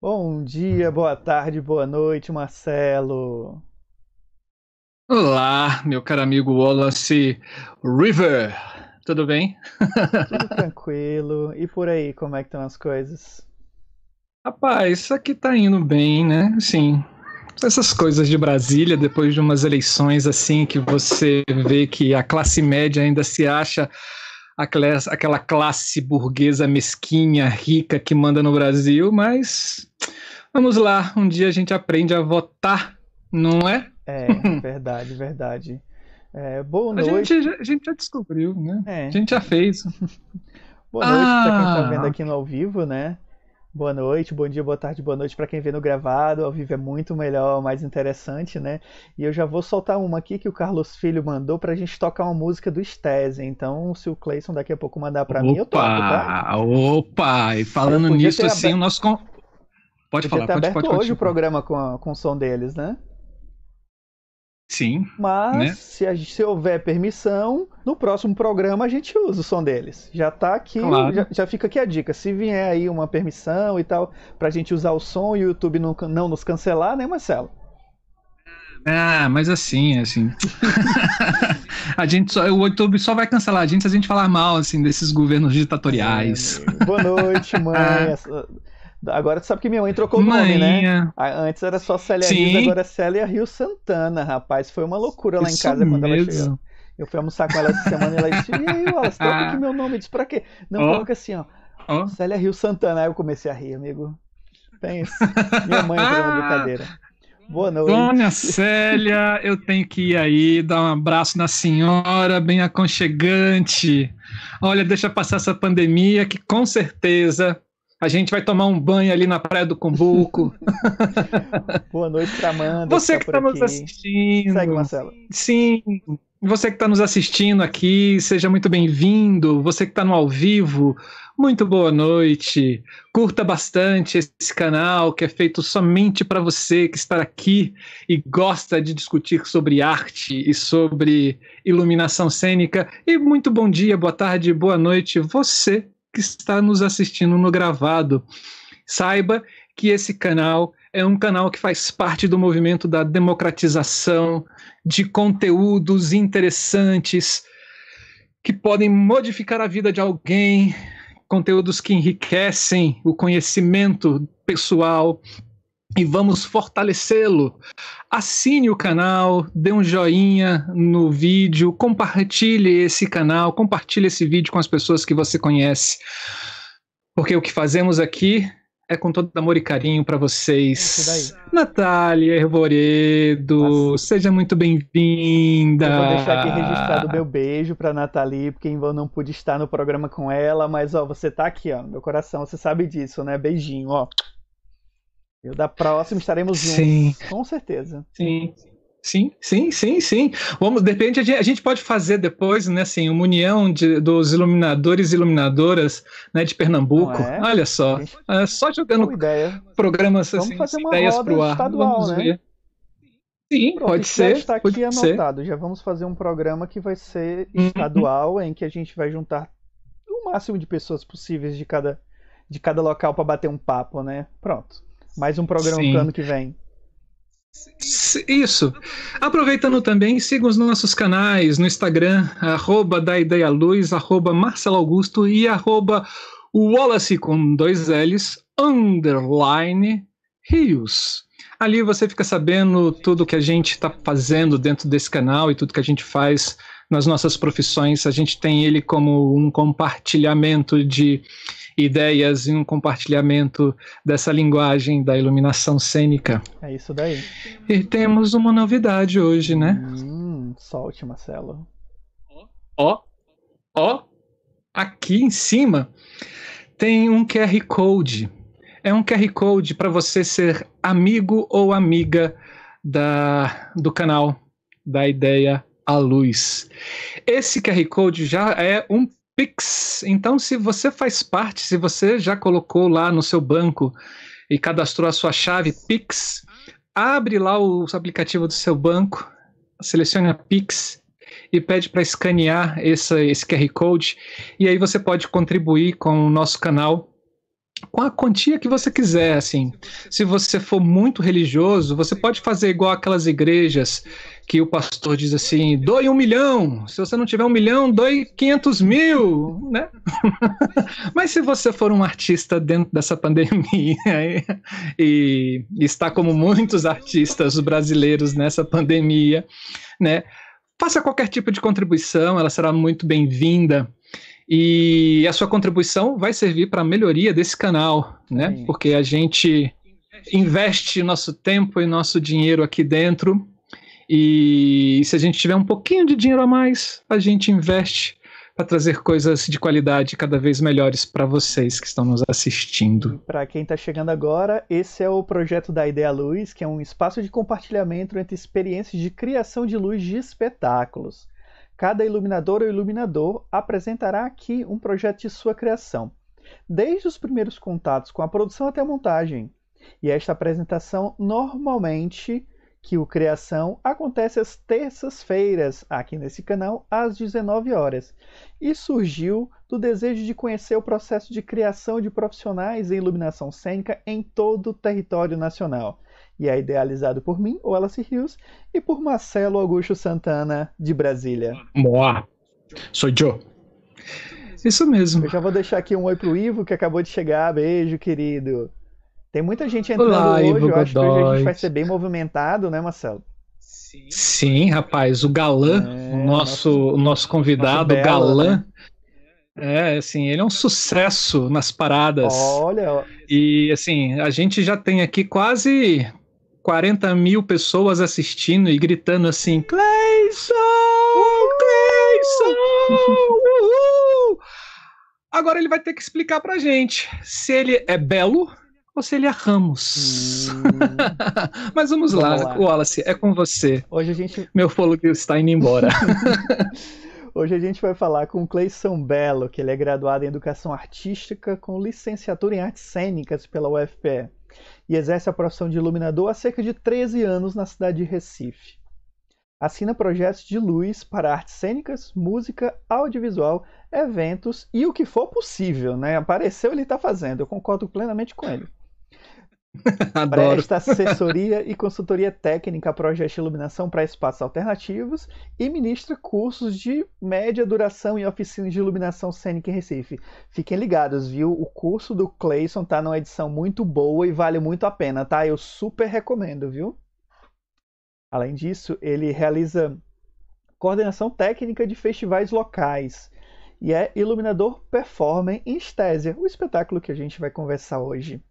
Bom dia, boa tarde, boa noite, Marcelo. Olá, meu caro amigo Wallace River. Tudo bem? Tudo tranquilo. E por aí, como é que estão as coisas? Rapaz, isso aqui tá indo bem, né? Assim, essas coisas de Brasília, depois de umas eleições assim, que você vê que a classe média ainda se acha aquela classe burguesa mesquinha, rica que manda no Brasil, mas vamos lá, um dia a gente aprende a votar, não é? É, verdade, verdade. É, boa noite. A gente, já, a gente já descobriu, né? É. A gente já fez. boa noite ah. para quem está vendo aqui no ao vivo, né? Boa noite, bom dia, boa tarde, boa noite para quem vê no gravado. Ao vivo é muito melhor, mais interessante, né? E eu já vou soltar uma aqui que o Carlos Filho mandou pra gente tocar uma música do Stese. Então, se o Cleison daqui a pouco mandar para mim, eu toco, tá? Opa! E falando nisso, assim, o nosso. Pode Podia falar, ter pode, aberto pode, hoje o programa com, a, com o som deles, né? Sim. Mas né? se, a, se houver permissão, no próximo programa a gente usa o som deles. Já tá aqui, claro. já, já, fica aqui a dica. Se vier aí uma permissão e tal, pra gente usar o som e o YouTube não, não nos cancelar, né, Marcelo? Ah, mas assim, assim. a gente só, o YouTube só vai cancelar a gente se a gente falar mal assim desses governos ditatoriais. É, boa noite, mãe. Agora tu sabe que minha mãe trocou o nome, né? Antes era só Célia Sim. Rios, agora é Célia Rio Santana, rapaz. Foi uma loucura lá Isso em casa quando ela chegou. Eu fui almoçar com ela essa semana e ela disse: E aí, Wallace, troca aqui meu nome. Eu disse: Pra quê? Não, oh. coloca assim, ó. Oh. Célia Rio Santana. Aí eu comecei a rir, amigo. Pensa. Minha mãe entrou na brincadeira. Boa noite. Dona Célia, eu tenho que ir aí dar um abraço na senhora, bem aconchegante. Olha, deixa passar essa pandemia que com certeza a gente vai tomar um banho ali na Praia do Cumbuco. Boa noite para Amanda. Você que está nos assistindo. Segue, Marcelo. Sim. Você que está nos assistindo aqui, seja muito bem-vindo. Você que está no ao vivo, muito boa noite. Curta bastante esse canal que é feito somente para você que está aqui e gosta de discutir sobre arte e sobre iluminação cênica. E muito bom dia, boa tarde, boa noite, você que está nos assistindo no gravado. Saiba que esse canal é um canal que faz parte do movimento da democratização de conteúdos interessantes que podem modificar a vida de alguém, conteúdos que enriquecem o conhecimento pessoal, e vamos fortalecê-lo. Assine o canal, dê um joinha no vídeo, compartilhe esse canal, compartilhe esse vídeo com as pessoas que você conhece. Porque o que fazemos aqui é com todo amor e carinho para vocês. Natália Hervoredo, Nossa. seja muito bem-vinda. Eu vou deixar aqui registrado o meu beijo para Nathalie, porque eu não pude estar no programa com ela, mas ó, você tá aqui, ó, no meu coração, você sabe disso, né? Beijinho, ó. Eu da próxima estaremos juntos. Sim. Com certeza. Sim. Sim, sim, sim, sim. Vamos, de repente a gente, pode fazer depois, né, assim, uma união de, dos iluminadores e iluminadoras, né, de Pernambuco. É? Olha só, gente... é, só jogando programas Vamos assim, fazer uma ideias para o ar. Estadual, vamos né? ver. Sim, Pronto, pode ser. Já está aqui pode anotado. Ser. Já vamos fazer um programa que vai ser uhum. estadual, uhum. em que a gente vai juntar o máximo de pessoas possíveis de cada, de cada local para bater um papo, né? Pronto. Mais um programa Sim. pro ano que vem. Isso. Aproveitando também, siga os nossos canais no Instagram, arroba da Ideia Luz, arroba Marcelo Augusto e arroba Wallace com dois L's, underline Rios. Ali você fica sabendo tudo que a gente está fazendo dentro desse canal e tudo que a gente faz nas nossas profissões. A gente tem ele como um compartilhamento de ideias e um compartilhamento dessa linguagem da iluminação cênica. É isso daí. E temos uma novidade hoje, né? Hum, solte, Marcelo. Ó, ó, aqui em cima tem um QR Code. É um QR Code para você ser amigo ou amiga da, do canal da Ideia à Luz. Esse QR Code já é um Pix. Então, se você faz parte, se você já colocou lá no seu banco e cadastrou a sua chave Pix, abre lá o aplicativo do seu banco, selecione a Pix e pede para escanear esse, QR Code. E aí você pode contribuir com o nosso canal com a quantia que você quiser, assim. Se você for muito religioso, você pode fazer igual aquelas igrejas que o pastor diz assim, doe um milhão, se você não tiver um milhão, doe 500 mil, né? Mas se você for um artista dentro dessa pandemia e, e está como muitos artistas brasileiros nessa pandemia, né? Faça qualquer tipo de contribuição, ela será muito bem-vinda. E a sua contribuição vai servir para a melhoria desse canal, né? Porque a gente investe nosso tempo e nosso dinheiro aqui dentro. E se a gente tiver um pouquinho de dinheiro a mais, a gente investe para trazer coisas de qualidade cada vez melhores para vocês que estão nos assistindo. Para quem está chegando agora, esse é o projeto da Ideia Luz, que é um espaço de compartilhamento entre experiências de criação de luz de espetáculos. Cada iluminador ou iluminador apresentará aqui um projeto de sua criação, desde os primeiros contatos com a produção até a montagem. E esta apresentação normalmente que o Criação acontece às terças-feiras aqui nesse canal às 19 horas e surgiu do desejo de conhecer o processo de criação de profissionais em iluminação cênica em todo o território nacional e é idealizado por mim, Wallace Rios, e por Marcelo Augusto Santana, de Brasília. Moá, sou Joe. Isso mesmo. Eu já vou deixar aqui um oi pro Ivo, que acabou de chegar. Beijo, querido. Tem muita gente entrando Olá, hoje, Ivo eu acho que hoje a gente vai ser bem movimentado, né, Marcelo? Sim, Sim rapaz, o Galã, é, o nosso, nosso, o nosso convidado, nosso Bela, Galã. Né? É, assim, ele é um sucesso nas paradas. Olha. E assim, a gente já tem aqui quase 40 mil pessoas assistindo e gritando assim: Cleison! Cleison! Agora ele vai ter que explicar pra gente se ele é belo é Ramos. Hum. Mas vamos, vamos lá, lá, Wallace, é com você. Hoje a gente. Meu fôlego está indo embora. Hoje a gente vai falar com o Cleison Belo, que ele é graduado em Educação Artística com licenciatura em Artes Cênicas pela UFPE e exerce a profissão de iluminador há cerca de 13 anos na cidade de Recife. Assina projetos de luz para artes cênicas, música, audiovisual, eventos e o que for possível, né? Apareceu, ele está fazendo. Eu concordo plenamente com ele. Adoro. Presta assessoria e consultoria técnica a projetos de iluminação para espaços alternativos e ministra cursos de média duração e oficinas de iluminação cênica em Recife. Fiquem ligados, viu? O curso do Clayson tá numa edição muito boa e vale muito a pena, tá? Eu super recomendo, viu? Além disso, ele realiza coordenação técnica de festivais locais e é iluminador performer em Estésia, o espetáculo que a gente vai conversar hoje.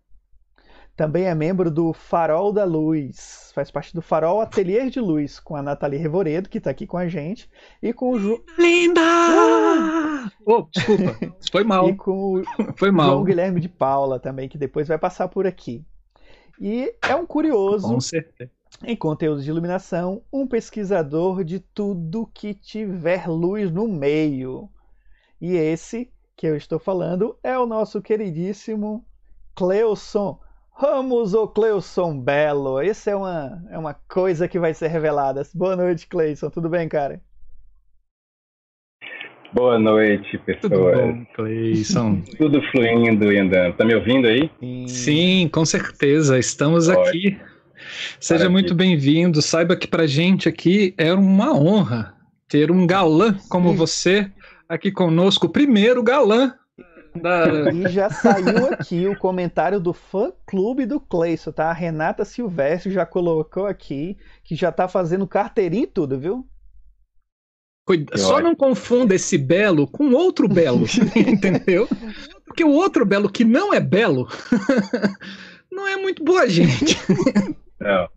Também é membro do Farol da Luz. Faz parte do Farol Atelier de Luz, com a Nathalie Revoredo, que está aqui com a gente, e com o Ju... Linda! Ah! Oh, desculpa, foi mal. E com o foi mal. João Guilherme de Paula também, que depois vai passar por aqui. E é um curioso. Com certeza. Em conteúdos de iluminação, um pesquisador de tudo que tiver luz no meio. E esse que eu estou falando é o nosso queridíssimo Cleusson Ramos ou Cleison Belo? Essa é uma, é uma coisa que vai ser revelada. Boa noite, Cleison. Tudo bem, cara? Boa noite, pessoas. Tudo bom, Cleison? Tudo fluindo e andando. Tá me ouvindo aí? Sim, Sim com certeza. Estamos aqui. Seja Maravilha. muito bem-vindo. Saiba que pra gente aqui é uma honra ter um galã como você aqui conosco. O primeiro galã da... E já saiu aqui o comentário do fã clube do Cleison, tá? A Renata Silvestre já colocou aqui que já tá fazendo carteirinha e tudo, viu? Cuida, só não confunda esse belo com outro belo, entendeu? Porque o outro belo que não é belo não é muito boa gente. Não.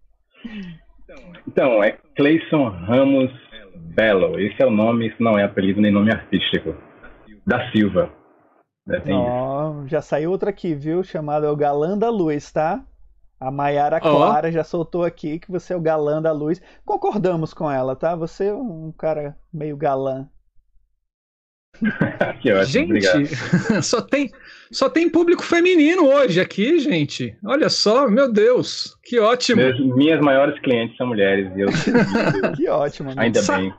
Então, é Cleison Ramos Belo. Esse é o nome, isso não é apelido nem nome artístico. Da Silva. É, já saiu outra aqui, viu? Chamada O Galã da Luz, tá? A Maiara Clara oh. já soltou aqui que você é o galã da luz. Concordamos com ela, tá? Você é um cara meio galã. que ótimo, gente, obrigado. só tem, só tem público feminino hoje aqui, gente. Olha só, meu Deus, que ótimo. Meus, minhas maiores clientes são mulheres. Eu, que ótimo. Ainda Sa bem.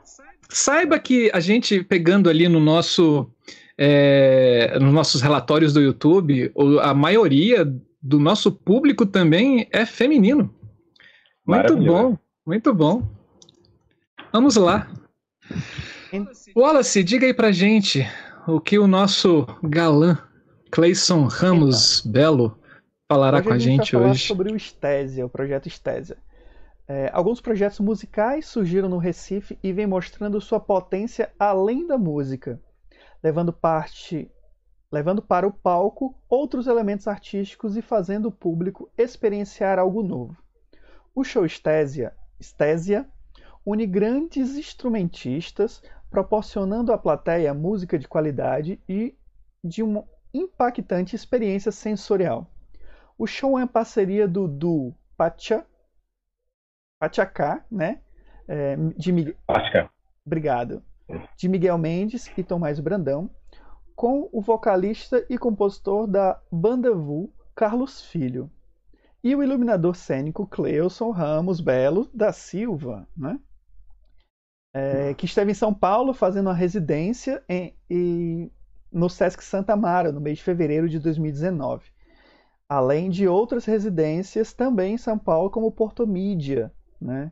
Saiba que a gente pegando ali no nosso é, nos nossos relatórios do YouTube, a maioria do nosso público também é feminino. Muito bom, muito bom. Vamos lá. Wallace, diga aí pra gente o que o nosso galã Cleison Ramos então, Belo falará hoje com a, gente, vai hoje. sobre o Estésia, o projeto Estésia. É, alguns projetos musicais surgiram no Recife e vêm mostrando sua potência além da música, levando parte levando para o palco outros elementos artísticos e fazendo o público experienciar algo novo. O show Estésia, Estésia une grandes instrumentistas, proporcionando à plateia música de qualidade e de uma impactante experiência sensorial. O show é uma parceria do duo Pacha, Pachacá, né? É, de Miguel... Obrigado. De Miguel Mendes e Tomás Brandão, com o vocalista e compositor da Banda Vu, Carlos Filho. E o iluminador cênico Cleilson Ramos Belo da Silva, né? é, que esteve em São Paulo fazendo uma residência em, em, no Sesc Santa Mara, no mês de fevereiro de 2019. Além de outras residências também em São Paulo, como Porto Mídia. Né?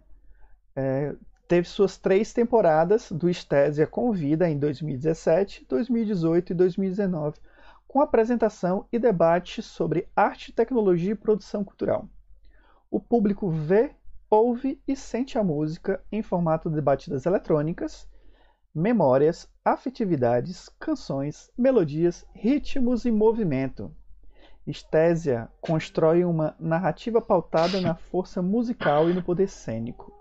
É, teve suas três temporadas do Estésia Convida em 2017, 2018 e 2019, com apresentação e debate sobre arte, tecnologia e produção cultural. O público vê ouve e sente a música em formato de batidas eletrônicas, memórias, afetividades, canções, melodias, ritmos e movimento. Estésia constrói uma narrativa pautada na força musical e no poder cênico.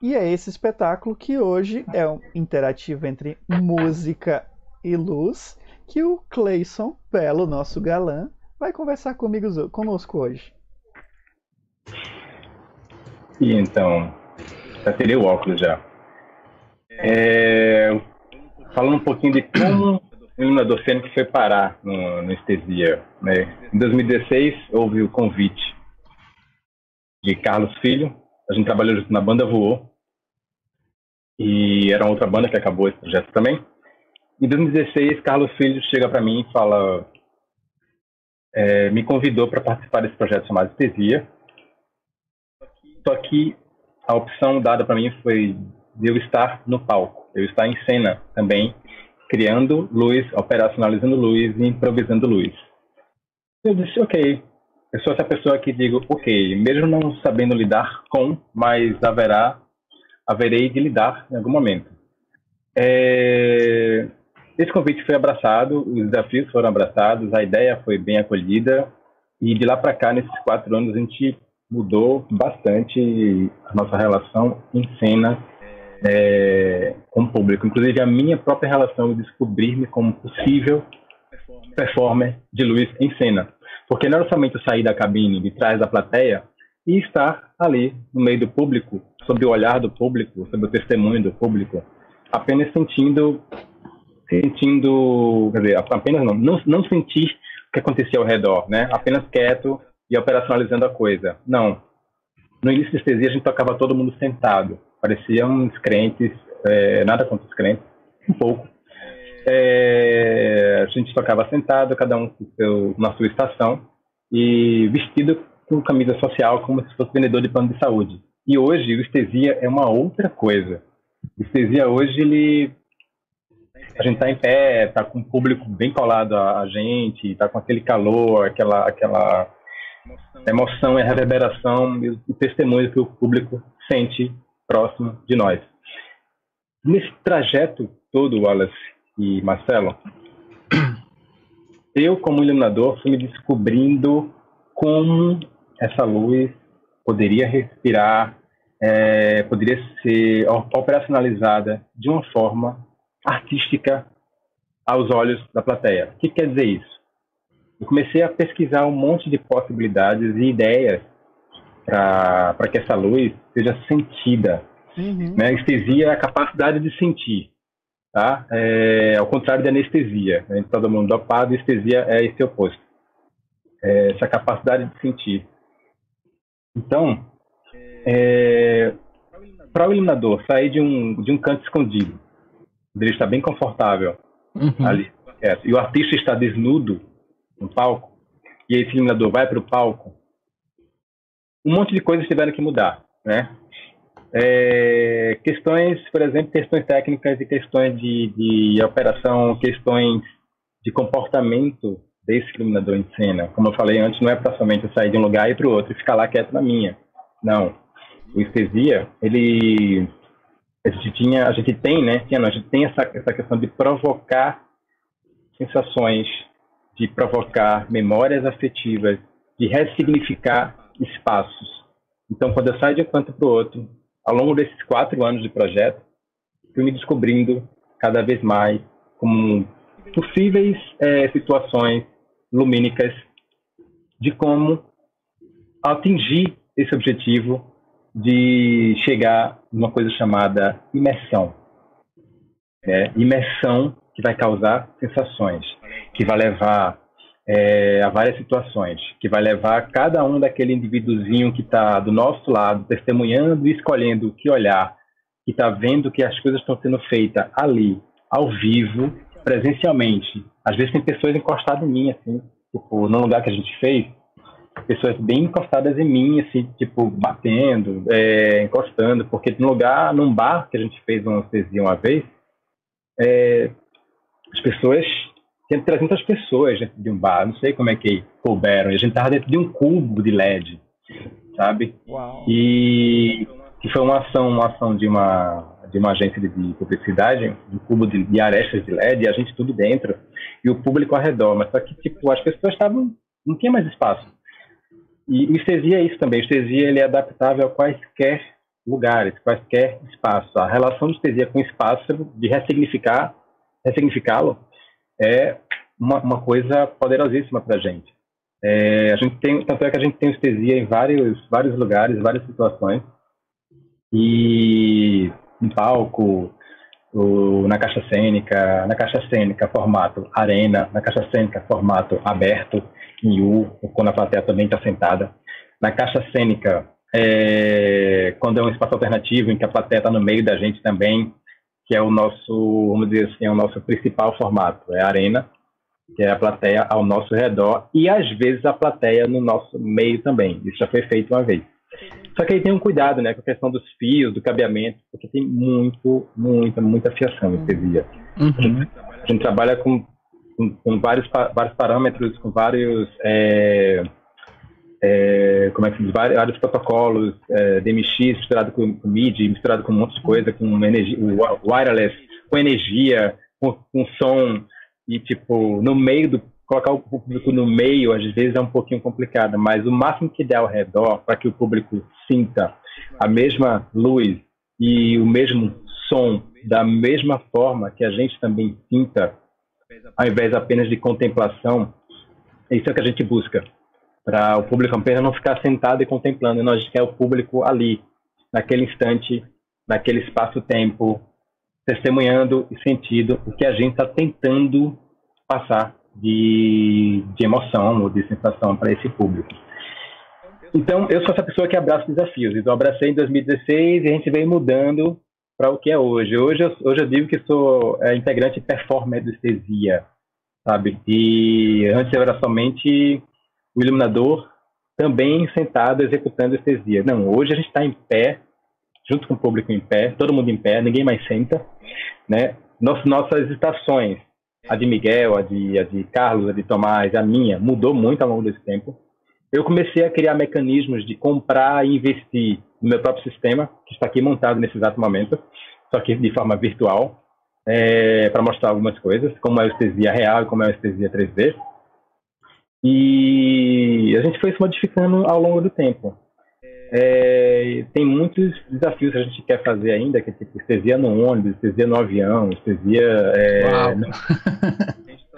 E é esse espetáculo que hoje é um interativo entre música e luz que o Clayson Belo, nosso galã, vai conversar comigo, conosco hoje. E então, já tirei o óculos já. É, falando um pouquinho de como o iluminador cênico foi parar no, no anestesia. Né? Em 2016, houve o convite de Carlos Filho. A gente trabalhou junto na banda Voou. E era outra banda que acabou esse projeto também. Em 2016, Carlos Filho chega para mim e fala: é, me convidou para participar desse projeto chamado Estesia. Só que a opção dada para mim foi de eu estar no palco, eu estar em cena também, criando luz, operacionalizando luz e improvisando luz. Eu disse, ok, eu sou essa pessoa que digo, ok, mesmo não sabendo lidar com, mas haverá, haverei de lidar em algum momento. É... Esse convite foi abraçado, os desafios foram abraçados, a ideia foi bem acolhida e de lá para cá, nesses quatro anos, a gente mudou bastante a nossa relação em cena é, com o público. Inclusive, a minha própria relação de descobrir-me como possível performer de luz em cena. Porque não era somente eu sair da cabine, de trás da plateia, e estar ali, no meio do público, sob o olhar do público, sob o testemunho do público, apenas sentindo, sentindo, quer dizer, apenas não, não, não sentir o que acontecia ao redor, né? Apenas quieto, e operacionalizando a coisa. Não. No início da estesia, a gente tocava todo mundo sentado. Pareciam uns crentes, é, nada contra os crentes, um pouco. É, a gente tocava sentado, cada um seu, na sua estação, e vestido com camisa social, como se fosse vendedor de plano de saúde. E hoje, o estesia é uma outra coisa. O estesia hoje, ele a gente está em pé, está com o público bem colado a, gente, está com aquele calor, aquela, aquela emoção e reverberação e o testemunho que o público sente próximo de nós. Nesse trajeto todo, Wallace e Marcelo, eu, como iluminador, fui me descobrindo como essa luz poderia respirar, é, poderia ser operacionalizada de uma forma artística aos olhos da plateia. O que quer dizer isso? eu comecei a pesquisar um monte de possibilidades e ideias para que essa luz seja sentida. Uhum. Né? Estesia é a capacidade de sentir, tá? É, ao contrário da anestesia. Né? Todo mundo dopado, estesia é esse oposto. É essa capacidade de sentir. Então, é, para o iluminador sair de um, de um canto escondido, ele está bem confortável, uhum. ali. E o artista está desnudo no palco, e esse iluminador vai para o palco, um monte de coisas tiveram que mudar, né? É, questões, por exemplo, questões técnicas e questões de, de operação, questões de comportamento desse iluminador em cena. Como eu falei antes, não é para somente sair de um lugar e para o outro e ficar lá quieto na minha. Não. O estesia, ele a gente tinha, a gente tem, né? Tinha, não, a gente tem essa, essa questão de provocar sensações, de provocar memórias afetivas, de ressignificar espaços. Então, quando eu saio de um canto para o outro, ao longo desses quatro anos de projeto, fui me descobrindo cada vez mais como possíveis é, situações lumínicas de como atingir esse objetivo de chegar numa coisa chamada imersão. É, imersão que vai causar sensações, que vai levar é, a várias situações, que vai levar cada um daquele indivíduozinho que está do nosso lado, testemunhando e escolhendo o que olhar, que está vendo que as coisas estão sendo feitas ali, ao vivo, presencialmente. Às vezes tem pessoas encostadas em mim, assim, tipo, no lugar que a gente fez, pessoas bem encostadas em mim, assim, tipo, batendo, é, encostando, porque no lugar, num bar que a gente fez uma uma vez, é, as pessoas, tinha 300 pessoas dentro de um bar, não sei como é que couberam, e a gente tava dentro de um cubo de LED, sabe? Uau. E que foi uma ação, uma ação de uma de uma agência de, de publicidade, um cubo de, de arestas de LED, e a gente tudo dentro, e o público ao redor, mas só que, tipo, as pessoas estavam, não tinha mais espaço. E o estesia é isso também. O estesia ele é adaptável a quaisquer lugares, quaisquer espaços. A relação do estesia com o espaço, de ressignificar, ressignificá-lo, é uma, uma, coisa poderosíssima para a gente. É, a gente tem, tanto é que a gente tem estesia em vários, vários lugares, várias situações. E em palco, o, na caixa cênica, na caixa cênica formato arena, na caixa cênica formato aberto, em U, quando a plateia também está sentada. Na caixa cênica, é, quando é um espaço alternativo em que a plateia está no meio da gente também, que é o nosso, vamos dizer assim, é o nosso principal formato, é a arena, que é a plateia ao nosso redor e às vezes a plateia no nosso meio também. Isso já foi feito uma vez. Só que aí tem um cuidado, né, com a questão dos fios, do cabeamento, porque tem muito, muita, muita fiação esse dia. Uhum. A, gente, a, gente, trabalha com, com, com, vários, vários parâmetros, com vários, é, é, como é que vários protocolos, é, DMX misturado com, com MIDI, misturado com um monte de coisa, com energia, wireless, com energia, com, com som, e tipo, no meio do colocar o público no meio, às vezes é um pouquinho complicado, mas o máximo que der ao redor para que o público sinta a mesma luz e o mesmo som da mesma forma que a gente também sinta, ao invés apenas de contemplação, isso é o que a gente busca. Para o público apenas não ficar sentado e contemplando, nós quer o público ali, naquele instante, naquele espaço-tempo, testemunhando e sentindo o que a gente está tentando passar de, de emoção ou de sensação para esse público. Então, eu sou essa pessoa que abraça desafios. Então, abracei em 2016 e a gente veio mudando para o que é hoje. Hoje eu, hoje eu digo que sou é, integrante performer do Estesia, sabe? E antes eu era somente o iluminador, também sentado executando estesia. Não, hoje a gente está em pé, junto com o público em pé, todo mundo em pé, ninguém mais senta, né? nossas estações a de Miguel, a de, a de Carlos, a de Tomás, a minha, mudou muito ao longo desse tempo. Eu comecei a criar mecanismos de comprar e investir no meu próprio sistema, que está aqui montado nesse exato momento, só que de forma virtual, é, para mostrar algumas coisas, como é a estesia real e como é a estesia 3D. E a gente foi se modificando ao longo do tempo. É, tem muitos desafios que a gente quer fazer ainda, que é tipo estesia no ônibus, estesia no avião, estesia. É,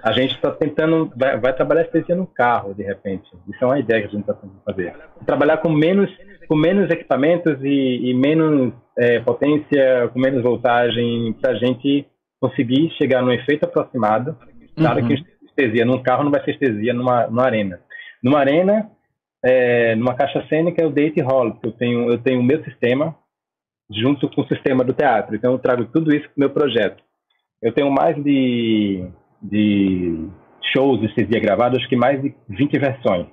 a gente está tentando, vai, vai, trabalhar estesia no carro, de repente. Isso é uma ideia que a gente está tentando fazer. Trabalhar com menos, com menos equipamentos e, e menos é, potência, com menos voltagem, para a gente conseguir chegar num efeito aproximado. Claro uhum. que estesia num carro não vai ser estesia numa, numa arena. Numa arena, é, numa caixa cênica eu deito e rolo, eu tenho, eu tenho o meu sistema junto com o sistema do teatro. Então eu trago tudo isso para o meu projeto. eu tenho mais de, de shows de estesia gravados, acho que mais de 20 versões.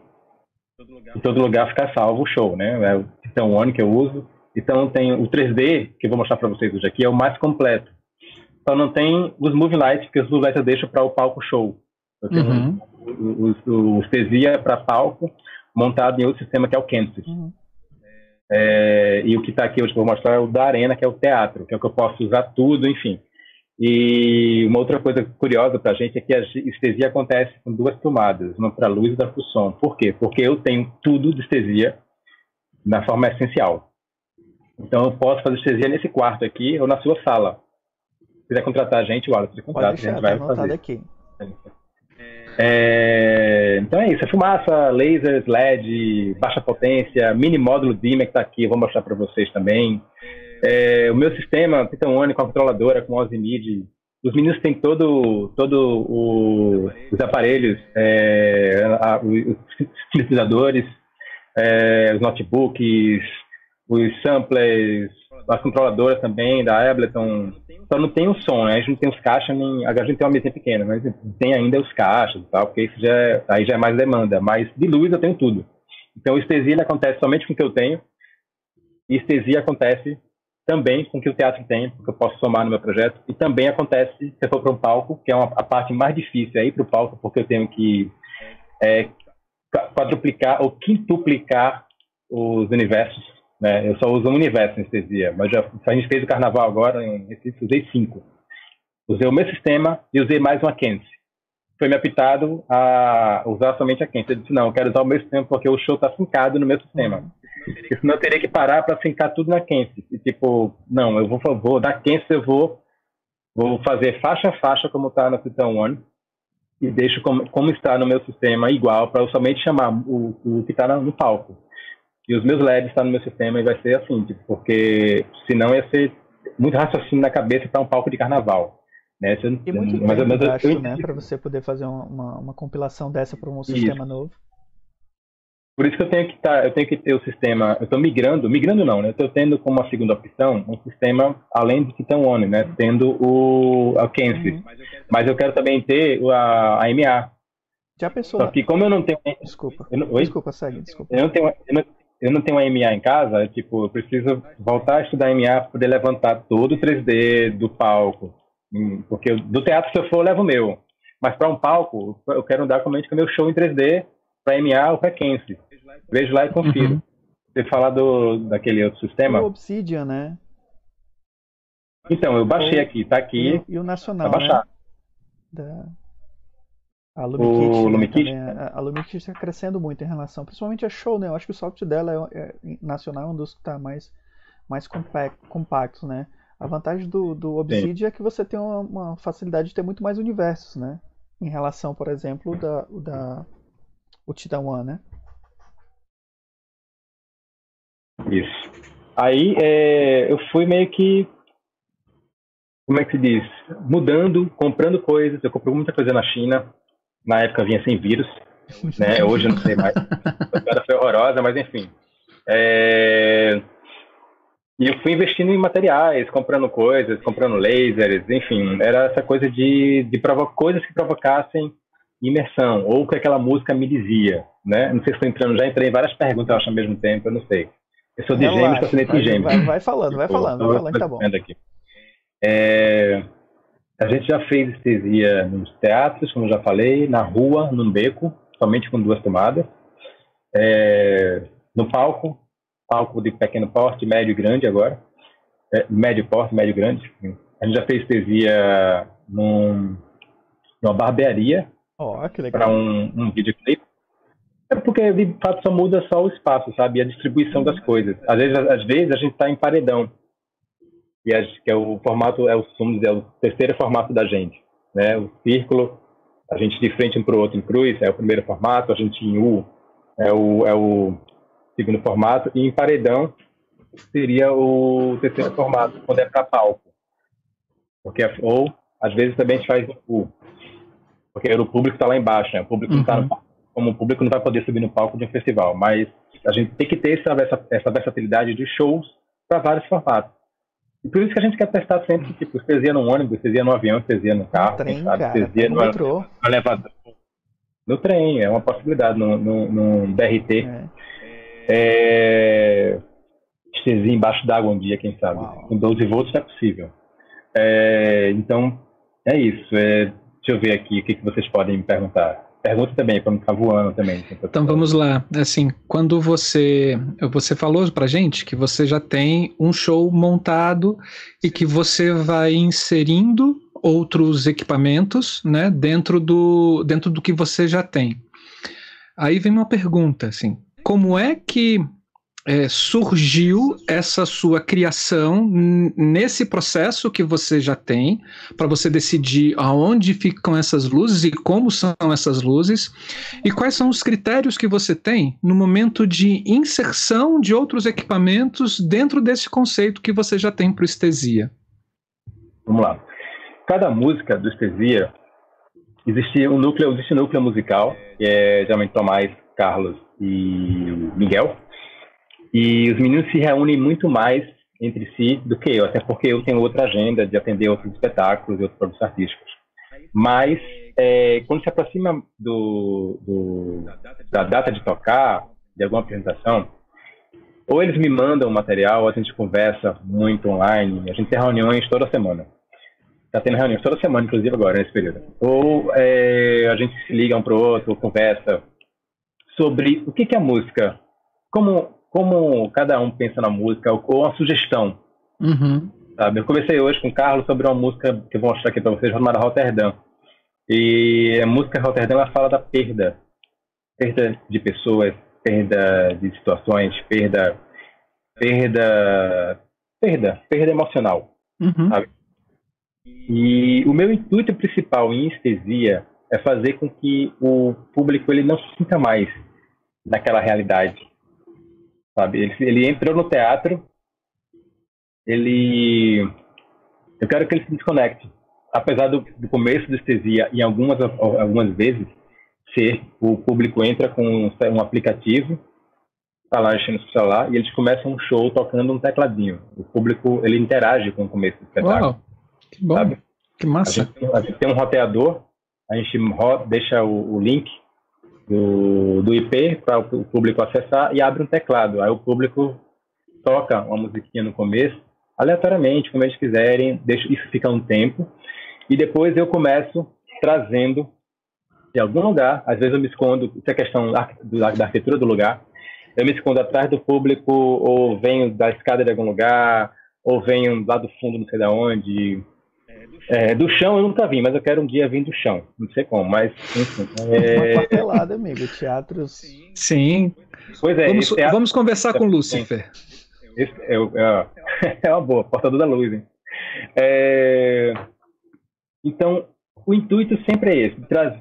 Em todo lugar fica salvo o show, né? É o Titan One que eu uso. Então tem o 3D, que eu vou mostrar para vocês hoje aqui, é o mais completo. Só não tem os Moving Lights, porque os Moving Lights eu deixo para o palco show. Uhum. o, o, o estesia para palco, montado em outro sistema que é o Kansas. Uhum. É, e o que está aqui hoje que eu vou mostrar é o da Arena, que é o teatro, que é o que eu posso usar tudo, enfim. E uma outra coisa curiosa para a gente é que a estesia acontece com duas tomadas, uma para a luz e outra para o som. Por quê? Porque eu tenho tudo de estesia na forma essencial. Então eu posso fazer estesia nesse quarto aqui ou na sua sala. Se quiser contratar a gente, o Alex contrata, a gente vai tá fazer. Aqui. É, então é isso, é fumaça, lasers, LED, baixa potência, mini módulo DIMA que está aqui, eu vou mostrar para vocês também. É, o meu sistema, One com a controladora, com o MIDI, os meninos têm todo, todo o, os aparelhos, é, a, os sintetizadores, é, os notebooks, os samplers, as controladoras também da Ableton. Só não tem o som, né? A gente não tem os caixas, nem, a gente tem uma mesinha pequena, mas tem ainda os caixas e tal, porque isso já é, aí já é mais demanda. Mas de luz eu tenho tudo. Então, estesia acontece somente com o que eu tenho, e estesia acontece também com o que o teatro tem, porque eu posso somar no meu projeto, e também acontece se eu for para um palco, que é uma, a parte mais difícil, é ir para o palco, porque eu tenho que é, quadruplicar ou quintuplicar os universos. Né? Eu só uso um universo anestesia, mas já, a gente fez o carnaval agora, em Recife, usei cinco. Usei o meu sistema e usei mais uma Kense. Foi me apitado a usar somente a Kense. Eu disse, não, eu quero usar o meu sistema porque o show está fincado no meu sistema. Porque senão eu teria que parar para fincar tudo na Kense. E tipo, não, eu vou, vou da eu vou, vou fazer faixa a faixa como está na Titan One e deixo como, como está no meu sistema igual para eu somente chamar o, o que está no palco. E os meus LEDs estão tá no meu sistema e vai ser assim, tipo, porque senão ia ser muito raciocínio na cabeça para um palco de carnaval. Né? Você, e muito mas, tempo, mas, eu, acho, eu, né, para você poder fazer uma, uma compilação dessa para um sistema isso. novo. Por isso que eu tenho que tá, eu tenho que ter o sistema, eu estou migrando, migrando não, né? Eu estou tendo como uma segunda opção um sistema além do Titan One, né? Tendo o a Kense. Uhum. Mas eu quero também ter a, a MA. Já pensou? Só que como eu não tenho Desculpa. Eu não, desculpa, segue, desculpa. Eu não tenho eu não, eu não tenho uma MA em casa, tipo, eu preciso voltar a estudar MA para poder levantar todo o 3D do palco. Hum, porque do teatro, se eu for, eu levo o meu. Mas para um palco, eu quero andar com o meu show em 3D para MA ou para Kense. Vejo lá e confiro. Uhum. Você falar do, daquele outro sistema? O Obsidian, né? Então, eu baixei aqui, tá aqui. E, e o Nacional, tá baixar. Né? Da... A LumiKit, né, Lumikit? a LumiKit está crescendo muito em relação, principalmente a Show, né? Eu acho que o software dela é, é nacional é um dos que está mais, mais compacto, compacto, né? A vantagem do, do Obsidian é que você tem uma, uma, facilidade de ter muito mais universos, né? Em relação, por exemplo, da, da o Titan One, né? Isso. Aí é, eu fui meio que, como é que se diz, mudando, comprando coisas. Eu comprei muita coisa na China. Na época vinha sem vírus, né? Hoje eu não sei mais. A história foi horrorosa, mas enfim. É... E eu fui investindo em materiais, comprando coisas, comprando lasers, enfim, era essa coisa de, de coisas que provocassem imersão, ou que aquela música me dizia, né? Não sei se estou entrando, já entrei em várias perguntas, eu acho, ao mesmo tempo, eu não sei. Eu sou de Relaxa, gêmeos, ascendente em gêmeos. Vai, vai falando, vai falando, vai falando, tá bom. Aqui. É, a gente já fez estesia nos teatros, como já falei, na rua, num beco, somente com duas tomadas. É, no palco, palco de pequeno porte, médio e grande agora. É, médio porte, médio e grande. A gente já fez estesia num, numa barbearia. Oh, Para um, um videoclipe. É porque, de fato, só muda só o espaço, sabe? E a distribuição das coisas. Às vezes, às vezes a gente está em paredão. E a, que é o formato, é o, vamos dizer, é o terceiro formato da gente. Né? O círculo, a gente de frente um para o outro em cruz, é o primeiro formato. A gente em U é o, é o segundo formato. E em paredão seria o terceiro formato, quando é para palco. Porque, ou, às vezes, também a gente faz U. Porque o público está lá embaixo, né? O público uhum. não está no palco como o público não vai poder subir no palco de um festival, mas a gente tem que ter essa, essa versatilidade de shows para vários formatos. E por isso que a gente quer testar sempre, tipo, estesia no ônibus, estesia no avião, estesia no carro, no trem, sabe? Cara, no, no elevador. No trem, é uma possibilidade, no, no, no BRT. É. É... Embaixo d'água um dia, quem sabe. Uau. Com 12 volts é possível. É... Então, é isso. É... Deixa eu ver aqui o que, que vocês podem me perguntar. Pergunta também, para não ficar voando também. Então vamos lá. Assim, quando você você falou para gente que você já tem um show montado e que você vai inserindo outros equipamentos, né, dentro do dentro do que você já tem. Aí vem uma pergunta, assim, como é que é, surgiu essa sua criação nesse processo que você já tem, para você decidir aonde ficam essas luzes e como são essas luzes, e quais são os critérios que você tem no momento de inserção de outros equipamentos dentro desse conceito que você já tem para Estesia. Vamos lá. Cada música do Estesia existe um núcleo, existe um núcleo musical, que é geralmente Tomás, Carlos e Miguel e os meninos se reúnem muito mais entre si do que eu, até porque eu tenho outra agenda de atender outros espetáculos e outros produtos artísticos. Mas é, quando se aproxima do, do, da data de tocar, de alguma apresentação, ou eles me mandam material, ou a gente conversa muito online, a gente tem reuniões toda semana. Está tendo reuniões toda semana, inclusive agora, nesse período. Ou é, a gente se liga um para o outro, conversa sobre o que, que é música, como como cada um pensa na música, ou uma sugestão. Uhum. Sabe? Eu conversei hoje com o Carlos sobre uma música que eu vou mostrar aqui para vocês, chamada Rotterdam. E a música Rotterdam ela fala da perda. Perda de pessoas, perda de situações, perda. Perda. Perda. Perda emocional. Uhum. Sabe? E o meu intuito principal em estesia é fazer com que o público ele não se sinta mais naquela realidade sabe? Ele, ele entrou no teatro, ele... Eu quero que ele se desconecte. Apesar do, do começo do estesia, em algumas, algumas vezes, ser o público entra com um, um aplicativo, tá lá enchendo o celular, e eles começam um show tocando um tecladinho. O público, ele interage com o começo do espetáculo. Uau, que bom, sabe? que massa. A gente, a gente, tem um roteador, a gente deixa o, o link do, do IP para o público acessar e abre um teclado. Aí o público toca uma musiquinha no começo, aleatoriamente, como eles quiserem, deixa, isso fica um tempo, e depois eu começo trazendo de algum lugar, às vezes eu me escondo, isso é questão da, da arquitetura do lugar, eu me escondo atrás do público, ou venho da escada de algum lugar, ou venho lá do fundo, não sei de onde, é, do chão eu nunca vi, mas eu quero um dia vir do chão. Não sei como, mas enfim. É... Uma papelada, amigo. Teatros. Sim. Pois é. Vamos, teatro... vamos conversar com Lúcifer. Esse, é, é, é, uma boa, portador da luz. Hein? É... Então, o intuito sempre é esse: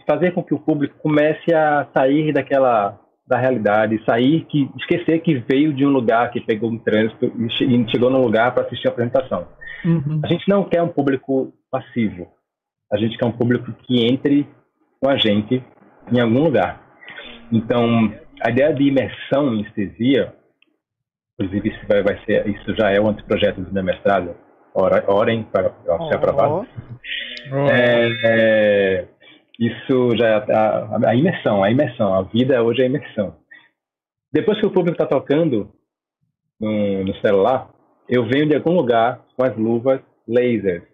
fazer com que o público comece a sair daquela da realidade, sair, que esquecer que veio de um lugar, que pegou um trânsito e chegou num lugar para assistir a apresentação. Uhum. A gente não quer um público passivo. A gente quer um público que entre com a gente em algum lugar. Então, a ideia de imersão em estesia, inclusive isso, vai, vai ser, isso já é um anteprojeto do meu mestrado, orem para ser aprovado. Oh. É, é, isso já é a, a, imersão, a imersão, a vida hoje é imersão. Depois que o público está tocando no, no celular, eu venho de algum lugar com as luvas laser.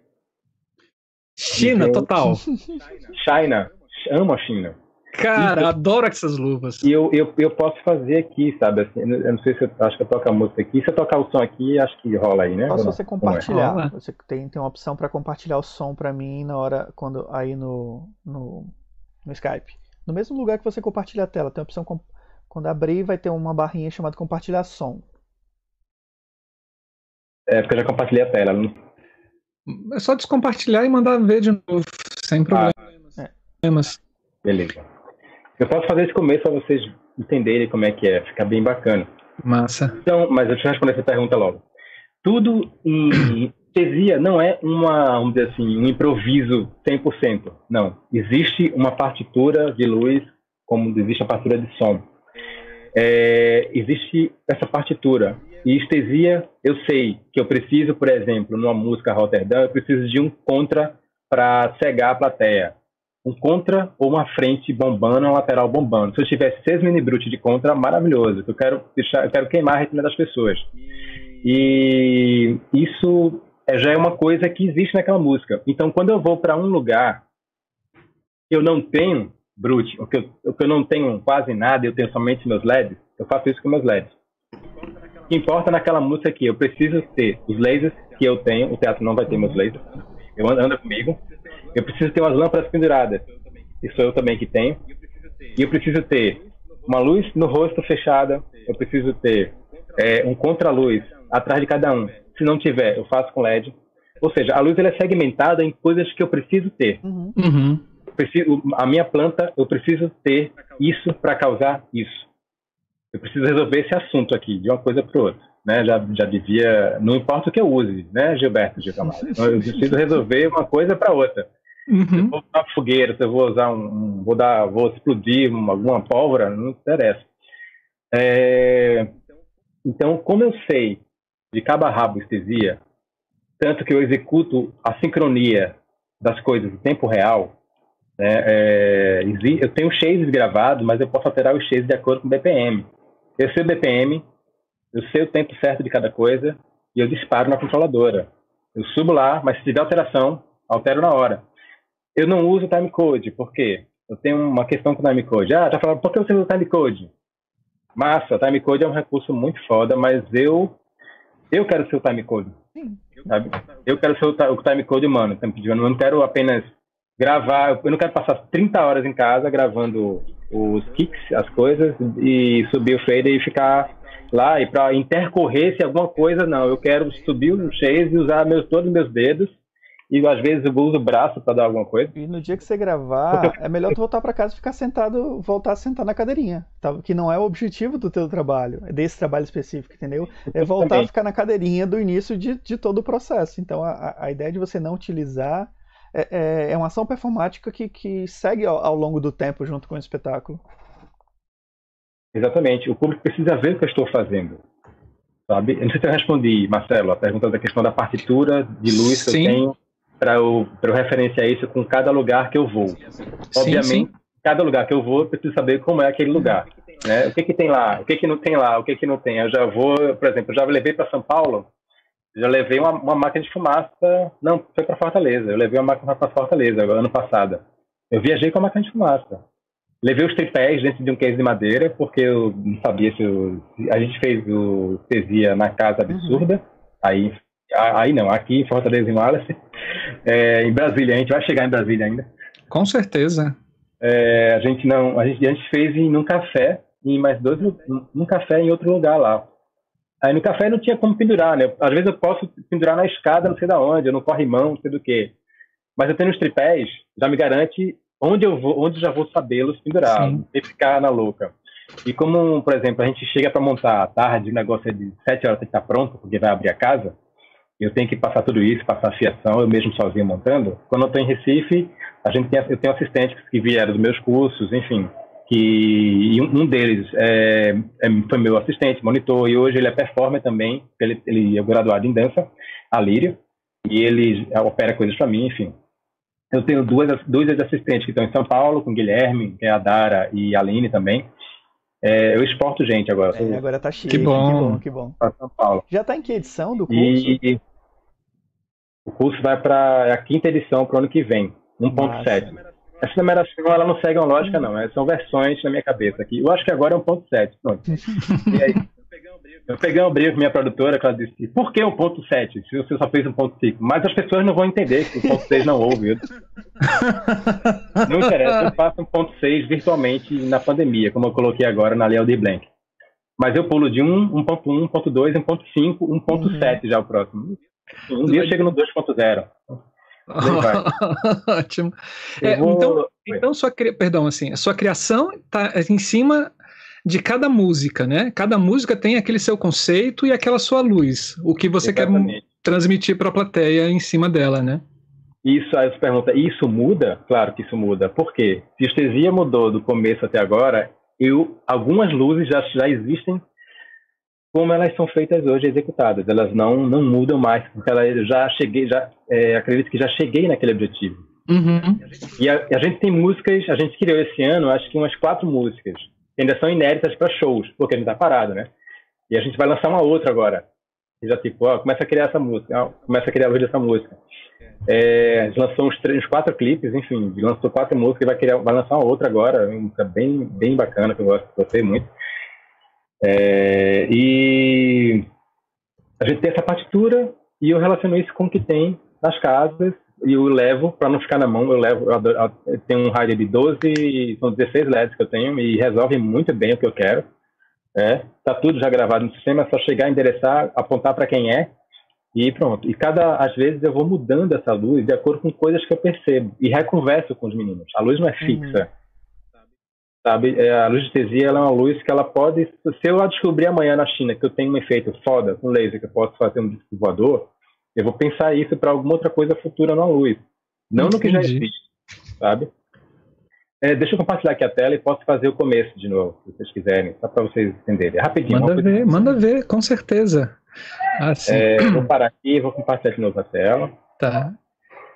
China, então, total. China. Amo a China. Cara, adoro essas luvas. E eu, eu, eu posso fazer aqui, sabe? Assim, eu não sei se eu acho que eu toco a música aqui. Se eu tocar o som aqui, acho que rola aí, né? Posso você compartilhar. É? Você tem, tem uma opção para compartilhar o som para mim na hora quando aí no, no, no Skype. No mesmo lugar que você compartilha a tela, tem a opção quando abrir vai ter uma barrinha chamada compartilhar som. É, porque eu já compartilhei a tela. Não... É só descompartilhar e mandar ver de novo, sem problemas. Ah, é. Beleza. Eu posso fazer esse começo para vocês entenderem como é que é, fica bem bacana. Massa. Então, mas eu deixa eu responder essa pergunta logo. Tudo em tesia não é uma, vamos dizer assim, um improviso 100%. Não. Existe uma partitura de luz, como existe a partitura de som. é, existe essa partitura. E estesia, eu sei que eu preciso, por exemplo, numa música Rotterdam, eu preciso de um contra para cegar a plateia. Um contra ou uma frente bombando, uma lateral bombando. Se eu tiver seis mini brute de contra, maravilhoso. Eu quero deixar, eu quero queimar a retina das pessoas. E isso é, já é uma coisa que existe naquela música. Então, quando eu vou para um lugar eu não tenho brute, o que eu, o que eu não tenho quase nada, eu tenho somente meus LEDs, eu faço isso com meus LEDs. O que importa naquela música aqui, eu preciso ter os lasers que eu tenho, o teatro não vai ter meus lasers, eu ando, anda comigo. Eu preciso ter umas lâmpadas penduradas, isso eu também que tenho. E eu preciso ter uma luz no rosto fechada, eu preciso ter é, um contraluz atrás de cada um. Se não tiver, eu faço com LED. Ou seja, a luz ela é segmentada em coisas que eu preciso ter. Uhum. Uhum preciso, a minha planta, eu preciso ter isso para causar isso. Eu preciso resolver esse assunto aqui, de uma coisa para outra. Né? Já, já devia, não importa o que eu use, né, Gilberto Gilberto Eu preciso resolver uma coisa para outra. Uhum. Se eu vou usar fogueira, se eu vou usar um, vou dar, vou explodir uma, alguma pólvora, não interessa. É, então, como eu sei de cabo a rabo estesia, tanto que eu executo a sincronia das coisas em tempo real, né? É, eu tenho chases gravado, mas eu posso alterar os chases de acordo com o BPM. Eu sei o BPM, eu sei o tempo certo de cada coisa e eu disparo na controladora. Eu subo lá, mas se tiver alteração, altero na hora. Eu não uso timecode, por quê? Eu tenho uma questão com o timecode. Ah, tá falando, por que você usa o timecode? Massa, o timecode é um recurso muito foda, mas eu eu quero ser o timecode. Sabe? Eu quero ser o timecode humano. Eu não quero apenas gravar. Eu não quero passar 30 horas em casa gravando os kicks, as coisas, e subir o fader e ficar lá. E para intercorrer se alguma coisa, não. Eu quero subir o chase e usar meus, todos os meus dedos. E às vezes eu uso o braço para dar alguma coisa. E no dia que você gravar, é melhor tu voltar para casa e ficar sentado, voltar a sentar na cadeirinha, tá? que não é o objetivo do teu trabalho, é desse trabalho específico, entendeu? É voltar a ficar na cadeirinha do início de, de todo o processo. Então a, a ideia de você não utilizar é, é, é uma ação performática que, que segue ao, ao, longo do tempo junto com o espetáculo. Exatamente. O público precisa ver o que eu estou fazendo. Sabe? Eu não sei se eu respondi, Marcelo, a pergunta da questão da partitura de luz sim. que eu tenho para eu, eu referenciar isso com cada lugar que eu vou. Obviamente, sim, sim. cada lugar que eu vou, eu preciso saber como é aquele lugar. Né? O que, que tem lá? O que, que não tem lá? O que, que não tem? Eu já vou, por exemplo, eu já levei para São Paulo já levei uma, uma máquina de fumaça. Não, foi para Fortaleza. Eu levei uma máquina para Fortaleza, ano passado. Eu viajei com a máquina de fumaça. Levei os tripés dentro de um case de madeira, porque eu não sabia se eu, A gente fez o Tesia na Casa Absurda. Uhum. Aí, aí não, aqui em Fortaleza, em Wallace. É, em Brasília, a gente vai chegar em Brasília ainda. Com certeza. É, a gente não. A gente, a gente fez em um café, em mais dois. Num café em outro lugar lá. Aí no café não tinha como pendurar, né? Às vezes eu posso pendurar na escada, não sei da onde, eu não corre mão, não sei do que. Mas eu tenho os tripés, já me garante onde eu vou, onde já vou sabê-los pendurar, e ficar na louca. E como, por exemplo, a gente chega para montar à tarde, o negócio é de sete horas tem que estar pronto, porque vai abrir a casa, eu tenho que passar tudo isso, passar a fiação, eu mesmo sozinho montando. Quando eu estou em Recife, a gente tem, eu tenho assistentes que vieram dos meus cursos, enfim, que um deles é, é, foi meu assistente, monitor, e hoje ele é performer também, ele, ele é graduado em dança, a Lírio, e ele opera coisas para mim, enfim. Eu tenho duas, dois assistentes que estão em São Paulo, com o Guilherme, que é a Dara e a Aline também. É, eu exporto gente agora. É, agora tá cheio. Que bom, que bom. Para São Paulo. Já tá em que edição do curso? E, o curso vai para é a quinta edição para o ano que vem, 1.7. Essa numeração ela não segue uma lógica, não. É, são versões na minha cabeça aqui. Eu acho que agora é um ponto 7. E aí, eu peguei um brigo com minha produtora, que ela disse, por que um ponto 7, se você só fez um ponto 5? Mas as pessoas não vão entender que o ponto 6 não houve. não interessa, eu faço um ponto 6 virtualmente na pandemia, como eu coloquei agora na Lei de Blank. Mas eu pulo de 1, 1.1, 1.2, 1.5, 1.7 já o próximo. Um dia eu chego no 2.0. Ótimo. É, vou... Então, então sua, perdão, assim, a sua criação está em cima de cada música, né? Cada música tem aquele seu conceito e aquela sua luz, o que você Exatamente. quer transmitir para a plateia em cima dela, né? Isso, aí você pergunta, isso muda? Claro que isso muda. Por quê? Se estesia mudou do começo até agora, eu, algumas luzes já, já existem como elas são feitas hoje, executadas. Elas não, não mudam mais, porque ela, eu já cheguei, já é, acredito que já cheguei naquele objetivo. Uhum. E a, a, gente tem músicas, a gente criou esse ano, acho que umas quatro músicas, que ainda são inéditas para shows, porque a gente está parado, né? E a gente vai lançar uma outra agora. E já tipo, ó, começa a criar essa música, ó, começa a criar a luz dessa música. É, a gente lançou uns, três, uns quatro clipes, enfim, lançou quatro músicas e vai, criar, vai lançar uma outra agora, uma música bem, bem bacana, que eu gosto, gostei muito. É, e a gente tem essa partitura e eu relaciono isso com o que tem nas casas e eu levo, para não ficar na mão, eu levo, eu, adoro, eu tenho um rádio de 12, são 16 LEDs que eu tenho e resolve muito bem o que eu quero. É, tá tudo já gravado no sistema, é só chegar, endereçar, apontar para quem é e pronto. E cada, às vezes eu vou mudando essa luz de acordo com coisas que eu percebo e reconverso com os meninos. A luz não é fixa. Uhum sabe? É, a luz de tesia é uma luz que ela pode, se eu descobrir amanhã na China que eu tenho um efeito foda com laser que eu posso fazer um disco voador, eu vou pensar isso para alguma outra coisa futura na luz, não Entendi. no que já existe, sabe? É, deixa eu compartilhar aqui a tela e posso fazer o começo de novo, se vocês quiserem, só para vocês entenderem. É rapidinho. Manda ver, manda ver, com certeza. Ah, é, vou parar aqui e vou compartilhar de novo a tela. Tá.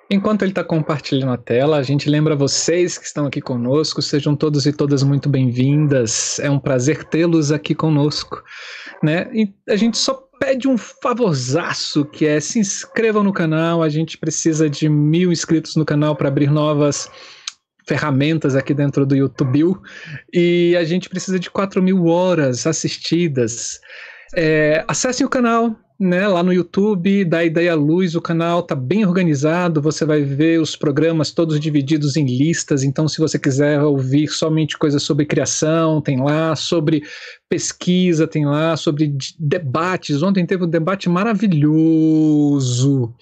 Enquanto ele está compartilhando a tela, a gente lembra vocês que estão aqui conosco, sejam todos e todas muito bem-vindas. É um prazer tê-los aqui conosco, né? E a gente só pede um favorzaço, que é se inscrevam no canal. A gente precisa de mil inscritos no canal para abrir novas ferramentas aqui dentro do YouTube e a gente precisa de 4 mil horas assistidas. É, acessem o canal, né, lá no YouTube, da Ideia Luz, o canal tá bem organizado, você vai ver os programas todos divididos em listas, então se você quiser ouvir somente coisas sobre criação, tem lá, sobre pesquisa, tem lá, sobre debates, ontem teve um debate maravilhoso,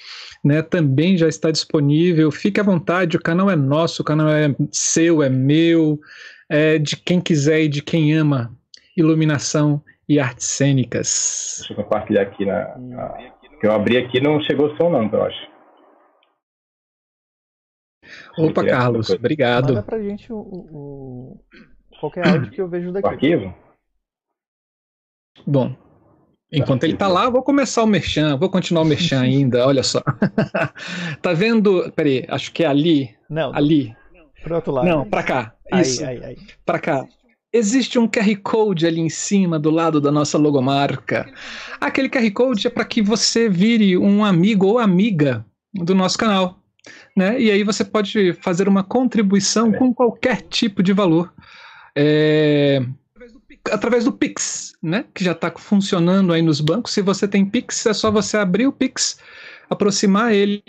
né, também já está disponível, fique à vontade, o canal é nosso, o canal é seu, é meu, é de quem quiser e de quem ama iluminação e artes cênicas. Deixa eu compartilhar aqui na. na que eu abri aqui não chegou som, não, eu acho. Opa, Carlos, obrigado. Manda pra gente o, o, qualquer áudio que eu vejo daqui. O arquivo? Bom, enquanto ele tá lá, vou começar o merchan, vou continuar o merchan ainda, olha só. tá vendo? Peraí, acho que é ali. Não. Ali. Pro outro lado. Não, pra cá. Isso. Aí, aí, aí. Pra cá. Existe um QR Code ali em cima, do lado da nossa logomarca. Aquele QR Code é para que você vire um amigo ou amiga do nosso canal. Né? E aí você pode fazer uma contribuição com qualquer tipo de valor. É, através do Pix, né? Que já está funcionando aí nos bancos. Se você tem Pix, é só você abrir o Pix aproximar ele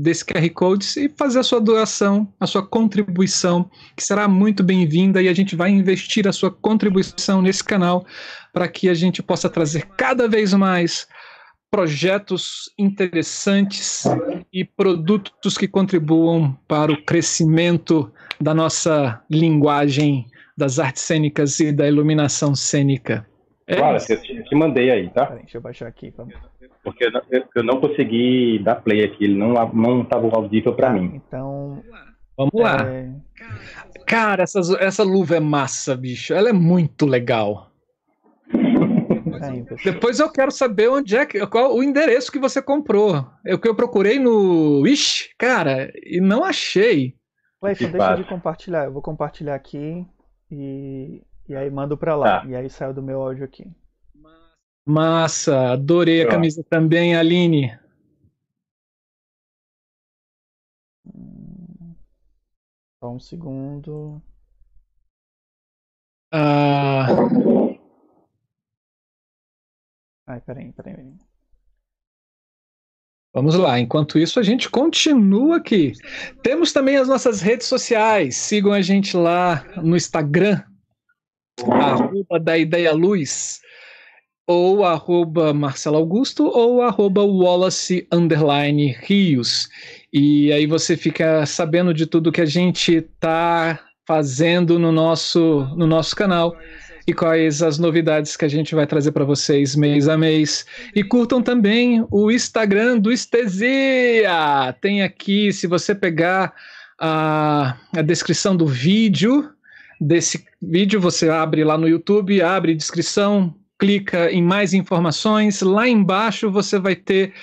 desse QR Code e fazer a sua doação, a sua contribuição, que será muito bem-vinda e a gente vai investir a sua contribuição nesse canal para que a gente possa trazer cada vez mais projetos interessantes e produtos que contribuam para o crescimento da nossa linguagem das artes cênicas e da iluminação cênica. É claro, eu te, mandei aí, tá? Peraí, deixa eu baixar aqui. Vamos porque eu não consegui dar play aqui, ele não não estava audível para tá, mim. Então, vamos lá. É... Cara, essa, essa luva é massa, bicho. Ela é muito legal. Depois eu quero saber onde é que qual o endereço que você comprou. É o que eu procurei no Wish, cara, e não achei. Cleiton, deixa de compartilhar. Eu vou compartilhar aqui e, e aí mando para lá. Tá. E aí saiu do meu áudio aqui. Massa, adorei a camisa também, Aline. Só um segundo. Ah. Ai, peraí, peraí, peraí. Vamos lá, enquanto isso a gente continua aqui. Temos também as nossas redes sociais. Sigam a gente lá no Instagram, arroba da Ideia Luz ou arroba Marcelo Augusto ou arroba Wallace underline Rios. E aí você fica sabendo de tudo que a gente está fazendo no nosso, no nosso canal e quais as novidades que a gente vai trazer para vocês mês a mês. E curtam também o Instagram do Estesia. Tem aqui, se você pegar a, a descrição do vídeo, desse vídeo, você abre lá no YouTube, abre descrição, clica em mais informações. Lá embaixo você vai ter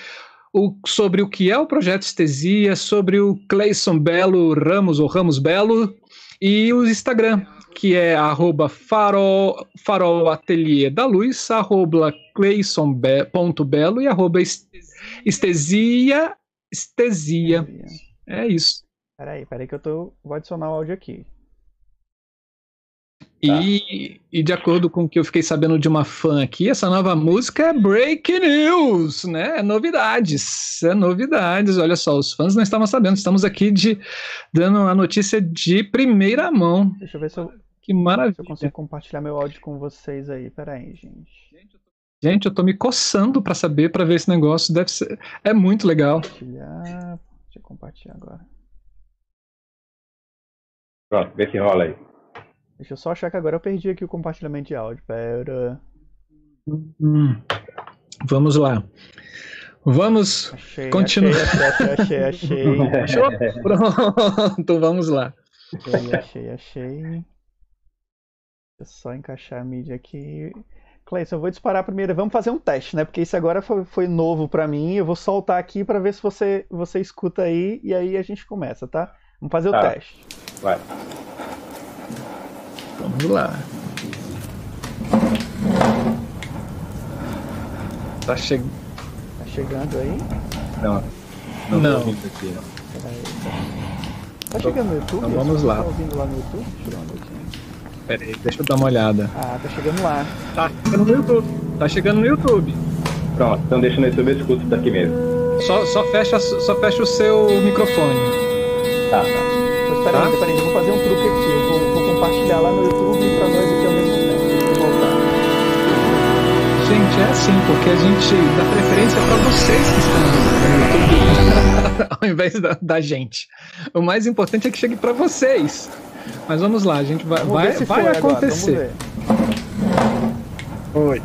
o, sobre o que é o projeto Estesia, sobre o Cleison Belo Ramos, ou Ramos Belo, e o Instagram, que é arroba farol, farol ateliê da luz, arroba cleison.belo e arroba estesia, estesia. É isso. Peraí, peraí que eu tô, vou adicionar o áudio aqui. Tá. E, e, de acordo com o que eu fiquei sabendo de uma fã aqui, essa nova música é break news, né? É novidades, é novidades. Olha só, os fãs não estavam sabendo. Estamos aqui de dando a notícia de primeira mão. Deixa eu ver se eu, que maravilha. Se eu consigo compartilhar meu áudio com vocês aí. Pera aí, gente. Gente, eu tô me coçando para saber, para ver esse negócio. Deve ser, é muito legal. Compartilhar. Deixa eu compartilhar agora. Pronto, vê se rola aí. Deixa eu só achar que agora eu perdi aqui o compartilhamento de áudio. Pera. Hum. Vamos lá. Vamos achei, continuar. Achei, achei, achei, achei. Pronto, vamos lá. Achei, achei, achei. Deixa eu só encaixar a mídia aqui. Cleison, eu vou disparar primeiro. Vamos fazer um teste, né? Porque isso agora foi, foi novo para mim. Eu vou soltar aqui para ver se você, você escuta aí e aí a gente começa, tá? Vamos fazer tá. o teste. Vai. Vamos lá. Tá, che... tá chegando aí? Não. Não. não. Aqui. Tá chegando no YouTube? Então vamos lá. Tá ouvindo lá no YouTube? Deixa eu dar uma Pera aí, deixa eu dar uma olhada. Ah, tá chegando lá. Tá chegando no YouTube. Tá chegando no YouTube. Pronto, então deixa no YouTube, eu escuto daqui mesmo. Só, só, fecha, só fecha o seu microfone. Tá, tá. Mas peraí, tá? peraí, eu vou fazer um truque aqui. Eu vou, vou compartilhar lá no YouTube é assim, porque a gente dá preferência para vocês que estão no YouTube, ao invés da, da, gente. O mais importante é que chegue para vocês. Mas vamos lá, a gente vai, vai, vai acontecer. Oi.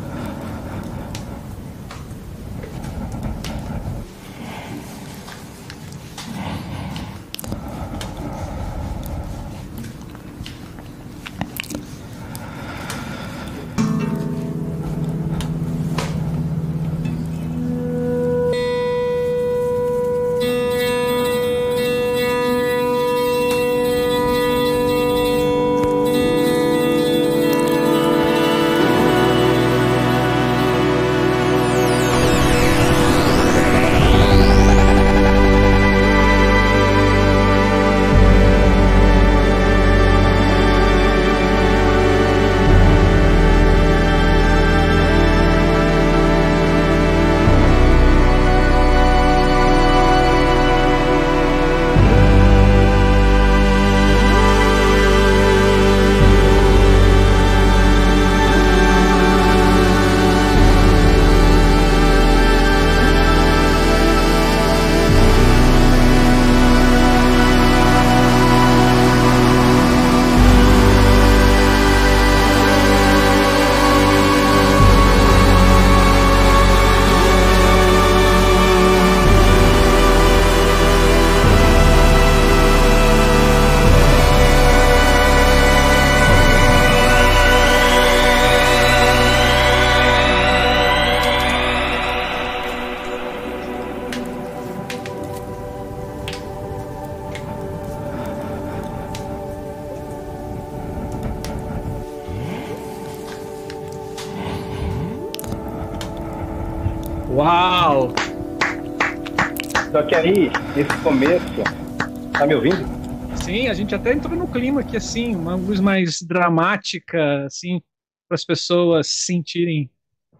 Até entrou no clima aqui, assim, uma luz mais dramática, assim, para as pessoas se sentirem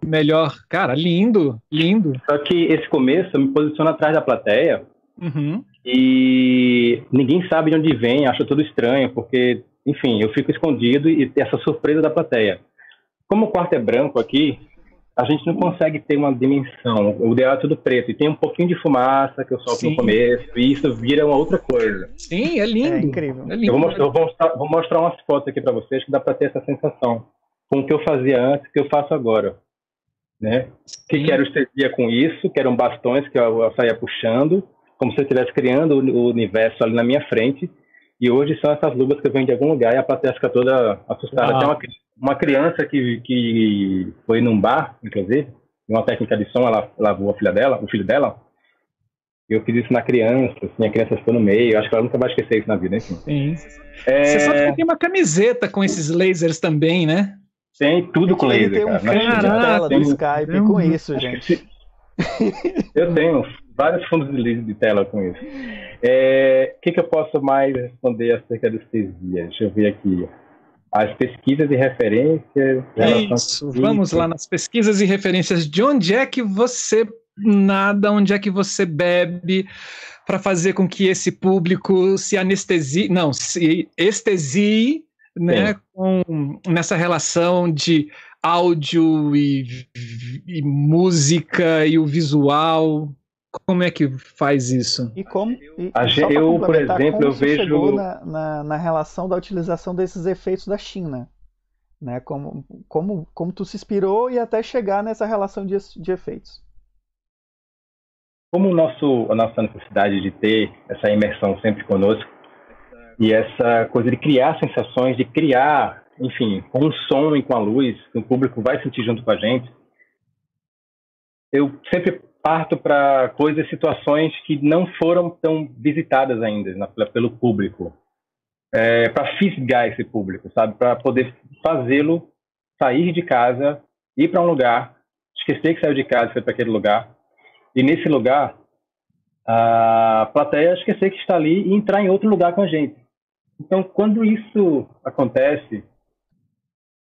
melhor. Cara, lindo, lindo. Só que esse começo eu me posiciono atrás da plateia uhum. e ninguém sabe de onde vem, acha tudo estranho, porque, enfim, eu fico escondido e essa surpresa da plateia. Como o quarto é branco aqui, a gente não consegue ter uma dimensão. O ideal é tudo preto. E tem um pouquinho de fumaça que eu solto Sim. no começo, e isso vira uma outra coisa. Sim, é lindo. É incrível. É lindo. Eu, vou mostrar, eu vou, mostrar, vou mostrar umas fotos aqui para vocês que dá para ter essa sensação. Com o que eu fazia antes, que eu faço agora. Né? Que quero estesia com isso, que eram bastões que eu, eu saía puxando, como se eu estivesse criando o universo ali na minha frente. E hoje são essas luvas que vêm de algum lugar e a plateia fica toda assustada. Ah. Tem uma, uma criança que, que foi num bar, inclusive, uma técnica de som, ela lavou a filha dela, o filho dela. Eu fiz isso na criança, assim, a criança ficou no meio. Acho que ela nunca vai esquecer isso na vida, enfim. Sim. É... Você sabe que tem uma camiseta com esses lasers também, né? Tem tudo com laser. Tem um fundo de tela do Skype tem... com isso, gente. Eu tenho vários fundos de, de tela com isso. É, o que, que eu posso mais responder acerca dos três dias? Deixa eu ver aqui. As pesquisas e referências. Isso, vamos lá nas pesquisas e referências. De onde é que você nada, onde é que você bebe para fazer com que esse público se anestesie, não, se estesie, né, com, nessa relação de áudio e, e música e o visual? Como é que faz isso? E como e, eu, por exemplo, eu vejo na, na, na, relação da utilização desses efeitos da China, né? Como, como, como tu se inspirou e até chegar nessa relação de, de efeitos. Como o nosso, a nossa necessidade de ter essa imersão sempre conosco e essa coisa de criar sensações, de criar, enfim, com o som e com a luz, que o público vai sentir junto com a gente, eu sempre parto para coisas, situações que não foram tão visitadas ainda na, pelo público, é, para fisgar esse público, sabe, para poder fazê-lo sair de casa, ir para um lugar, esquecer que saiu de casa, foi para aquele lugar, e nesse lugar a plateia esquecer que está ali e entrar em outro lugar com a gente. Então, quando isso acontece,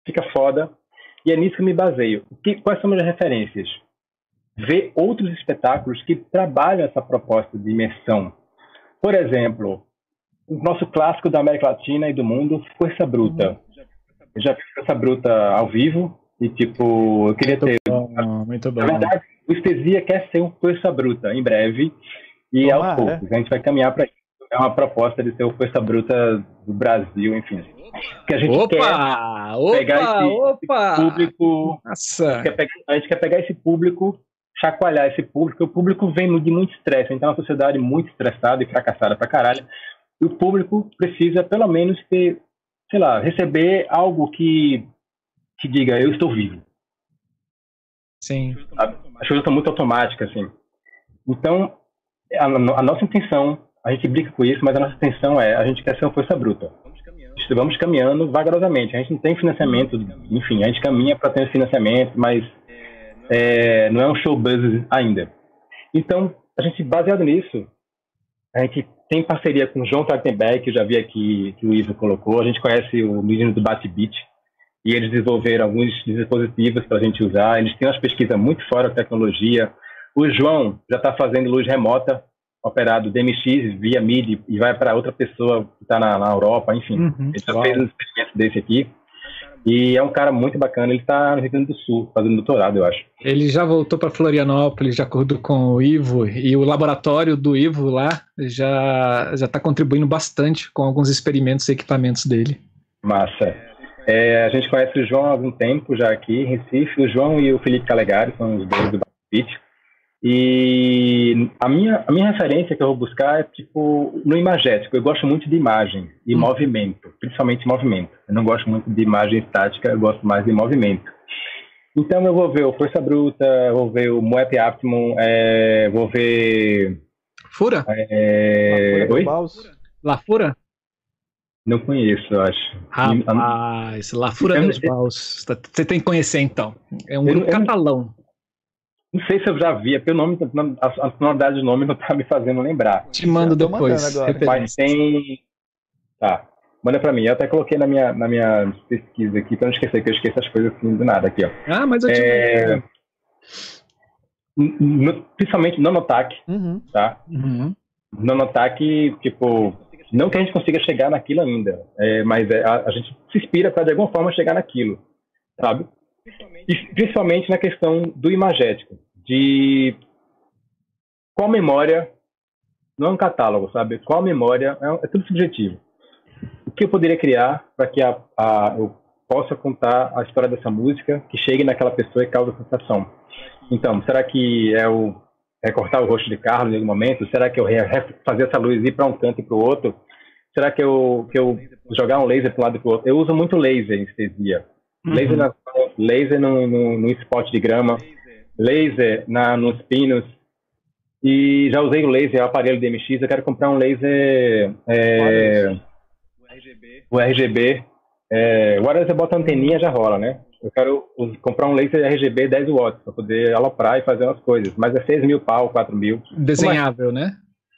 fica foda. E é nisso que eu me baseio. Que, quais são as referências? Ver outros espetáculos que trabalham essa proposta de imersão. Por exemplo, o nosso clássico da América Latina e do mundo, Força Bruta. Uhum. Eu já vi Força Bruta ao vivo e, tipo, eu queria muito ter. Bom, muito bom. Na verdade, o Estesia quer ser um Força Bruta em breve e Tomar, aos poucos. É? A gente vai caminhar para isso. É uma proposta de ser o Força Bruta do Brasil, enfim. Que a gente opa, quer opa, pegar esse, opa. esse público. Nossa. A gente, pegar, a gente quer pegar esse público chacoalhar esse público. O público vem de muito estresse, então é uma sociedade muito estressada e fracassada pra caralho. E o público precisa, pelo menos, ter, sei lá, receber algo que, que diga, eu estou vivo. Sim. As coisas estão muito automáticas, assim. Então, a, a, nossa intenção, a gente brinca com isso, mas a nossa intenção é, a gente quer ser uma força bruta. Vamos caminhando vagarosamente. A gente não tem financiamento, enfim, a gente caminha para ter financiamento, mas é, não é um show buzz ainda. Então, a gente, baseado nisso, a gente tem parceria com o João Trachtenberg, que eu já vi aqui, que o Ivo colocou. A gente conhece o menino do Bat-Beat, e eles desenvolveram alguns dispositivos para a gente usar. Eles têm umas pesquisas muito fora da tecnologia. O João já está fazendo luz remota, operado DMX via MIDI, e vai para outra pessoa que está na, na, Europa, enfim. Uhum, ele já fez um experimento desse aqui. E é um cara muito bacana, ele está no Rio Grande do Sul, fazendo doutorado, eu acho. Ele já voltou para Florianópolis, de acordo com o Ivo, e o laboratório do Ivo lá já já está contribuindo bastante com alguns experimentos e equipamentos dele. Massa. É, a gente conhece o João há algum tempo já aqui em Recife, o João e o Felipe Calegari são os dois do Beat. E a minha, a minha referência que eu vou buscar é tipo no imagético. Eu gosto muito de imagem e hum. movimento, principalmente movimento. Eu não gosto muito de imagem estática, eu gosto mais de movimento. Então eu vou ver o Força Bruta, vou ver o Moep Optimum, é, vou ver. Fura? É... Oi? La Fura? Não conheço, eu acho. Rapaz, La Fura dos Baus. Você tem que conhecer então. É um grupo eu, catalão. Não sei se eu já vi, é porque o nome, a sonoridade do nome não tá me fazendo lembrar. Te mando depois. Mas tem. Tá. Manda pra mim. Eu até coloquei na minha, na minha pesquisa aqui, pra não esquecer, que eu esqueço as coisas assim do nada aqui, ó. Ah, mas eu te é... no, Principalmente Nanotac, uhum. tá? Uhum. Nanotac, tipo, não que a gente consiga chegar naquilo ainda, é, mas é, a, a, gente se inspira para de alguma forma chegar naquilo, sabe? Principalmente na questão do imagético, de qual memória, não é um catálogo, sabe? Qual memória, é, é tudo subjetivo. O que eu poderia criar para que a, a, eu possa contar a história dessa música, que chegue naquela pessoa e cause sensação. Então, será que é o recortar o rosto de Carlos em algum momento? Será que eu fazer essa luz ir para um canto e para o outro? será que eu, que eu jogar um laser para um lado e para o outro? Eu uso muito laser em anestesia. Uhum. Laser, na, laser no, no, no spot de grama, laser na, nos pinos. E já usei o laser, o aparelho DMX. Eu quero comprar um laser. É, o RGB. O RGB. É, o você bota anteninha já rola, né? Eu quero comprar um laser RGB 10 watts para poder aloprar e fazer umas coisas. Mas é 6 mil pau, 4 mil. Desenhável, né?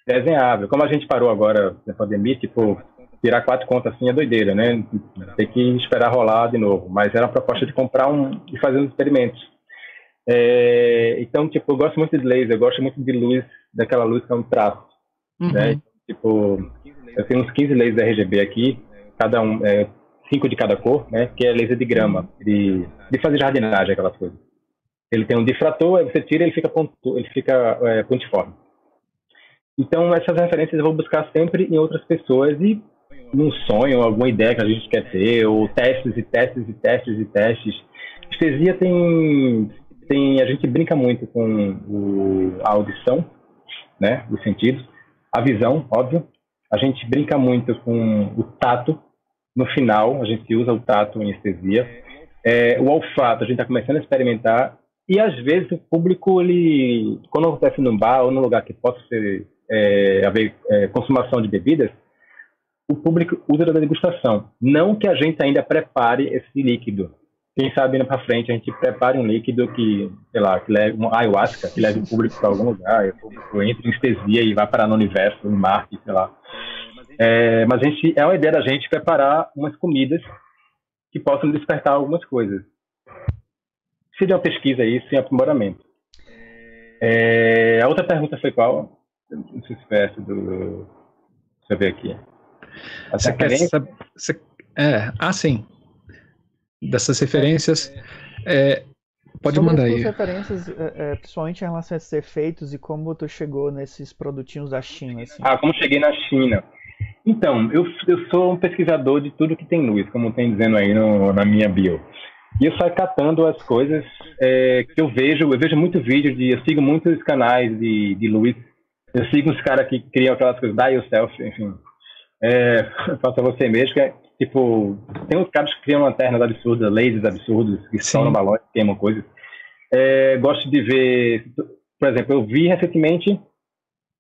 Desenhável. Como a gente parou agora na pandemia, tipo, tirar quatro contas assim é doideira, né? Tem que esperar rolar de novo. Mas era a proposta de comprar um e fazer uns experimentos. É, então, tipo, eu gosto muito de laser, eu gosto muito de luz, daquela luz que é um traço, uhum. né? Tipo, eu tenho uns 15 lasers RGB aqui, cada um, é, cinco de cada cor, né? Que é laser de grama, de, de fazer jardinagem, aquelas coisas. Ele tem um difrator, aí você tira ele fica ponto, ele fica é, pontiforme. Então, essas referências eu vou buscar sempre em outras pessoas e num sonho, alguma ideia que a gente quer ter, ou testes e testes e testes e testes. Estesia tem, tem a gente brinca muito com o, a audição, né, os sentidos, a visão, óbvio. A gente brinca muito com o tato. No final, a gente usa o tato em anestesia. É, o olfato, a gente está começando a experimentar. E às vezes o público, ele, quando acontece num bar ou num lugar que possa ser, é, haver é, consumação de bebidas, o público usa da degustação. Não que a gente ainda prepare esse líquido. Quem sabe indo para frente a gente prepare um líquido que, sei lá, que leve uma ayahuasca, que leve o público para algum lugar, o público entre em estesia e vá parar no universo, em Marte, sei lá. É, mas a gente, é uma ideia da gente preparar umas comidas que possam despertar algumas coisas. Seria uma pesquisa aí, sem aprimoramento. É, a outra pergunta foi qual? Não sei se essa do. Deixa eu ver aqui. Você quer saber, você, é, ah, sim. Dessas referências. É, pode Sobre mandar aí. referências, é, é, principalmente em relação a esses efeitos e como tu chegou nesses produtinhos da China. Assim. Ah, como cheguei na China. Então, eu, eu sou um pesquisador de tudo que tem luz, como tem dizendo aí no, na minha bio. E eu saio catando as coisas é, que eu vejo. Eu vejo muito vídeo de. Eu sigo muitos canais de, de luz. Eu sigo os caras que criam aquelas coisas, da yourself, enfim é, faça você mesmo, que é, tipo, tem uns caras que criam lanternas absurdas, lasers absurdos, que estão no balão, queimam coisas. É, gosto de ver, por exemplo, eu vi recentemente,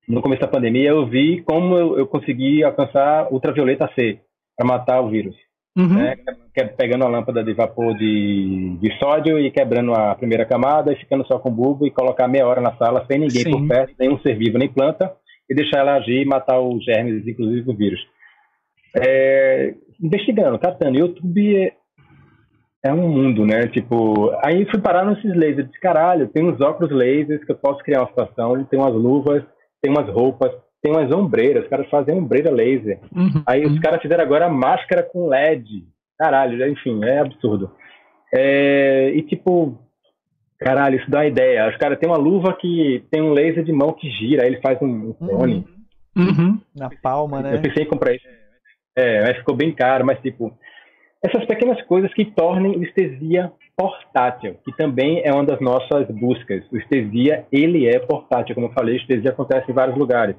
no começo da pandemia, eu vi como eu, eu consegui alcançar ultravioleta C para matar o vírus. Uhum. Né? Pegando a lâmpada de vapor de, de sódio e quebrando a primeira camada e ficando só com bulbo e colocar meia hora na sala sem ninguém Sim. por perto, nenhum ser vivo nem planta, e deixar ela agir e matar os germes, inclusive o vírus. É, investigando, catando. YouTube é, é, um mundo, né? Tipo, aí fui parar nesses lasers. Disse, caralho, tem uns óculos lasers que eu posso criar uma situação, tem umas luvas, tem umas roupas, tem umas ombreiras. Os caras fazem ombreira laser. Uhum. Aí os caras fizeram agora máscara com LED. Caralho, enfim, é absurdo. É, e tipo, Caralho, isso dá uma ideia. Os caras têm uma luva que tem um laser de mão que gira, aí ele faz um, clone. Uhum. Uhum. Na palma, né? Eu pensei em comprar isso. É, mas ficou bem caro, mas tipo, essas pequenas coisas que tornem o estesia portátil, que também é uma das nossas buscas. O estesia, ele é portátil, como eu falei, o estesia acontece em vários lugares.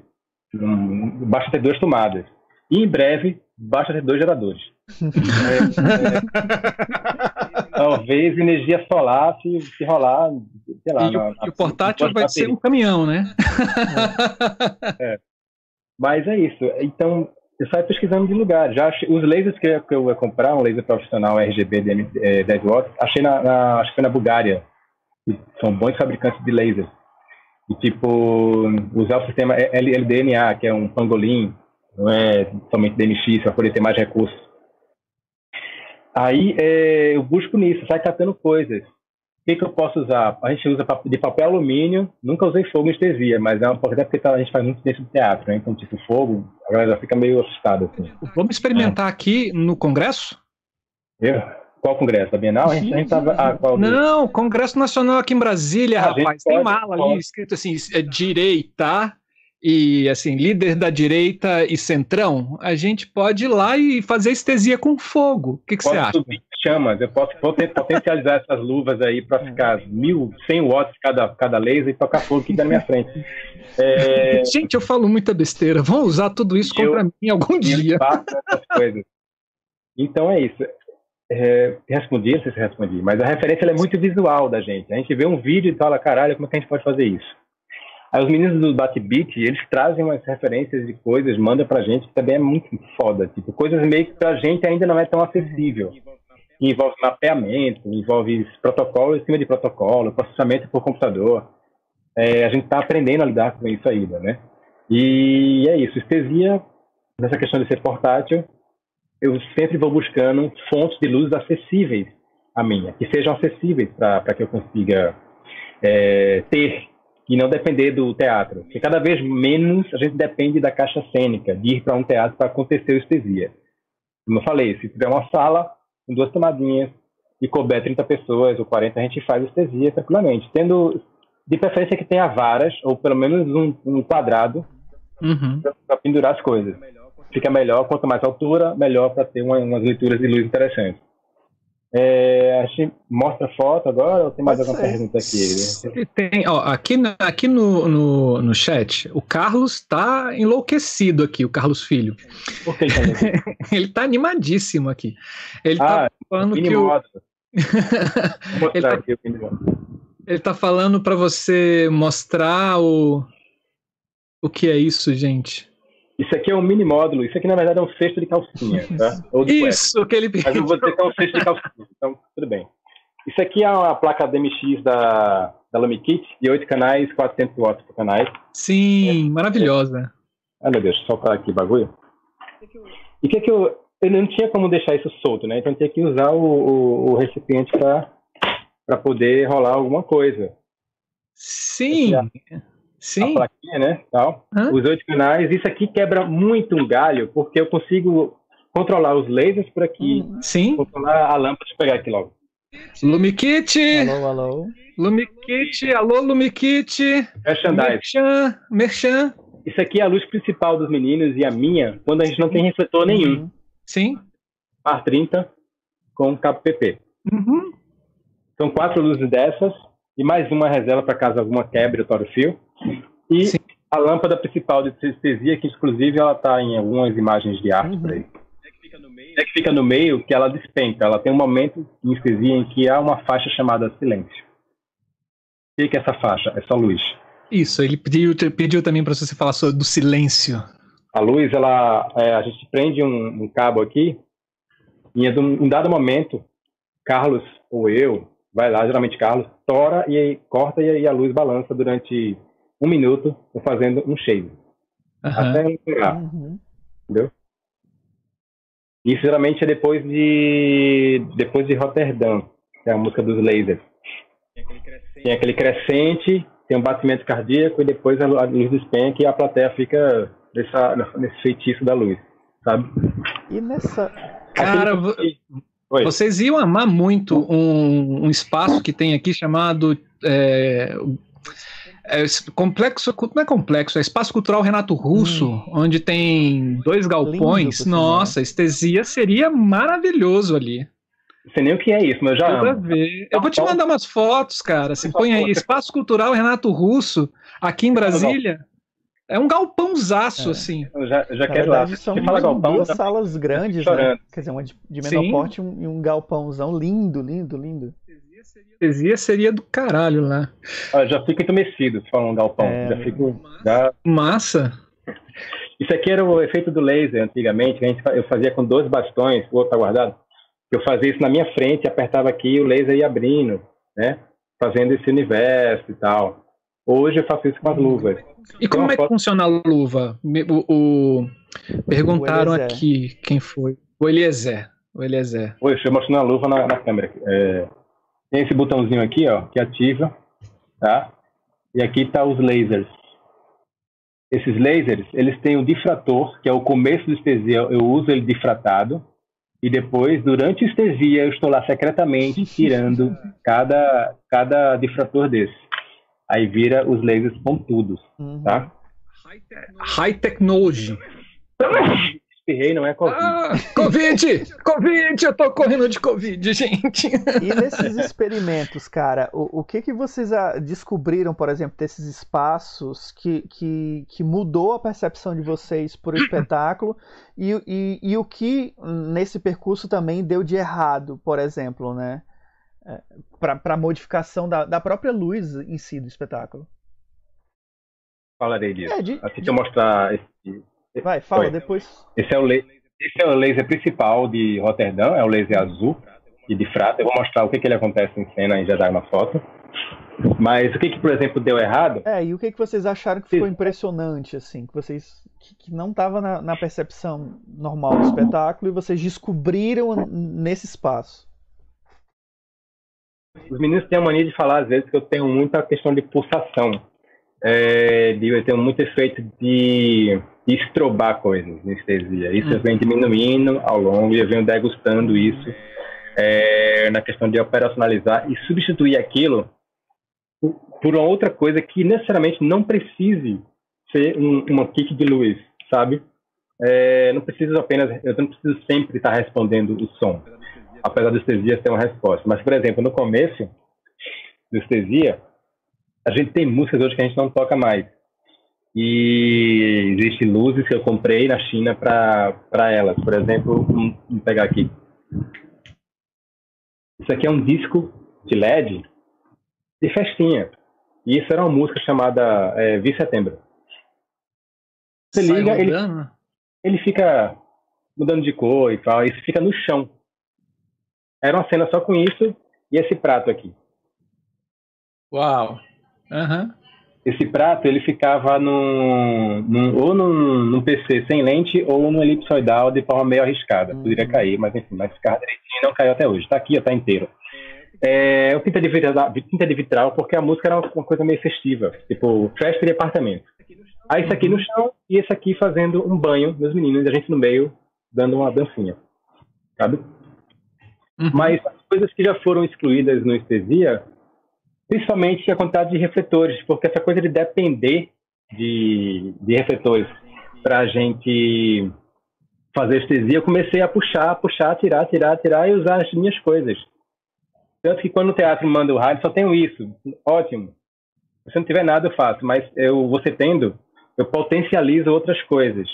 Um, basta ter duas tomadas. E em breve, basta ter dois geradores. é, é, talvez energia solar se, se rolar, sei lá. E, na, o, na, o portátil vai ser um caminhão, né? É. Mas é isso. Então, eu saio pesquisando de lugar. Já achei, os lasers que eu, que eu ia comprar, um laser profissional RGB de é, 10 watts, achei na, na, acho que foi na Bulgária. São bons fabricantes de lasers. E, tipo, usar o sistema LDNA, que é um pangolin, não é somente DMX, para poder ter mais recursos. Aí é, eu busco nisso, sai catando coisas. O que, que eu posso usar? A gente usa de papel alumínio, nunca usei fogo em estesia, mas é uma oportunidade porque tá, a gente faz muito dentro do teatro, né? Então, tipo, fogo, a galera fica meio assustada. Assim. Vamos experimentar é. aqui no Congresso? Eu? Qual congresso? A Bienal? A gente, a gente tava, ah, Não, Congresso Nacional aqui em Brasília, a rapaz. Tem mala ali escrito assim, é direita, e assim, líder da direita e centrão, a gente pode ir lá e fazer estesia com fogo. O que, que você acha? Subir, chamas. Eu posso potencializar essas luvas aí para ficar mil, cem watts cada, cada laser e tocar fogo aqui na minha frente. É... Gente, eu falo muita besteira. Vamos usar tudo isso contra eu, mim algum dia. Então é isso. É, respondi, não sei se respondi, mas a referência é muito visual da gente. A gente vê um vídeo e fala, caralho, como é que a gente pode fazer isso? Aí os meninos do Batbeat, eles trazem umas referências de coisas, manda pra gente, que também é muito foda. Tipo, coisas meio que pra gente ainda não é tão acessível. Envolve mapeamento, envolve protocolo em cima de protocolo, processamento por computador. É, a gente está aprendendo a lidar com isso ainda, né? E é isso. Estesia, nessa questão de ser portátil, eu sempre vou buscando fontes de luz acessíveis a minha, que sejam acessíveis para que eu consiga é, ter e não depender do teatro. Porque cada vez menos a gente depende da caixa cênica, de ir para um teatro para acontecer o estesia. Como eu falei, se tiver uma sala com duas tomadinhas e couber 30 pessoas ou 40, a gente faz estesia tranquilamente. Tendo, de preferência, que tenha varas, ou pelo menos um, um quadrado, uhum. para pendurar as coisas. Fica melhor, quanto mais altura, melhor para ter uma, umas leituras de luz interessantes. É, a gente mostra foto agora ou tem mais alguma pergunta aqui? Tem, ó, aqui, aqui no, no, no chat, o Carlos tá enlouquecido aqui, o Carlos Filho. Por que ele tá Ele tá animadíssimo aqui. Ele tá ah, tá falando que o... ele, tá... aqui ele tá falando para você mostrar o... O que é isso, gente? Isso aqui é um mini módulo, isso aqui na verdade é um cesto de calcinha, tá? isso, que ele Mas eu vou dizer que é um cesto de calcinha, então tudo bem. Isso aqui é uma placa DMX da, da LumiKit, de 8 canais, 400 watts por canais. Sim, é, maravilhosa. É. Ah, meu Deus, soltar aqui o bagulho. E o que que eu... Eu não tinha como deixar isso solto, né? Então eu tinha que usar o, o, o recipiente para poder rolar alguma coisa. Sim. Sim. a plaquinha, né? Tal. Hã? Os oito canais. Isso aqui quebra muito um galho, porque eu consigo controlar os lasers por aqui. Hum. Sim. Controlar a lâmpada. Deixa eu pegar aqui logo. Lumikit! Alô, alô. Lumikit, alô, Lumikit! Merchandise. Merchan, Merchan. Isso aqui é a luz principal dos meninos e a minha, quando a gente não tem refletor nenhum. Uhum. Sim. Par 30 com cabo PP. Uhum. São quatro luzes dessas e mais uma reserva para caso alguma quebre o toro fio. E Sim. a lâmpada principal de anestesia, que inclusive ela está em algumas imagens de arte uhum. por aí. É que, fica no meio, que ela despenca. Ela tem um momento de anestesia em que há uma faixa chamada silêncio. O que é essa faixa? É só luz. Isso, ele pediu, pediu também para você falar sobre do silêncio. A luz, ela, é, a gente prende um, um cabo aqui e em um dado momento, Carlos ou eu, vai lá, geralmente Carlos, tora e aí corta e aí a luz balança durante um minuto fazendo um shave. Uhum. Até pegar. Uhum. Entendeu? Isso geralmente é depois de depois de Rotterdam, que é a música dos lasers. Tem aquele crescente, tem, aquele crescente, tem um batimento cardíaco e depois a luz despenca e a plateia fica nessa, nesse feitiço da luz, sabe? E nessa... Cara, Oi. vocês iam amar muito um, um espaço que tem aqui chamado é, é, complexo, não é complexo, é Espaço Cultural Renato Russo, hum. onde tem dois galpões. Lindo, Nossa, estesia seria maravilhoso ali. Não sei nem o que é isso, mas já amo. Eu vou te mandar umas fotos, cara. Você põe aí Espaço Cultural Renato Russo, aqui em Brasília. É um galpãozaço, é. assim. Eu já, eu já quero verdade, lá. São Você fala galpão, duas salas grandes, né? Quer dizer, uma de, de menor Sim. porte e um, um galpãozão lindo, lindo, lindo anestesia seria do caralho lá. Ah, já fico entumecido falando galpão. É, já fico. Já... Massa! Isso aqui era o efeito do laser antigamente, a gente, eu fazia com dois bastões, o outro tá guardado. Eu fazia isso na minha frente, apertava aqui o laser ia abrindo, né? Fazendo esse universo e tal. Hoje eu faço isso com as luvas. E como é que foto... funciona a luva? O, o... Perguntaram o aqui quem foi. O Eliezer. O Eliezer. Oi, deixa eu mostrar a luva na, na câmera. É... Tem esse botãozinho aqui, ó, que ativa, tá? E aqui tá os lasers. Esses lasers, eles têm o difrator, que é o começo do estesia, eu uso ele difratado, e depois, durante a estesia, eu estou lá secretamente tirando cada, cada difrator desse. Aí vira os lasers pontudos, uhum. tá? High technology. espirrei, não é Covid. Ah, Covid! Covid! Eu tô correndo de Covid, gente. E nesses experimentos, cara, o, o que que vocês descobriram, por exemplo, desses espaços que, que, que mudou a percepção de vocês por espetáculo e, e, e o que nesse percurso também deu de errado, por exemplo, né? É, para modificação da, da própria luz em si do espetáculo? Falarei disso. É, de, assim de... eu mostrar esse, Vai, fala Foi. depois. Esse é, o laser, esse é o laser principal de Roterdã, é o laser azul e de Frata. Eu vou mostrar o que, que ele acontece em cena aí já já na foto. Mas o que, que, por exemplo, deu errado? É, e o que, que vocês acharam que ficou impressionante, assim, que vocês. que, que não estava na, na, percepção normal do espetáculo e vocês descobriram nesse espaço? Os meninos têm a mania de falar, às vezes, que eu tenho muita questão de pulsação. É, de, eu tenho muito efeito de estrobar coisas, anestesia. Isso hum. eu venho diminuindo ao longo e eu venho degustando isso é, na questão de operacionalizar e substituir aquilo por uma outra coisa que necessariamente não precise ser um, uma kick de luz, sabe? É, não preciso apenas, eu não preciso sempre estar respondendo o som, apesar do estesia ter uma resposta. Mas, por exemplo, no começo do estesia, a gente tem músicas hoje que a gente não toca mais e existem luzes que eu comprei na China para elas. Por exemplo, vamos pegar aqui. Isso aqui é um disco de LED de festinha. E isso era uma música chamada é, Vi Setembro. Você Sai liga, ele, ele fica mudando de cor e tal, isso fica no chão. Era uma cena só com isso e esse prato aqui. Uau! Uhum esse prato ele ficava num, num, ou num, num, PC sem lente ou no elipsoidal de forma meio arriscada. Uhum. Poderia cair, mas enfim, mas ficava direitinho não caiu até hoje. Está aqui, está inteiro. É, eu tinta de, vitral, tinta de vitral porque a música era uma coisa meio festiva, tipo festa de apartamento. Aí isso aqui no chão e esse aqui fazendo um banho, meus meninos, e a gente no meio dando uma dancinha, sabe? Uhum. Mas as coisas que já foram excluídas no Estesia principalmente a quantidade de refletores, porque essa coisa de depender de, de refletores para a gente fazer estesia, eu comecei a puxar, puxar, tirar, tirar, tirar e usar as minhas coisas. Tanto que quando o teatro manda o rádio, só tenho isso. Ótimo. Se não tiver nada, eu faço, mas eu, você tendo, eu potencializo outras coisas.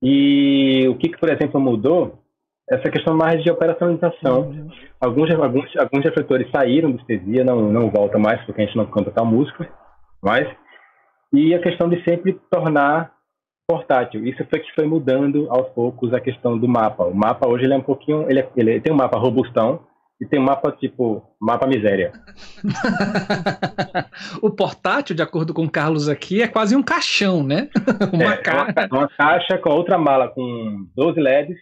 E o que, que por exemplo, mudou essa questão mais de operacionalização. Uhum. Alguns, alguns, alguns refletores saíram do estesia, não, não volta mais, porque a gente não canta tal música, mais. E a questão de sempre tornar portátil. Isso foi que foi mudando aos poucos a questão do mapa. O mapa hoje ele é um pouquinho, ele, é, ele tem um mapa robustão e tem um mapa tipo mapa miséria. o portátil, de acordo com o Carlos aqui, é quase um caixão, né? uma, é, ca... uma, uma caixa com outra mala com 12 LEDs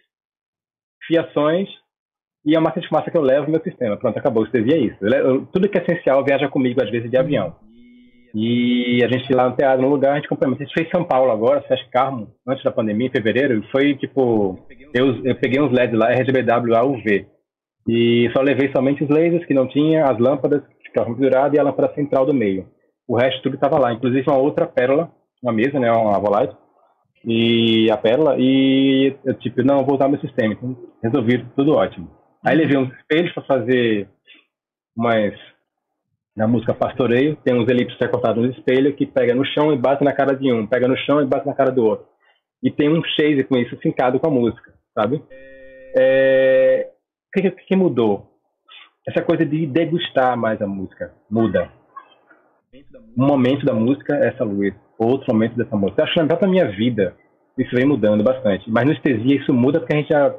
fiações e a massa de fumaça que eu levo no meu sistema. Pronto, acabou. Estesia é isso. Eu, tudo que é essencial viaja comigo, às vezes, de avião. E a gente lá no teatro, no lugar, a gente complementa. A gente fez São Paulo agora, Sesc Carmo, antes da pandemia, em fevereiro. Foi tipo. Eu, eu peguei uns LEDs lá, RGB UV. E só levei somente os lasers que não tinha, as lâmpadas que ficavam penduradas e a lâmpada central do meio. O resto tudo estava lá. Inclusive uma outra pérola, uma mesa, né, uma Volite, e a pérola, e eu tipo, não, vou usar meu sistema. Então, resolvi, tudo ótimo. Aí levei uns espelhos para fazer umas. Na música Pastoreio, tem uns elipses recortados no espelho que pega no chão e bate na cara de um, pega no chão e bate na cara do outro. E tem um chase com isso fincado com a música, sabe? É... O que, que mudou? Essa coisa de degustar mais a música muda. Um momento da música é essa luz outro momento dessa música. Eu acho que na própria minha vida isso vem mudando bastante. Mas no Estesia isso muda porque a gente já,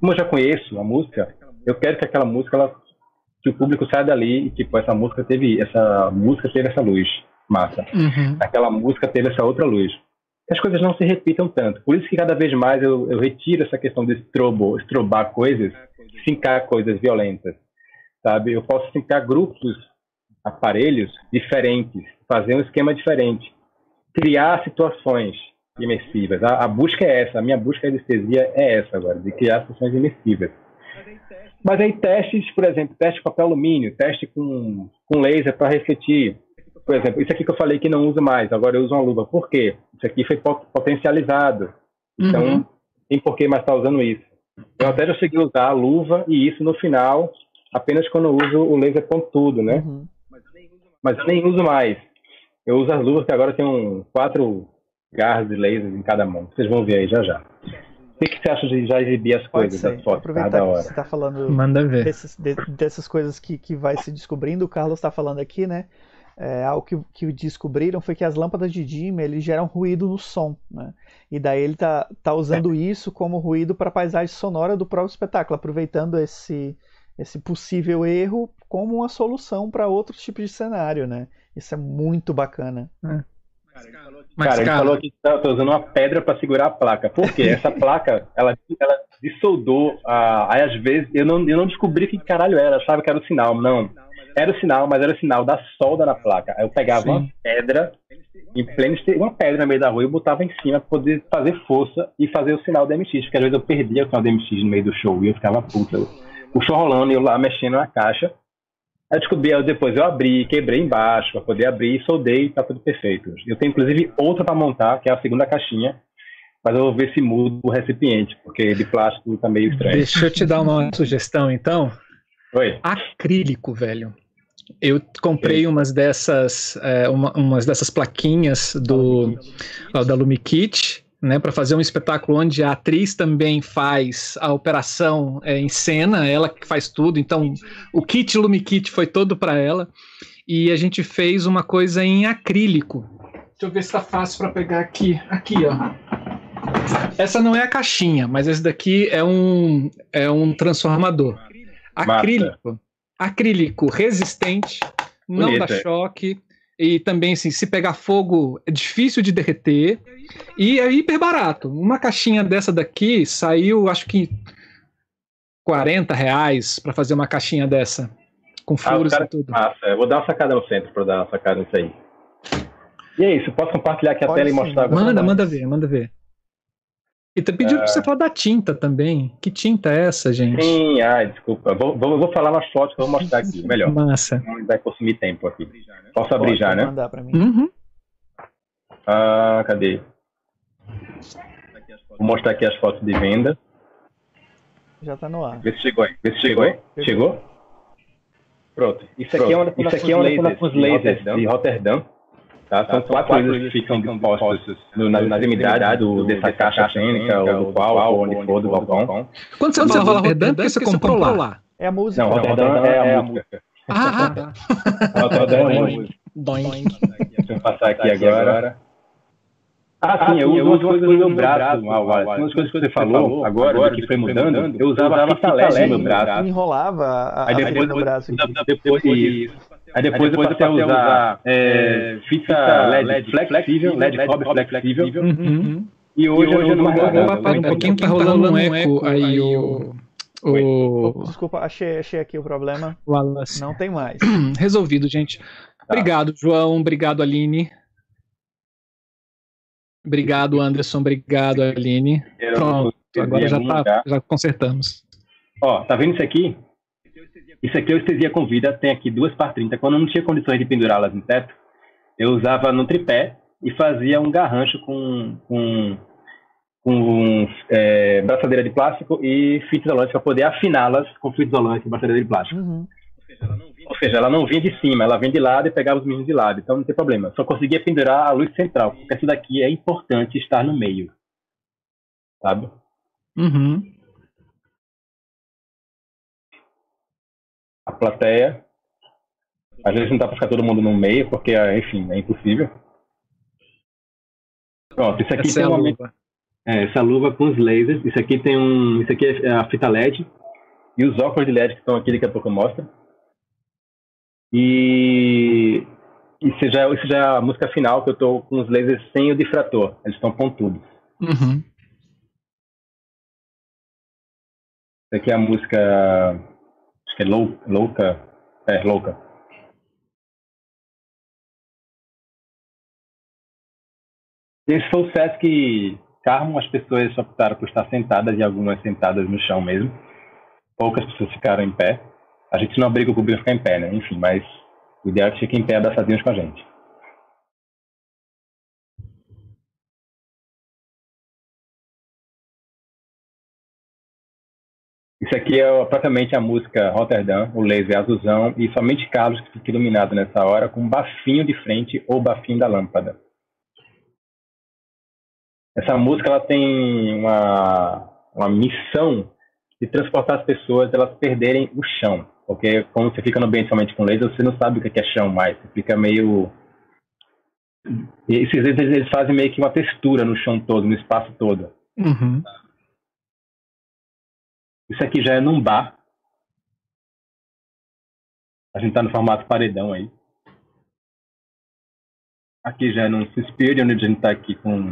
como eu já conheço a música, eu quero que aquela música, ela, que o público saia dali e tipo essa música teve essa música teve essa luz, massa. Uhum. Aquela música teve essa outra luz. As coisas não se repitam tanto. Por isso que cada vez mais eu, eu retiro essa questão de estrobo, estrobar coisas, fincar coisas violentas, sabe? Eu posso fincar grupos, aparelhos diferentes, fazer um esquema diferente criar situações imersivas. A, a, busca é essa, a minha busca de anestesia é essa agora, de criar situações imersivas. Mas aí testes, por exemplo, teste com papel alumínio, teste com, com laser para refletir. Por exemplo, isso aqui que eu falei que não uso mais, agora eu uso uma luva. Por quê? Isso aqui foi potencializado. Então, uhum. tem por que mais estar tá usando isso. Eu até já cheguei a usar a luva e isso no final, apenas quando eu uso o laser pontudo, né? Uhum. Mas eu nem uso mais. Eu uso as luvas que agora tem um, quatro garras de laser em cada mão. Vocês vão ver aí já já. O que, você acha de já exibir as coisas das fotos Aproveitar cada hora? Que você está falando Manda ver. Desses, de, dessas coisas que, que vai se descobrindo, o Carlos está falando aqui, né? É, algo que, que descobriram foi que as lâmpadas de dimmer eles geram ruído no som, né? E daí ele tá, tá usando isso como ruído para a paisagem sonora do próprio espetáculo, aproveitando esse, esse possível erro como uma solução para outros tipos de cenário, né? Isso é muito bacana. É. Cara, ele falou que tá, tá usando uma pedra para segurar a placa. Por quê? Essa placa, ela, ela dissoldou. Ah, aí, às vezes, eu não, eu não descobri que caralho era. Achava que era o sinal. Não. Era o sinal, mas era o sinal da solda na placa. Aí eu pegava Sim. uma pedra, em pleno uma pedra no meio da rua e botava em cima para poder fazer força e fazer o sinal da MX. Porque às vezes eu perdia o sinal da MX no meio do show e eu ficava puta. O show rolando e eu lá mexendo na caixa. Aí descobri, depois eu abri, quebrei embaixo para poder abrir, soldei e tá tudo perfeito. Eu tenho inclusive outra para montar, que é a segunda caixinha, mas eu vou ver se mudo o recipiente, porque de plástico tá meio estranho. Deixa eu te dar uma sugestão então. Oi. Acrílico, velho. Eu comprei umas dessas, é, uma, umas dessas plaquinhas do da Lumikit né, para fazer um espetáculo onde a atriz também faz a operação é, em cena, ela que faz tudo, então o kit Lumikit foi todo para ela, e a gente fez uma coisa em acrílico. Deixa eu ver se tá fácil para pegar aqui. Aqui, ó. Essa não é a caixinha, mas esse daqui é um, é um transformador. Acrílico. Acrílico resistente, não Bonita. dá choque, e também, assim, se pegar fogo é difícil de derreter. E é hiper barato. Uma caixinha dessa daqui saiu, acho que 40 reais para fazer uma caixinha dessa. Com ah, furos ah, e tudo. Massa. Eu vou dar uma sacada no centro para dar uma sacada nisso aí. E é isso, posso compartilhar aqui a Pode tela sim. e mostrar Manda, manda ver, manda ver. E te pediu é... pra você falar da tinta também. Que tinta é essa, gente? Sim, ai, desculpa. Vou, vou, vou falar nas fotos que eu vou mostrar aqui. Melhor. Massa. Não vai consumir tempo aqui. Posso abrir Pode, já, né? mandar pra mim. Uhum. Ah, cadê? Vou mostrar aqui as fotos de venda. Já tá no ar. Vê se chegou aí. Vê se chegou aí. Chegou? Pronto. Isso aqui Pronto. é uma das Isso aqui é das lasers de Rotterdam. Tá? São, São quatro, quatro que ficam dispostos no, na, na extremidade do, dessa caixa cênica, ou do qual, ou onde for do balcão. Quando você, fala Rotterdam, porque você comprou lá? lá? É a música. Não, Rotterdam é, é a música. Ah, tá. Rotterdam é a música. Deixa eu passar aqui agora. Ah, sim, eu uso umas coisas no meu braço, Wallace. Uma das coisas que você falou agora, que foi mudando, eu usava fita LED no meu braço. Enrolava a, depois, no braço. Depois, aí depois eu passei a usar é, fita LED flexível, LED cobre flexível. E hoje eu não mais Um pouquinho tá rolando um eco aí o... O... Desculpa, achei, achei aqui o problema. Wallace. Não tem mais. Resolvido, gente. Obrigado, João. Obrigado, Aline. Obrigado, Anderson. Obrigado, Aline. Pronto, agora já, tá, já consertamos. Ó, tá vendo isso aqui? Isso aqui o estesia com vida, tem aqui duas par 30. Quando eu não tinha condições de pendurá-las no teto, eu usava no tripé e fazia um garrancho com, com, com é, braçadeira de plástico e fita isolante para poder afiná-las com fita isolante e braçadeira de plástico. Uhum. Ou seja, ela não vinha de cima, ela vem de lado e pegava os meninos de lado. Então não tem problema. Só conseguia pendurar a luz central, porque essa daqui é importante estar no meio. Sabe? Uhum. Plateia. Às vezes não dá para ficar todo mundo no meio, porque, enfim, é impossível. Pronto, isso aqui essa tem é uma. Luva. É, essa luva com os lasers. Isso aqui tem um. Isso aqui é a fita LED. E os óculos de LED que estão aqui, daqui a pouco eu mostro. E isso já, isso já é a música final, que eu tô com os lasers sem o difrator. Eles estão pontudos. Uhum. Isso aqui é a música. Que é lou, Louca. É, Louca. Esse foi o Sesc Carmo. As pessoas optaram por estar sentadas e algumas sentadas no chão mesmo. Poucas pessoas ficaram em pé. A gente não obriga o público a ficar em pé, né? Enfim, mas o ideal é que fique em pé abraçadinhos com a gente. Isso aqui é praticamente a música Rotterdam, o laser azulzão, e somente Carlos que fica iluminado nessa hora com um bafinho de frente ou bafinho da lâmpada. Essa música ela tem uma, uma missão de transportar as pessoas elas perderem o chão. Porque quando você fica no ambiente somente com laser, você não sabe o que é chão mais. Você fica meio. Esses lasers eles fazem meio que uma textura no chão todo, no espaço todo. Uhum. Isso aqui já é num bar. A gente está no formato paredão aí. Aqui já é num Suspiro, onde a gente está aqui com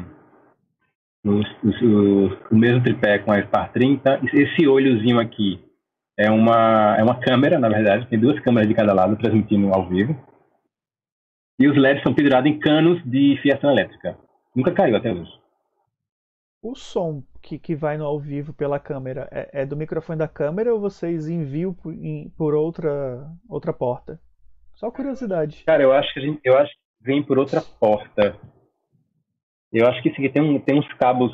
o, o, o, mesmo tripé com a Spar 30. Esse olhozinho aqui é uma, é uma câmera, na verdade. Tem duas câmeras de cada lado transmitindo ao vivo. E os LEDs são pendurados em canos de fiação elétrica. Nunca caiu até hoje. O som que, que vai no ao vivo pela câmera é, é do microfone da câmera ou vocês enviam por, em, por outra, outra porta? Só curiosidade. Cara, eu acho que, gente, eu acho que vem por outra porta. Eu acho que isso aqui tem, um, tem uns cabos.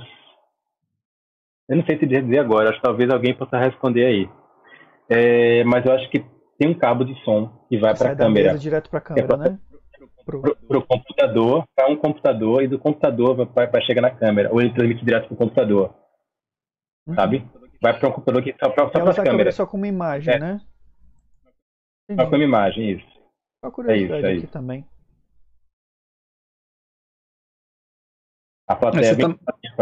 Eu não sei se dizer agora, acho que talvez alguém possa responder aí. É, mas eu acho que tem um cabo de som que vai para a câmera. direto para a câmera, é né? Para o computador, para um computador, e do computador vai, vai chegar na câmera, ou ele transmite direto para o computador. Uhum. Sabe? Vai para um computador que só para as câmeras. Só com uma imagem, é. né? Entendi. Só com uma imagem, isso. Só curiosidade é isso, é aqui isso. também. A plateia você, tá...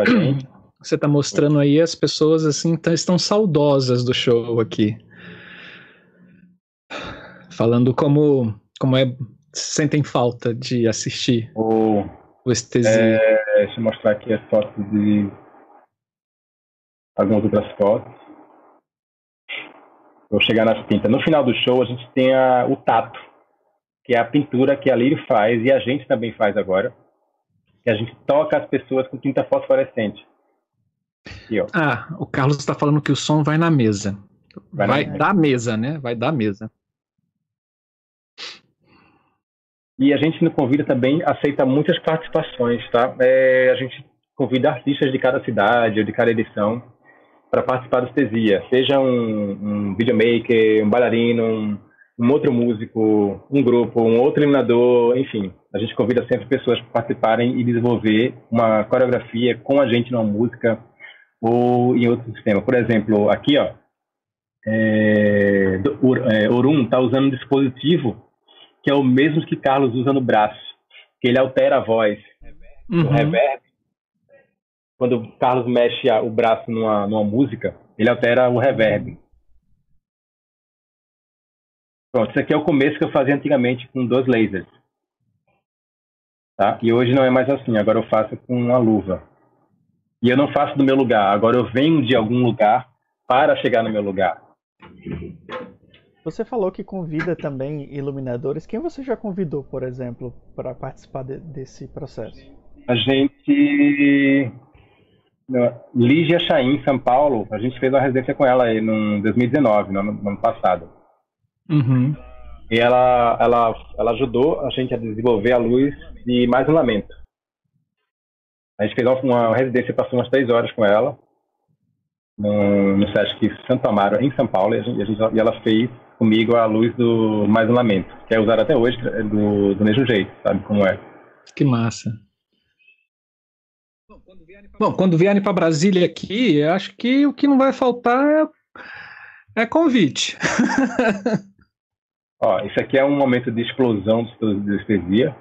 você tá mostrando aí as pessoas assim tá, estão saudosas do show aqui. Falando como, como é sentem falta de assistir o, o Estesia. É, deixa eu mostrar aqui as fotos de algumas outras fotos. Vou chegar nas pintas. No final do show, a gente tem a, o tato, que é a pintura que a Lírio faz e a gente também faz agora. Que a gente toca as pessoas com tinta fosforescente. Aqui, ah, o Carlos está falando que o som vai na mesa. Vai, vai da mesa, né? Vai da mesa. E a gente no Convida também aceita muitas participações, tá? É, a gente convida artistas de cada cidade ou de cada edição para participar da estesia, seja um, um videomaker, um bailarino, um, um, outro músico, um grupo, um outro iluminador, enfim. A gente convida sempre pessoas para participarem e desenvolver uma coreografia com a gente numa música ou em outro sistema. Por exemplo, aqui, ó, é, é Orum está usando um dispositivo que é o mesmo que Carlos usa no braço, que ele altera a voz, uhum. o reverb. Quando o Carlos mexe o braço numa, numa música, ele altera o reverb. Pronto, isso aqui é o começo que eu fazia antigamente com dois lasers. Tá? E hoje não é mais assim, agora eu faço com uma luva. E eu não faço do meu lugar, agora eu venho de algum lugar para chegar no meu lugar. Você falou que convida também iluminadores. Quem você já convidou, por exemplo, para participar de, desse processo? A gente. Lígia Chaim, São Paulo, a gente fez uma residência com ela aí no 2019, no ano, no ano passado. Uhum. E ela, ela, ela ajudou a gente a desenvolver a luz de Mais um Lamento. A gente fez uma, uma residência, passou umas três horas com ela, no, no Sesc Santo Amaro, em São Paulo, e, a gente, e ela fez comigo a luz do Mais um Lamento, que é usada até hoje é do, do mesmo jeito, sabe como é. Que massa. Bom, quando vierem para Brasília aqui, acho que o que não vai faltar é, é convite. Ó, isso aqui é um momento de explosão do anestesia.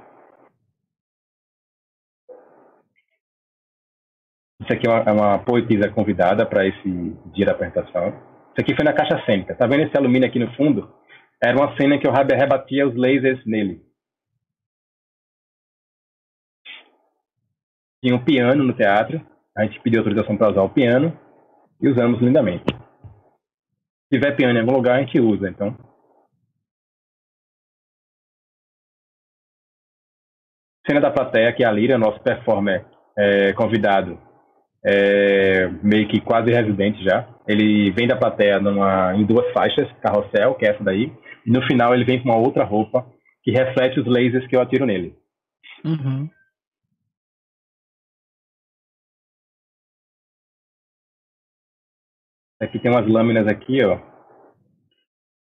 Isso aqui é uma, é uma poetisa convidada para esse dia da apresentação. Isso aqui foi na caixa cênica. Tá vendo esse alumínio aqui no fundo? Era uma cena que eu rebatia os lasers nele. Tinha um piano no teatro. A gente pediu autorização para usar o piano e usamos lindamente. Se tiver piano em algum lugar, a gente usa, então. Cena da plateia, que é a Lira, nosso performer é, convidado, é, meio que quase residente já. Ele vem da plateia numa, em duas faixas, carrossel, que é essa daí, e no final ele vem com uma outra roupa que reflete os lasers que eu atiro nele. Uhum. Aqui tem umas lâminas aqui, ó.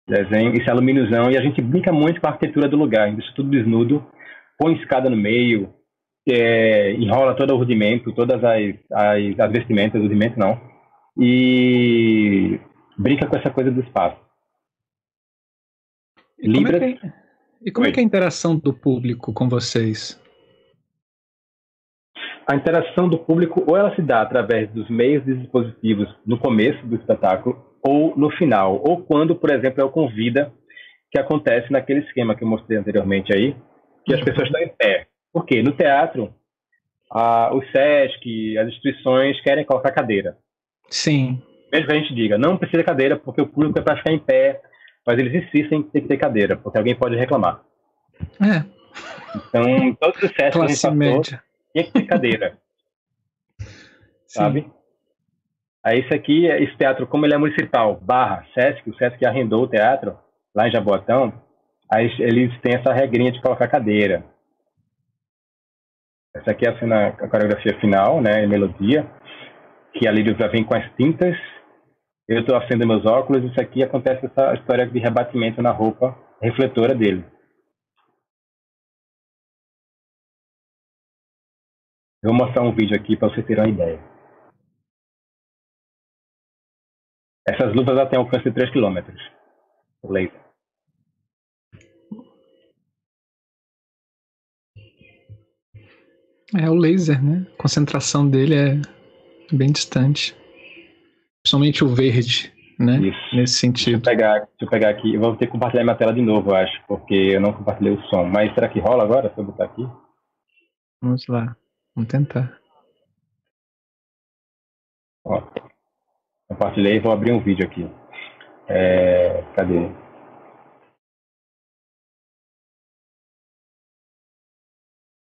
Desenho, isso é alumíniozão, e a gente brinca muito com a arquitetura do lugar, deixa tudo desnudo, põe escada no meio, é, enrola todo o rudimento, todas as, as, as vestimentas, o rudimento não, e brinca com essa coisa do espaço. E Libras... Como é que, é, e como é que é a interação do público com vocês? A interação do público ou ela se dá através dos meios de dispositivos no começo do espetáculo ou no final, ou quando, por exemplo, é o convida, que acontece naquele esquema que eu mostrei anteriormente aí, que as pessoas estão em pé. Por quê? No teatro, a, o SESC, as instituições querem colocar cadeira. Sim. Mesmo que a gente diga, não precisa cadeira, porque o público é para ficar em pé, mas eles insistem em ter que ter cadeira, porque alguém pode reclamar. É. Então, todos os SESC que a gente passou, tinha que ter cadeira. Sabe? Aí esse aqui, esse teatro, como ele é municipal, barra Sesc, o Sesc arrendou o teatro lá em Jaboatão, aí eles têm essa regrinha de colocar cadeira. Essa aqui é a, cena, a coreografia final, né, melodia, que a já vem com as tintas, eu estou acendendo meus óculos, isso aqui acontece essa história de rebatimento na roupa refletora dele. Eu vou mostrar um vídeo aqui para você ter uma ideia. Essas luvas já têm alcance de 3 km. Laser. É o laser, né? A concentração dele é bem distante. Principalmente o verde, né? Isso. Nesse sentido. Deixa eu, pegar, deixa eu pegar aqui. Eu vou ter que compartilhar minha tela de novo, eu acho, porque eu não compartilhei o som. Mas será que rola agora se eu botar aqui? Vamos lá. Vamos tentar. Ó, compartilhei e vou abrir um vídeo aqui. É, cadê?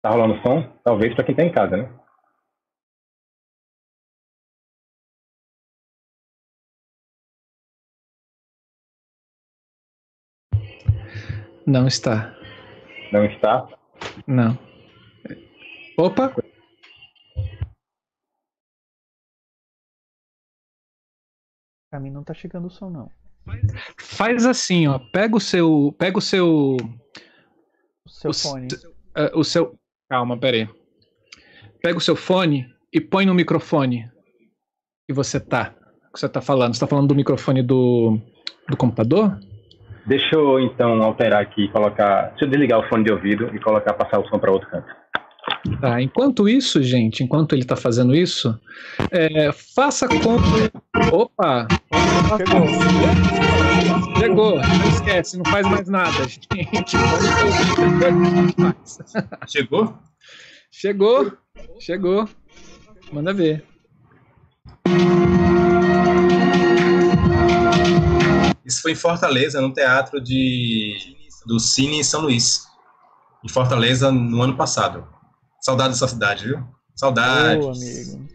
Tá rolando som? Talvez para quem tá em casa, né? Não está. Não está? Não. Opa! Pra mim não tá chegando o som, não. Faz assim, ó. Pega o seu. Pega o seu. O seu o fone. uh, o seu. Calma, pera aí. Pega o seu fone e põe no microfone que você tá. Que você tá falando. Você tá falando do microfone do, do computador? Deixa eu então alterar aqui, colocar. Deixa eu desligar o fone de ouvido e colocar, passar o som para outro canto. Tá, enquanto isso, gente, enquanto ele está fazendo isso, é, faça como. Opa! Chegou. Chegou, não esquece, não faz mais nada, gente. Chegou? Chegou, chegou. Manda ver. Isso foi em Fortaleza, no teatro de, do Cine em São Luís. Em Fortaleza, no ano passado. Saudade dessa cidade, viu? Saudades. Ô, amigo.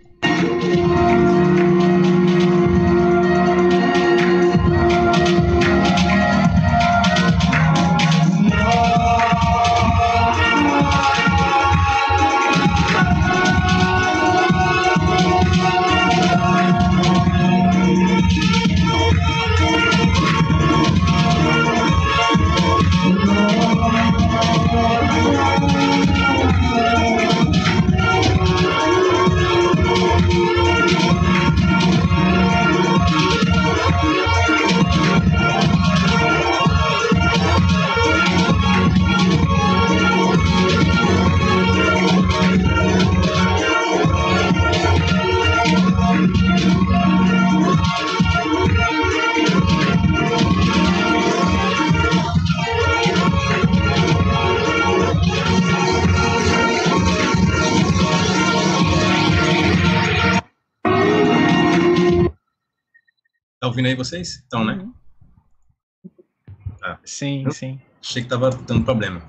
Ouvindo aí vocês? Então, né? Uhum. Tá. Sim, eu sim. Achei que tava dando problema.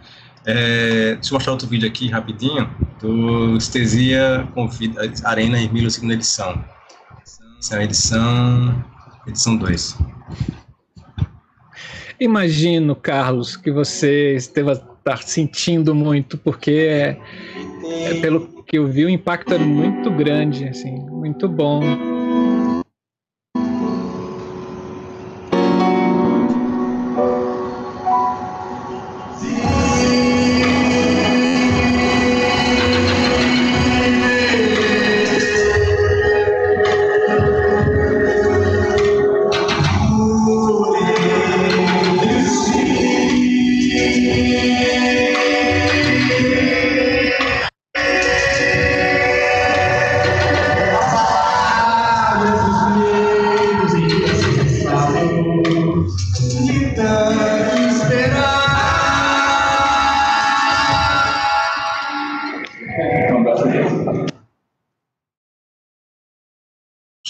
É, deixa eu mostrar outro vídeo aqui rapidinho do Estesia Convida Arena em Milo, segunda edição. Essa é a edição, edição 2. Imagino, Carlos, que você esteva estar sentindo muito, porque é, é, pelo que eu vi, o impacto é muito grande, assim, muito bom.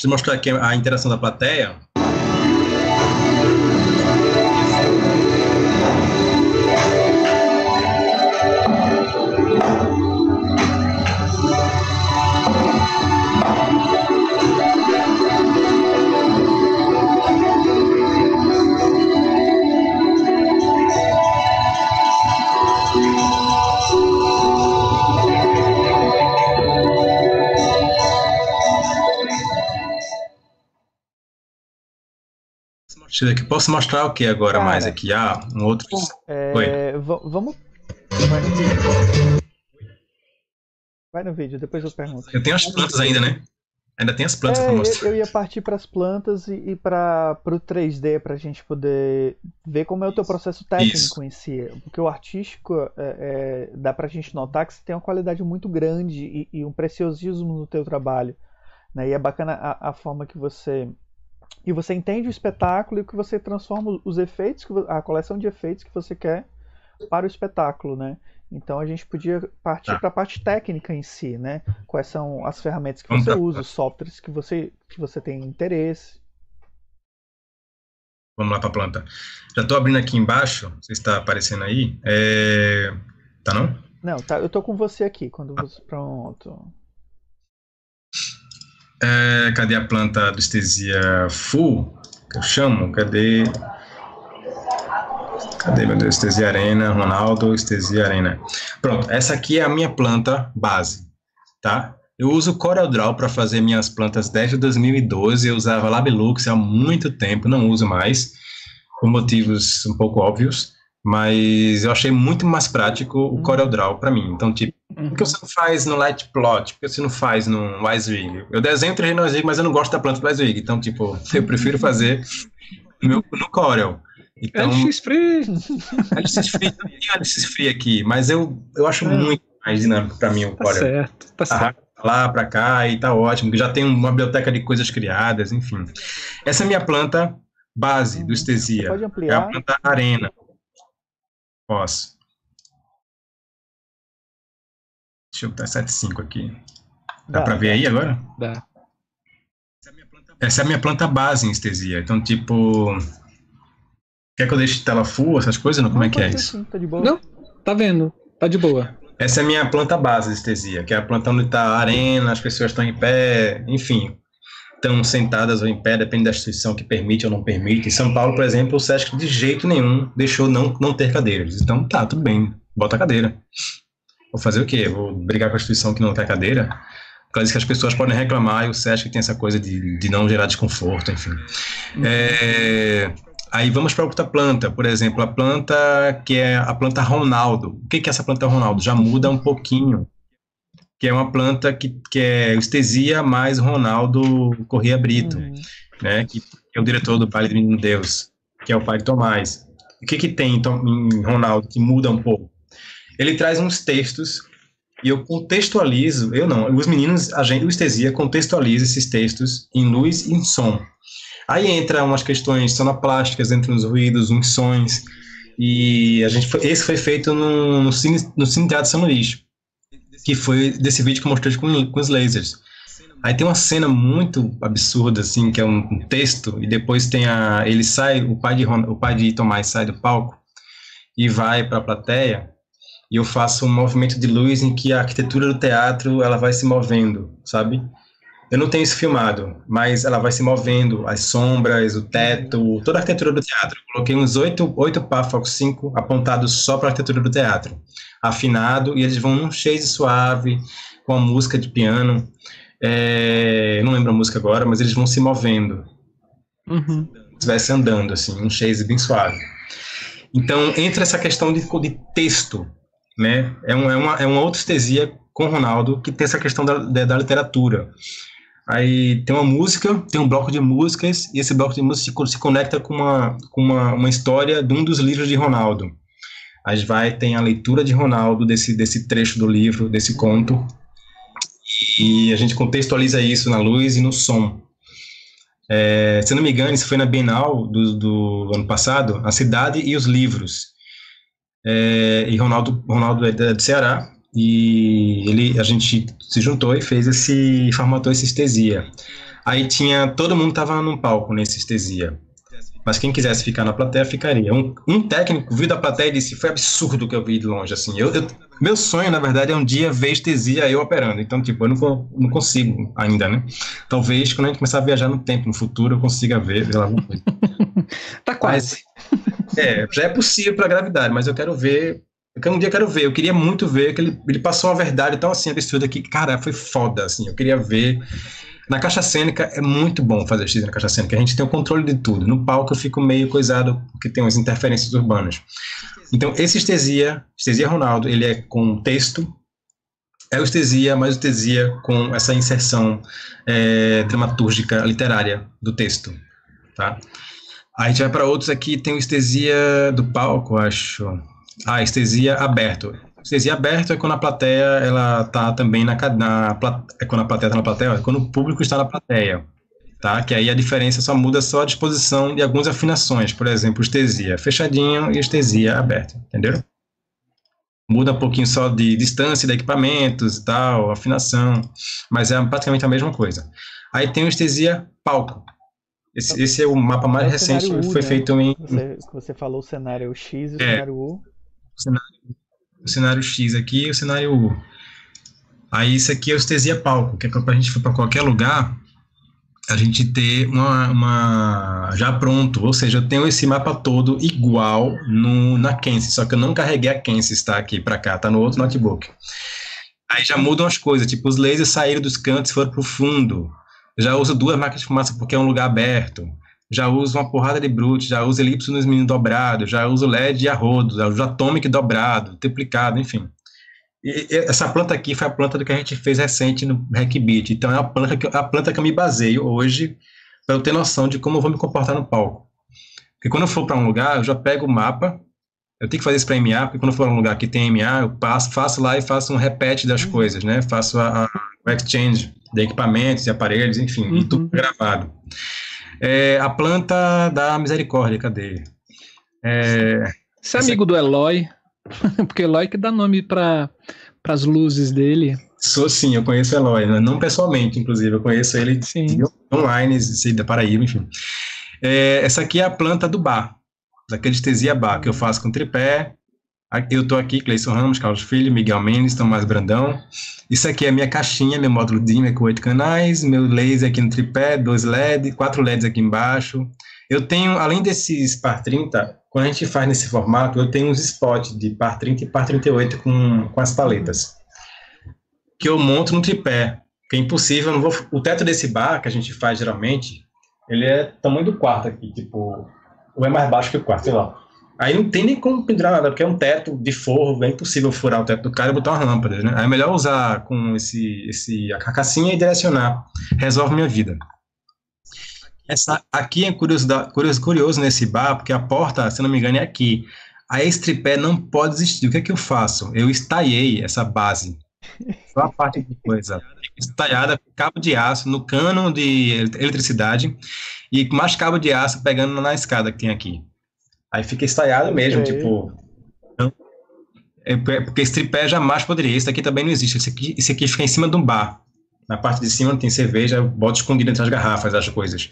Mostrar aqui a interação da plateia. Deixa eu ver aqui. Posso mostrar o que agora Cara, mais aqui? Ah, um outro. É, vamos. Vai no, vídeo. Depois eu pergunto. Eu tenho as plantas ainda, né? Ainda tem as plantas é, para mostrar. Eu ia partir para as plantas e, e para o 3D para a gente poder ver como é o teu processo técnico Isso. em si. Porque o artístico é, é, dá para a gente notar que você tem uma qualidade muito grande e, e um preciosismo no teu trabalho. Né? E é bacana a, a forma que você e você entende o espetáculo e que você transforma os efeitos, a coleção de efeitos que você quer para o espetáculo, né? Então a gente podia partir tá. para a parte técnica em si, né? Quais são as ferramentas que você usa, os softwares que você, que você tem interesse. Vamos lá para a planta. Já estou abrindo aqui embaixo, você está aparecendo aí. É... Tá não? Não, tá. Eu estou com você aqui quando você pronto. É, cadê a planta do estesia full? Que eu chamo? Cadê? Cadê, meu Deus? Estesia Arena, Ronaldo, Estesia Arena. Pronto, essa aqui é a minha planta base, tá? Eu uso CorelDRAW para fazer minhas plantas desde 2012. Eu usava Labelux há muito tempo, não uso mais, por motivos um pouco óbvios. Mas eu achei muito mais prático o uhum. CorelDRAW para mim. Então, tipo, Uhum. Por que você não faz no Lightplot? Por que você não faz no WiseRig? Eu desenho 3D no mas eu não gosto da planta do WiseRig. Então, tipo, eu prefiro fazer no, meu, no Corel. Então, LX Free! LX Free, tem LX Free aqui, mas eu, eu acho é. muito mais dinâmico para mim o tá Corel. Certo, tá certo. Lá para cá e tá ótimo, já tem uma biblioteca de coisas criadas, enfim. Essa é a minha planta base do Estesia. Pode ampliar? É a planta arena. Posso. Deixa eu botar 7.5 aqui. Dá, Dá para ver aí agora? Dá. Essa é a minha planta base em estesia. Então, tipo. Quer que eu deixe tela full, essas coisas? Não, como é que é isso? Tá de boa. Não, tá vendo. Tá de boa. Essa é a minha planta base de estesia, que é a planta onde está a arena, as pessoas estão em pé, enfim, estão sentadas ou em pé, depende da instituição que permite ou não permite. Em São Paulo, por exemplo, o SESC de jeito nenhum deixou não, não ter cadeiras. Então, tá, tudo bem, bota a cadeira. Vou fazer o quê? Vou brigar com a instituição que não quer cadeira? Diz que as pessoas podem reclamar e o SESC tem essa coisa de, de não gerar desconforto, enfim. Uhum. É, aí vamos para outra planta, por exemplo, a planta que é a planta Ronaldo. O que, que é essa planta Ronaldo? Já muda um pouquinho. Que é uma planta que, que é estesia mais Ronaldo Corrêa Brito, uhum. né? Que, é o diretor do Baile do Menino Deus, que é o pai de Tomás. O que, que tem então, em Ronaldo que muda um pouco? Ele traz uns textos e eu contextualizo, eu não, os meninos, a gente, o Estesia contextualiza esses textos em luz e em som. Aí entra umas questões sonoplásticas, entram os ruídos, uns sons, e a gente, esse foi feito no, no, cine, no Cine Teatro São Luís, que foi desse vídeo que eu mostrei com, com os lasers. Aí tem uma cena muito absurda, assim, que é um, um texto, e depois tem a, ele sai, o pai de, o pai de Tomás sai do palco e vai para a plateia, e eu faço um movimento de luz em que a arquitetura do teatro ela vai se movendo, sabe? Eu não tenho isso filmado, mas ela vai se movendo, as sombras, o teto, toda a arquitetura do teatro. Eu coloquei uns oito, oito páfocos, cinco apontados só para a arquitetura do teatro, afinado, e eles vão num chase suave, com a música de piano. É, não lembro a música agora, mas eles vão se movendo. Uhum. Estivesse andando, assim, um chase bem suave. Então, entra essa questão de, de texto, né? É, um, é, uma, é uma com Ronaldo que tem essa questão da, da, da, literatura. Aí tem uma música, tem um bloco de músicas, e esse bloco de músicas se, se conecta com, uma, com uma, uma história de um dos livros de Ronaldo. Aí vai, tem a leitura de Ronaldo desse, desse trecho do livro, desse conto, e a gente contextualiza isso na luz e no som. É, se não me engano, isso foi na Bienal do, do ano passado, a cidade e os livros. É, e Ronaldo, Ronaldo é do Ceará, e ele, a gente se juntou e fez esse, formatou essa estesia. Aí tinha, todo mundo tava num palco nesse estesia. Mas quem quisesse ficar na plateia, ficaria. Um, um técnico viu da plateia e disse, foi absurdo que eu vi de longe, assim. Eu, eu, meu sonho, na verdade, é um dia ver estesia eu operando. Então, tipo, eu não, não consigo ainda, né? Talvez, quando a gente começar a viajar no tempo, no futuro, eu consiga ver, ver alguma coisa. tá quase. Mas, é, já é possível para a gravidade, mas eu quero ver eu um dia quero ver, eu queria muito ver que ele, ele passou uma verdade tão assim absurda que, cara, foi foda, assim, eu queria ver na caixa cênica é muito bom fazer X na caixa cênica, a gente tem o controle de tudo. No palco eu fico meio coisado porque tem umas interferências urbanas. Então, esse estesia, estesia Ronaldo, ele é com texto, é o estesia, mas o estesia com essa inserção é, dramatúrgica literária do texto, tá? Aí a gente vai para outros aqui, tem o estesia do palco, acho. Ah, estesia aberto. Estesia aberto é quando a plateia ela tá também na, na é quando a plateia está na plateia, é quando o público está na plateia, tá? Que aí a diferença só muda só a disposição de algumas afinações, por exemplo, estesia fechadinho e estesia aberto, entendeu? Muda um pouquinho só de distância de equipamentos e tal, afinação, mas é praticamente a mesma coisa. Aí tem o estesia palco. Esse, esse é o mapa mais é o recente, U, foi né? feito em. Você, você falou o cenário X e o é, cenário U. O cenário o cenário X aqui e o cenário U. Aí isso aqui é o estesia palco, que é para a gente for para qualquer lugar, a gente ter uma, uma, já pronto, ou seja, eu tenho esse mapa todo igual no, na Kensis, só que eu não carreguei a Kensis, tá aqui para cá, tá no outro notebook. Aí já mudam as coisas, tipo, os lasers saíram dos cantos foram para o fundo. Já uso duas máquinas de fumaça porque é um lugar aberto já uso uma porrada de brute, já uso elipse nos mini dobrado, já uso LED e arrodo, já uso atomic dobrado, triplicado, enfim. E, essa planta aqui foi a planta do que a gente fez recente no Hackbeat, então é a planta que, a planta que eu me baseio hoje para eu ter noção de como eu vou me comportar no palco. Porque quando eu for para um lugar, eu já pego o mapa, eu tenho que fazer isso para MA, porque quando eu for para um lugar que tem MA, eu passo, faço lá e faço um repete das uhum. coisas, né? Faço a, a, o exchange de equipamentos e aparelhos, enfim, uhum. e tudo uhum. gravado. É, a planta da misericórdia, cadê? É, Você é amigo do Eloy? Porque Eloy que dá nome para as luzes dele. Sou sim, eu conheço o Eloy, né? não pessoalmente, inclusive, eu conheço ele sim. online, da Paraíba, enfim. É, essa aqui é a planta do bar, daquele estesia bar, que eu faço com tripé, eu estou aqui, Cleison Ramos, Carlos Filho, Miguel Mendes, Tomás Brandão. Isso aqui é minha caixinha, meu módulo dimmer com oito canais, meu laser aqui no tripé, dois LEDs, quatro LEDs aqui embaixo. Eu tenho, além desses par 30, quando a gente faz nesse formato, eu tenho uns spots de par 30 e par 38 com, com as paletas. Que eu monto no tripé, que é impossível, vou, o teto desse bar que a gente faz geralmente, ele é tamanho do quarto aqui, tipo, ou é mais baixo que o quarto, sei lá. Aí não tem nem como pendurar nada, porque é um teto de forro, é impossível furar o teto do cara e botar uma lâmpada, né? Aí é melhor usar com esse, esse a carcassinha e direcionar. Resolve minha vida. Essa aqui é curiosidade, curioso, curioso nesse bar, porque a porta, se não me engano, é aqui. A esse tripé não pode existir. O que é que eu faço? Eu estaiei essa base. Só a parte de coisa. Estaiada com cabo de aço no cano de eletricidade e mais cabo de aço pegando na escada que tem aqui. Aí fica estaiado mesmo, okay. tipo. É, é porque esse tripé jamais poderia. Esse daqui também não existe. Esse aqui, esse aqui fica em cima de um bar. Na parte de cima tem cerveja, bota escondido entre as garrafas, as coisas.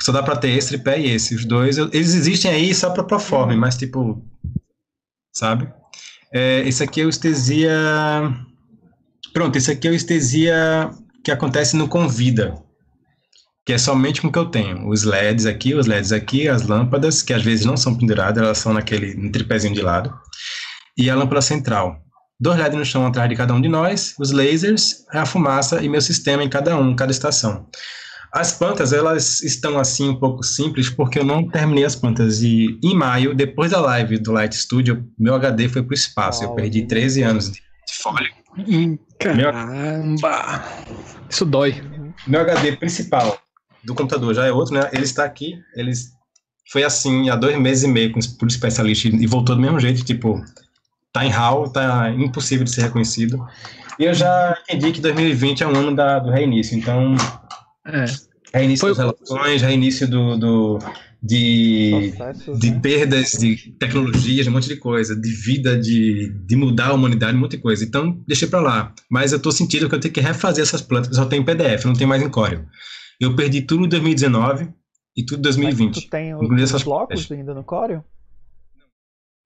Só dá pra ter esse tripé e esse. Os dois, eles existem aí só pra proforme, mas tipo. Sabe? É, esse aqui é o estesia. Pronto, esse aqui é o estesia que acontece no Convida que é somente com o que eu tenho. Os LEDs aqui, os LEDs aqui, as lâmpadas, que às vezes não são penduradas, elas são naquele no tripézinho de lado, e a lâmpada central. Dois LEDs no chão atrás de cada um de nós, os lasers, a fumaça e meu sistema em cada um, cada estação. As plantas, elas estão assim um pouco simples, porque eu não terminei as plantas. E em maio, depois da live do Light Studio, meu HD foi para o espaço. Eu perdi 13 anos de, de folha. Caramba! Isso dói. Meu HD principal do computador já é outro, né? Ele está aqui, ele foi assim há dois meses e meio com por especialista e voltou do mesmo jeito, tipo, tá em RAW, tá impossível de ser reconhecido. E eu já entendi que 2020 é um ano da, do reinício, então. É. Reinício foi... das relações, reinício do, do de, de né? perdas de tecnologias, um monte de coisa, de vida, de, de mudar a humanidade, um monte de coisa. Então, deixei para lá. Mas eu estou sentindo que eu tenho que refazer essas plantas, só tem PDF, não tem mais em Corel. Eu perdi tudo em 2019 e tudo em 2020. Mas tu tem os, os blocos ainda no Corel?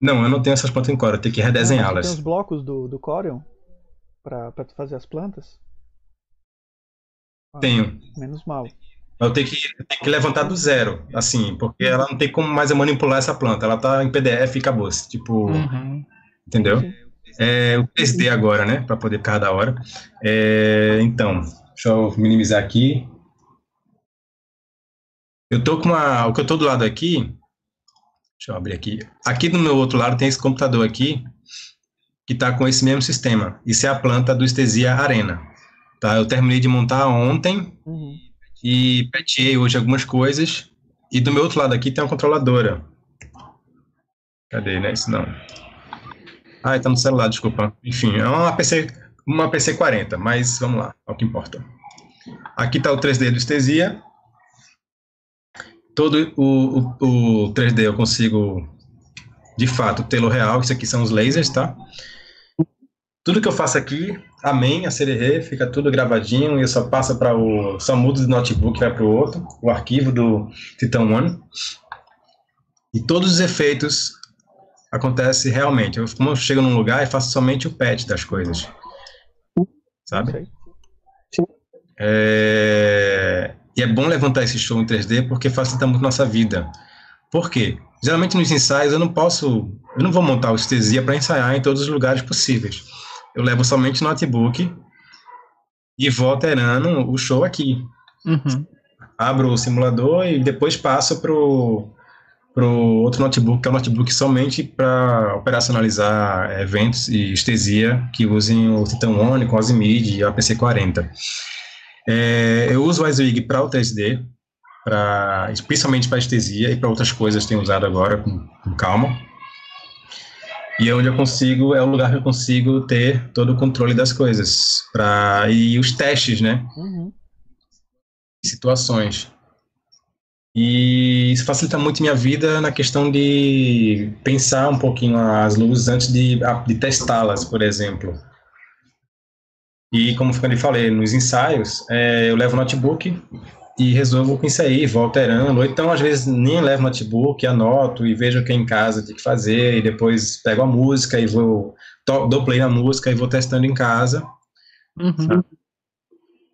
Não, eu não tenho essas plantas em Corel, eu tenho que redesenhá-las. Tem os blocos do, do Corel pra, pra tu fazer as plantas? Ah, tenho. Menos mal. Eu tenho que, tenho que levantar do zero, assim, porque ela não tem como mais manipular essa planta. Ela tá em PDF e acabou. Tipo. Uhum. Entendeu? É o 3D agora, né? Para poder cada hora. É, então, deixa eu minimizar aqui. Eu tô com uma. O que eu tô do lado aqui. Deixa eu abrir aqui. Aqui do meu outro lado tem esse computador aqui que está com esse mesmo sistema. Isso é a planta do Estesia Arena. Tá? Eu terminei de montar ontem uhum. e peteei hoje algumas coisas. E do meu outro lado aqui tem uma controladora. Cadê, né? Isso não. Ah, está no celular, desculpa. Enfim, é uma PC, uma PC 40, mas vamos lá, é o que importa. Aqui está o 3D do Estesia. Todo o, o, o 3D eu consigo, de fato, tê-lo real. Isso aqui são os lasers, tá? Tudo que eu faço aqui, amém, a CDR, fica tudo gravadinho e eu só passo para o. Só mudo do notebook, vai para o outro, o arquivo do Titan One. E todos os efeitos acontecem realmente. Eu, como eu chego num lugar e faço somente o patch das coisas. Sabe? É... E é bom levantar esse show em 3D porque facilita muito nossa vida. Por quê? Geralmente nos ensaios eu não posso, eu não vou montar o estesia para ensaiar em todos os lugares possíveis eu levo somente notebook e vou alterando o show aqui. Uhum. Abro o simulador e depois passo pro pro outro notebook, que é um notebook somente para operacionalizar eventos e estesia que usem o Titan One, o Osimid e o APC40. É, eu uso o Icewig para o 3D, pra, especialmente para estesia e para outras coisas tenho usado agora com, com calma. E é onde eu consigo, é o lugar que eu consigo ter todo o controle das coisas. Pra, e os testes, né? Uhum. Situações. E isso facilita muito minha vida na questão de pensar um pouquinho as luzes antes de, de testá-las, por exemplo. E como eu falei, nos ensaios, é, eu levo o notebook, e resolvo com isso aí, vou alterando. Ou então, às vezes, nem levo notebook, anoto e vejo o que é em casa tem que fazer, e depois pego a música e vou, dou play na música e vou testando em casa. Uhum.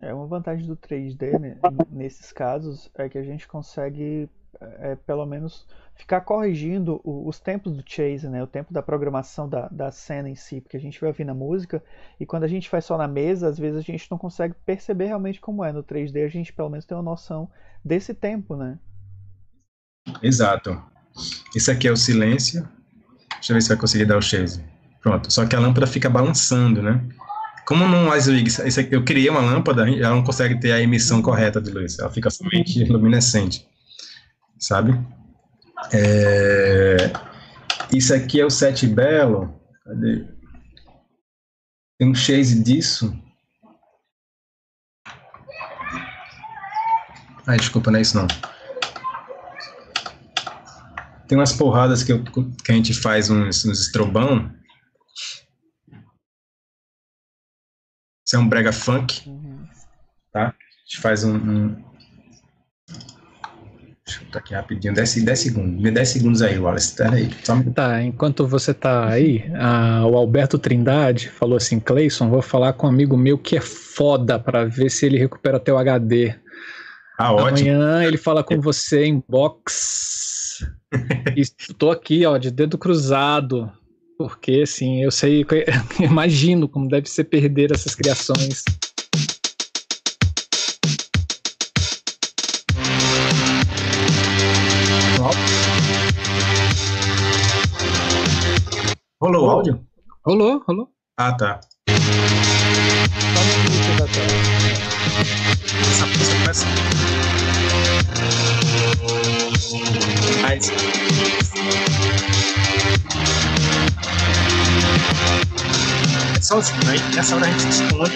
É uma vantagem do 3D né, nesses casos é que a gente consegue, é, pelo menos, ficar corrigindo os tempos do chase, né? O tempo da programação da, da cena em si, porque a gente vai ouvir na música e quando a gente faz só na mesa, às vezes a gente não consegue perceber realmente como é. No 3D a gente pelo menos tem uma noção desse tempo, né? Exato. Isso aqui é o silêncio. Deixa eu ver se vai conseguir dar o chase. Pronto. Só que a lâmpada fica balançando, né? Como no Icewig, eu criei uma lâmpada, ela não consegue ter a emissão correta de luz. Ela fica somente luminescente. Sabe? É, isso aqui é o Sete Belo. Cadê? Tem um chase disso. Ai, desculpa, não é isso não. Tem umas porradas que, eu, que a gente faz uns, uns estrobão. Isso é um brega funk. Uhum. Tá? A gente faz um, um Deixa eu botar aqui rapidinho, 10, 10 segundos. 10 segundos aí, Wallace. Tá aí. Tá, enquanto você tá aí, a, o Alberto Trindade falou assim: Cleison, vou falar com um amigo meu que é foda para ver se ele recupera teu HD. Ah, ótimo. Amanhã ele fala com você em box. Estou aqui, ó, de dedo cruzado. Porque, assim, eu sei, eu imagino como deve ser perder essas criações. Rolou, rolou. Ah, tá. Essa música começa. Mas. É só assim, né? Nessa hora a gente se esconde.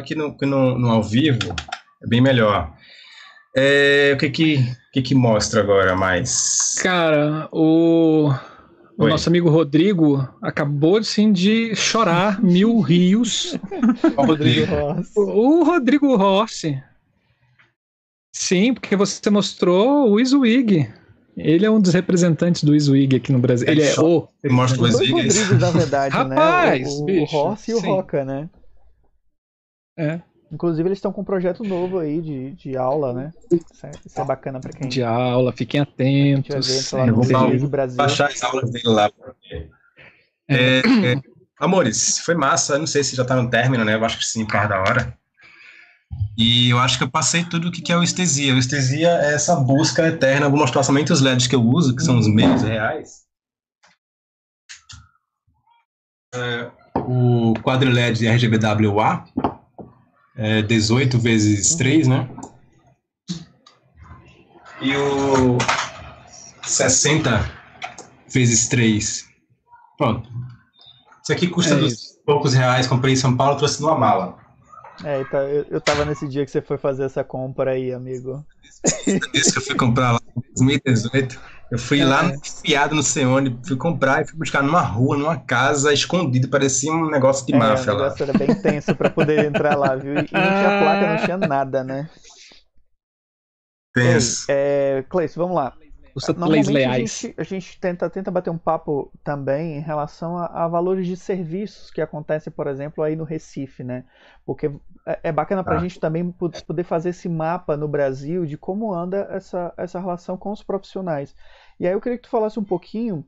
Claro que no, que no, no ao vivo é bem melhor. É, o que que, que que mostra agora mais? Cara, o o nosso amigo Rodrigo acabou sim de chorar mil rios. o Rodrigo Rossi. O Rodrigo Rossi. Sim, porque você mostrou o Iswig. Ele é um dos representantes do Iswig aqui no Brasil. Ele é o. Ele mostra o Iswig. Rodrigos, na verdade, Rapaz, né? O, o, o Rossi e o Roca, né? É. Inclusive, eles estão com um projeto novo aí de, de aula, né? Isso é, isso é bacana para quem. De aula, fiquem atentos. Eu Brasil. baixar as aulas dele lá. É, é, amores, foi massa. Não sei se já tá no término, né? Eu acho que sim, par da hora. E eu acho que eu passei tudo o que é o estesia. O estesia é essa busca eterna. Eu vou mostrar somente os LEDs que eu uso, que são os meios reais. É, o quadro LED RGBWA é 18 vezes 3, né? E o 60 vezes 3. Pronto. Isso aqui custa é poucos reais, comprei em São Paulo, trouxe numa mala. É, então, eu, eu tava nesse dia que você foi fazer essa compra aí, amigo. Esse que eu fui comprar lá em 2018. Eu fui é. lá enfiado no onde, fui comprar e fui buscar numa rua, numa casa, escondido, parecia um negócio de é, máfia lá. O negócio era bem tenso pra poder entrar lá, viu? E não tinha placa, não tinha nada, né? Tenso. é, Cleice, vamos lá. Os leais. A gente, a gente, tenta, tenta bater um papo também em relação a, a, valores de serviços que acontecem, por exemplo, aí no Recife, né? Porque é, é bacana para a ah. gente também poder fazer esse mapa no Brasil de como anda essa, essa relação com os profissionais. E aí eu queria que tu falasse um pouquinho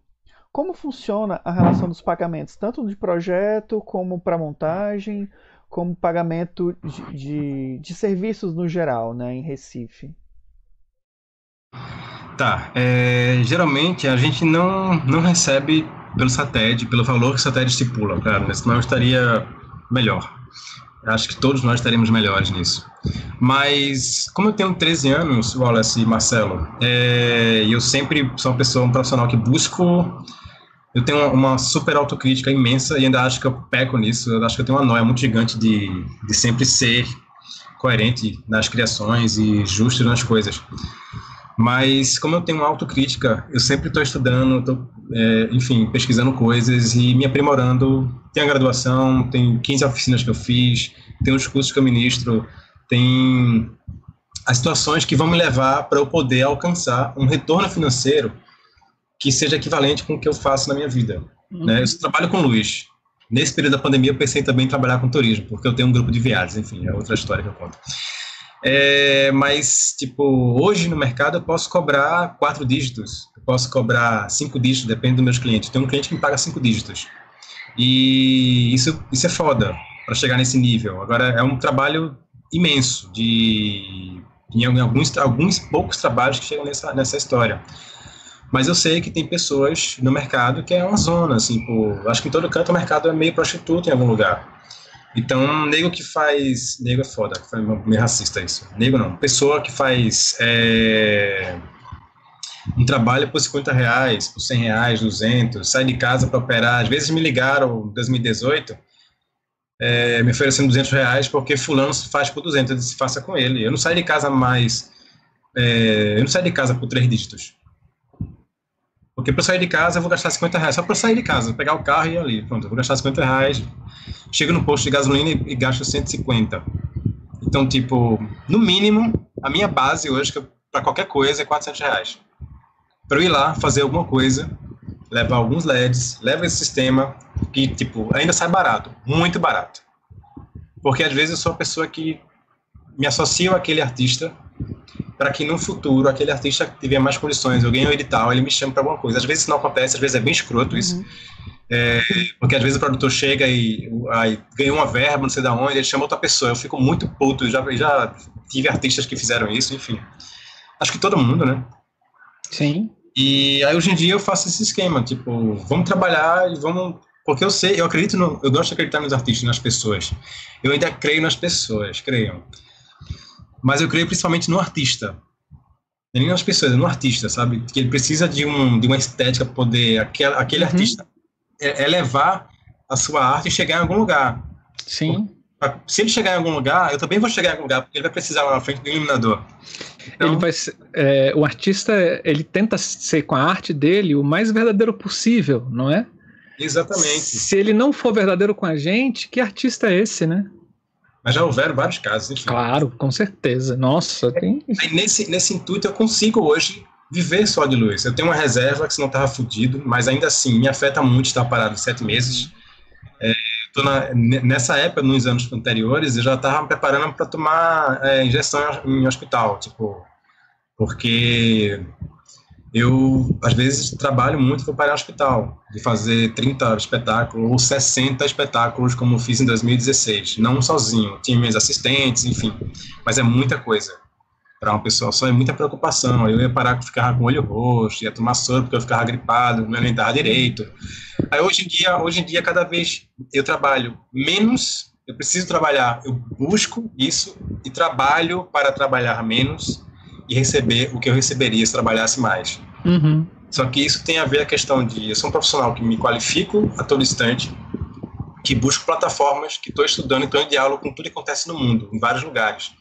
como funciona a relação dos pagamentos, tanto de projeto como para montagem, como pagamento de, de, de, serviços no geral, né, em Recife. Tá, é, geralmente a gente não, não recebe pelo satélite, pelo valor que o satélite estipula, claro, senão estaria melhor. Acho que todos nós estaremos melhores nisso. Mas, como eu tenho 13 anos, Wallace e Marcelo, é, eu sempre sou uma pessoa, um profissional que busco. Eu tenho uma super autocrítica imensa e ainda acho que eu peco nisso. Eu acho que eu tenho uma noia muito gigante de, de sempre ser coerente nas criações e justo nas coisas. Mas, como eu tenho uma autocrítica, eu sempre estou estudando, estou, é, enfim, pesquisando coisas e me aprimorando. Tem a graduação, tem 15 oficinas que eu fiz, tem os cursos que eu ministro, tem as situações que vão me levar para eu poder alcançar um retorno financeiro que seja equivalente com o que eu faço na minha vida. Uhum. Né? Eu trabalho com luz. Nesse período da pandemia, eu pensei também em trabalhar com turismo, porque eu tenho um grupo de viagens, enfim, é outra história que eu conto. É, mas, tipo, hoje no mercado eu posso cobrar quatro dígitos, eu posso cobrar cinco dígitos, depende dos meus clientes. Tem um cliente que me paga cinco dígitos. E isso, isso é foda para chegar nesse nível. Agora, é um trabalho imenso de em alguns, alguns poucos trabalhos que chegam nessa, nessa história. Mas eu sei que tem pessoas no mercado que é uma zona, assim, por, acho que em todo canto o mercado é meio prostituto em algum lugar. Então, nego que faz. Nego é foda, foi meio racista isso. Nego não. Pessoa que faz é, um trabalho por 50 reais, por 100 reais, 200, sai de casa para operar. Às vezes me ligaram em 2018 é, me oferecendo 200 reais porque fulano faz por 200, eu disse, faça com ele. Eu não saio de casa mais, é, eu não saio de casa por três dígitos. Porque para sair de casa eu vou gastar 50 reais, só para sair de casa, pegar o carro e ir ali, pronto, eu vou gastar 50 reais, chego no posto de gasolina e, e gasto 150. Então, tipo, no mínimo, a minha base hoje, para qualquer coisa, é 400 reais. Para eu ir lá, fazer alguma coisa, levar alguns LEDs, leva esse sistema, que, tipo, ainda sai barato, muito barato. Porque às vezes eu sou a pessoa que me associo àquele artista para que no futuro aquele artista tiver mais condições, eu ganho um edital, ele me chama para alguma coisa. Às vezes isso não acontece, às vezes é bem escroto isso. Uhum. É, porque às vezes o produtor chega e aí, ganhou uma verba, não sei da onde, ele chama outra pessoa. Eu fico muito puto, já, já tive artistas que fizeram isso, enfim. Acho que todo mundo, né? Sim. E aí hoje em dia eu faço esse esquema, tipo, vamos trabalhar e vamos porque eu sei, eu acredito no, eu gosto de acreditar nos artistas, nas pessoas. Eu ainda creio nas pessoas, creio. Mas eu creio principalmente no artista. Nem nas pessoas, no artista, sabe? Que ele precisa de, um, de uma estética para poder aquele, aquele uhum. artista elevar a sua arte e chegar em algum lugar. Sim. Se ele chegar em algum lugar, eu também vou chegar em algum lugar, porque ele vai precisar lá na frente do iluminador. Então, ele vai é, o artista, ele tenta ser com a arte dele o mais verdadeiro possível, não é? Exatamente. Se ele não for verdadeiro com a gente, que artista é esse, né? Mas já houveram vários casos, enfim. Claro, com certeza. Nossa, tem. Aí nesse, nesse intuito eu consigo hoje viver só de luz. Eu tenho uma reserva que senão estava fudido, mas ainda assim me afeta muito estar parado sete meses. É, na, nessa época, nos anos anteriores, eu já estava me preparando para tomar é, injeção em hospital, tipo, porque eu, às vezes, trabalho muito para parar hospital, de fazer 30 espetáculos ou 60 espetáculos, como fiz em 2016. Não sozinho, tinha meus assistentes, enfim. Mas é muita coisa. Para uma pessoa só é muita preocupação. Eu ia parar, ficava com o olho roxo, ia tomar soro porque eu ficava gripado, não alimentava direito. Aí, hoje em dia, hoje em dia, cada vez eu trabalho menos, eu preciso trabalhar, eu busco isso e trabalho para trabalhar menos e receber o que eu receberia se trabalhasse mais. Uhum. Só que isso tem a ver a questão de eu sou um profissional que me qualifico a todo instante, que busco plataformas, que estou estudando e estou em diálogo com tudo que acontece no mundo, em vários lugares.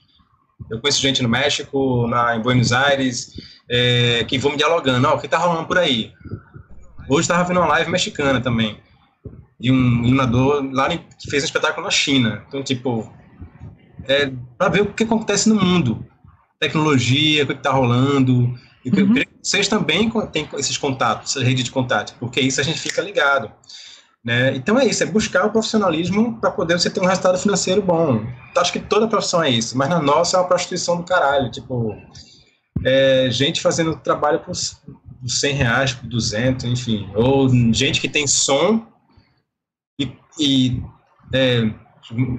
Eu conheço gente no México, na, em Buenos Aires, é, que vão me dialogando. Oh, o que está rolando por aí? Hoje estava vendo uma live mexicana também, de um iluminador lá que fez um espetáculo na China. Então, tipo, é, para ver o que acontece no mundo tecnologia, o que está rolando. Uhum. eu creio que vocês também têm esses contatos, essa rede de contato, porque isso a gente fica ligado. Né? Então é isso, é buscar o profissionalismo para poder você ter um resultado financeiro bom. Acho que toda profissão é isso, mas na nossa é uma prostituição do caralho. Tipo, é, gente fazendo trabalho por 100 reais, por 200, enfim. Ou gente que tem som e, e é,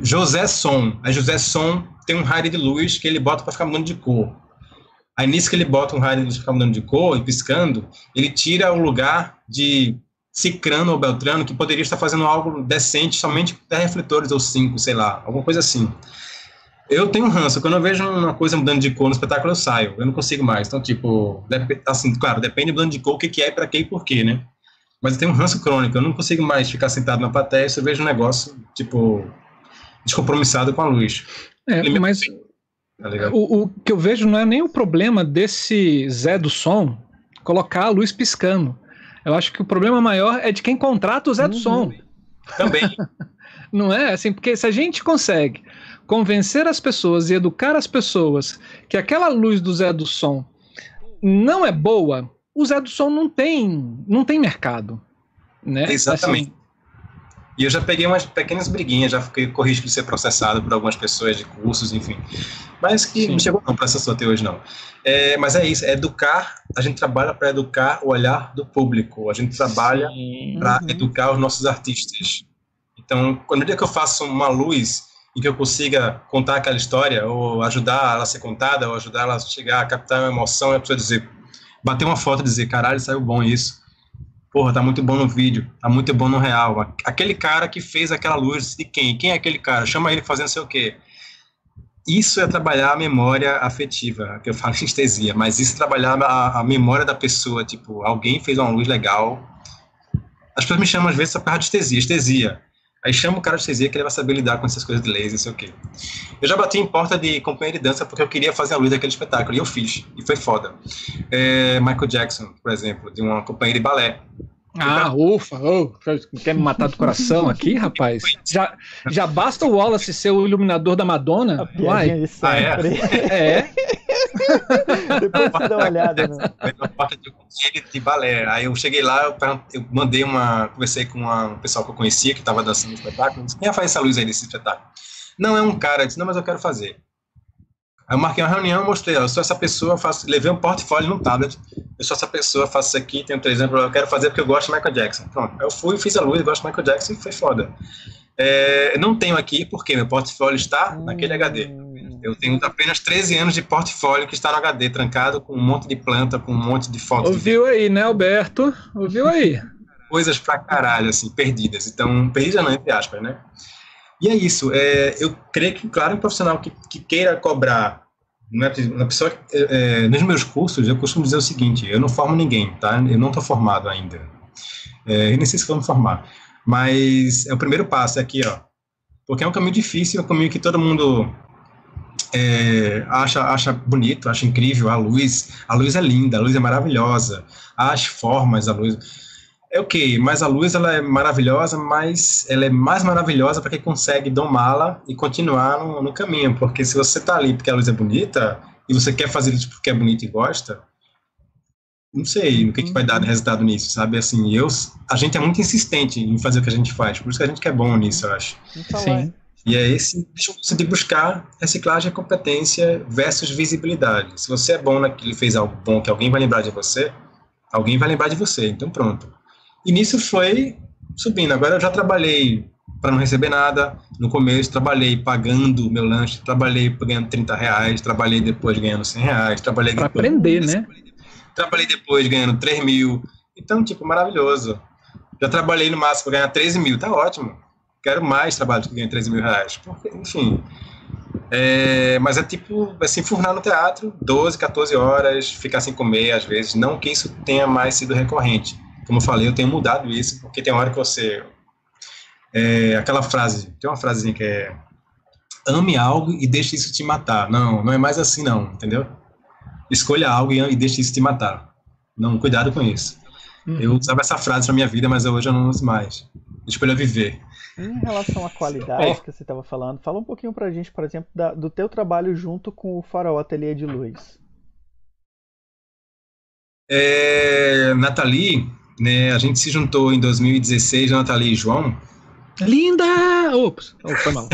José Som. A José Som tem um raio de luz que ele bota para ficar mudando de cor. Aí nisso que ele bota um raio de luz para ficar mudando de cor e piscando, ele tira o lugar de Cicrano ou Beltrano que poderia estar fazendo algo decente somente com 10 refletores ou 5, sei lá, alguma coisa assim. Eu tenho ranço, quando eu vejo uma coisa mudando de cor no espetáculo, eu saio, eu não consigo mais. Então, tipo, assim, claro, depende mudando de cor, o que, é, para quê e por quê, né? Mas eu tenho um ranço crônico, eu não consigo mais ficar sentado na plateia se eu vejo um negócio, tipo, descompromissado com a luz. É, mas tá o, o, que eu vejo não é nem o problema desse Zé do som colocar a luz piscando. Eu acho que o problema maior é de quem contrata o Zé uhum. do som. Também. não é assim, porque se a gente consegue convencer as pessoas e educar as pessoas que aquela luz do Zé do som não é boa, o Zé do som não tem, não tem mercado. Né? Exatamente. Assim, e eu já peguei umas pequenas briguinhas, já fiquei com risco de ser processado por algumas pessoas de cursos, enfim. Mas que Sim. não chegou não processou até hoje, não. É, mas é isso, é educar, a gente trabalha para educar o olhar do público, a gente trabalha para uhum. educar os nossos artistas. Então, quando dia que eu faço uma luz, em que eu consiga contar aquela história, ou ajudar ela a ser contada, ou ajudar ela a chegar a captar uma emoção, e a pessoa dizer, bater uma foto e dizer, caralho, saiu bom isso. Porra, tá muito bom no vídeo, tá muito bom no real. Aquele cara que fez aquela luz, de quem? Quem é aquele cara? Chama ele fazendo sei o quê. Isso é trabalhar a memória afetiva, que eu falo estesia, mas isso é trabalhar a, a memória da pessoa, tipo, alguém fez uma luz legal. As pessoas me chamam às vezes para de estesia, estesia. Aí chama o cara de estesia que ele vai saber lidar com essas coisas de laser, não sei o quê. Eu já bati em porta de companhia de dança porque eu queria fazer a luz daquele espetáculo, e eu fiz, e foi foda. É, Michael Jackson, por exemplo, de uma companhia de balé. Ah, ufa, oh, quer me matar do coração aqui, rapaz? Já, já basta o Wallace ser o iluminador da Madonna? Uai. Ah, é? é. Depois você dá uma olhada. Né? porta de conselho de balé. Aí eu cheguei lá, eu, eu mandei uma. Conversei com uma, um pessoal que eu conhecia que estava dançando no espetáculo. Disse, Quem faz essa luz aí desse espetáculo? Não, é um cara. Eu disse, não, mas eu quero fazer. Aí eu marquei uma reunião, mostrei, ó, eu sou essa pessoa, faço, levei um portfólio no tablet, eu sou essa pessoa, faço isso aqui, tenho três exemplos, eu quero fazer porque eu gosto de Michael Jackson. Pronto, eu fui, fiz a luz, gosto de Michael Jackson e foi foda. É, não tenho aqui porque meu portfólio está naquele HD. Eu tenho apenas 13 anos de portfólio que está no HD, trancado com um monte de planta, com um monte de fotos. Ouviu de... aí, né, Alberto? Ouviu aí? Coisas pra caralho, assim, perdidas. Então, perdidas não, entre aspas, né? E é isso. É, eu creio que, claro, um profissional que, que queira cobrar não é pessoa é, é, nos meus cursos eu costumo dizer o seguinte eu não formo ninguém tá? Eu não estou formado ainda. É, eu nem sei se vou me formar. Mas é o primeiro passo é aqui ó. Porque é um caminho difícil é um caminho que todo mundo é, acha acha bonito acha incrível a luz a luz é linda a luz é maravilhosa. As formas a luz é ok, mas a luz ela é maravilhosa, mas ela é mais maravilhosa para quem consegue domá-la e continuar no, no, caminho, porque se você está ali porque a luz é bonita e você quer fazer isso porque é bonito e gosta, não sei o que, que vai dar de resultado nisso, sabe? Assim, eu, a gente é muito insistente em fazer o que a gente faz, por isso que a gente que é bom nisso, eu acho. Então, Sim. E é esse de buscar reciclagem e competência versus visibilidade. Se você é bom naquilo e fez algo bom que alguém vai lembrar de você, alguém vai lembrar de você, então pronto. E nisso foi subindo. Agora eu já trabalhei para não receber nada. No começo trabalhei pagando meu lanche, trabalhei ganhando 30 reais, trabalhei depois ganhando 100 reais, trabalhei Para aprender, né? Trabalhei depois ganhando 3 mil. Então, tipo, maravilhoso. Já trabalhei no máximo para ganhar 13 mil, tá ótimo. Quero mais trabalho que ganhar 13 mil reais. Porque, enfim. É, mas é tipo, assim, furnar no teatro 12, 14 horas, ficar sem comer às vezes. Não que isso tenha mais sido recorrente como eu falei, eu tenho mudado isso, porque tem hora que você. É, aquela frase, tem uma frasezinha que é. Ame algo e deixe isso te matar. Não, não é mais assim, não, entendeu? Escolha algo e, e deixe isso te matar. Não, cuidado com isso. Uhum. Eu usava essa frase na minha vida, mas hoje eu não uso mais. Escolha viver. Em relação à qualidade é. que você estava falando, fala um pouquinho pra gente, por exemplo, da, do teu trabalho junto com o Farol Ateliê de Luz. É, Nathalie, né, a gente se juntou em 2016, Nathalie e João. Linda! Ops, oh, foi mal.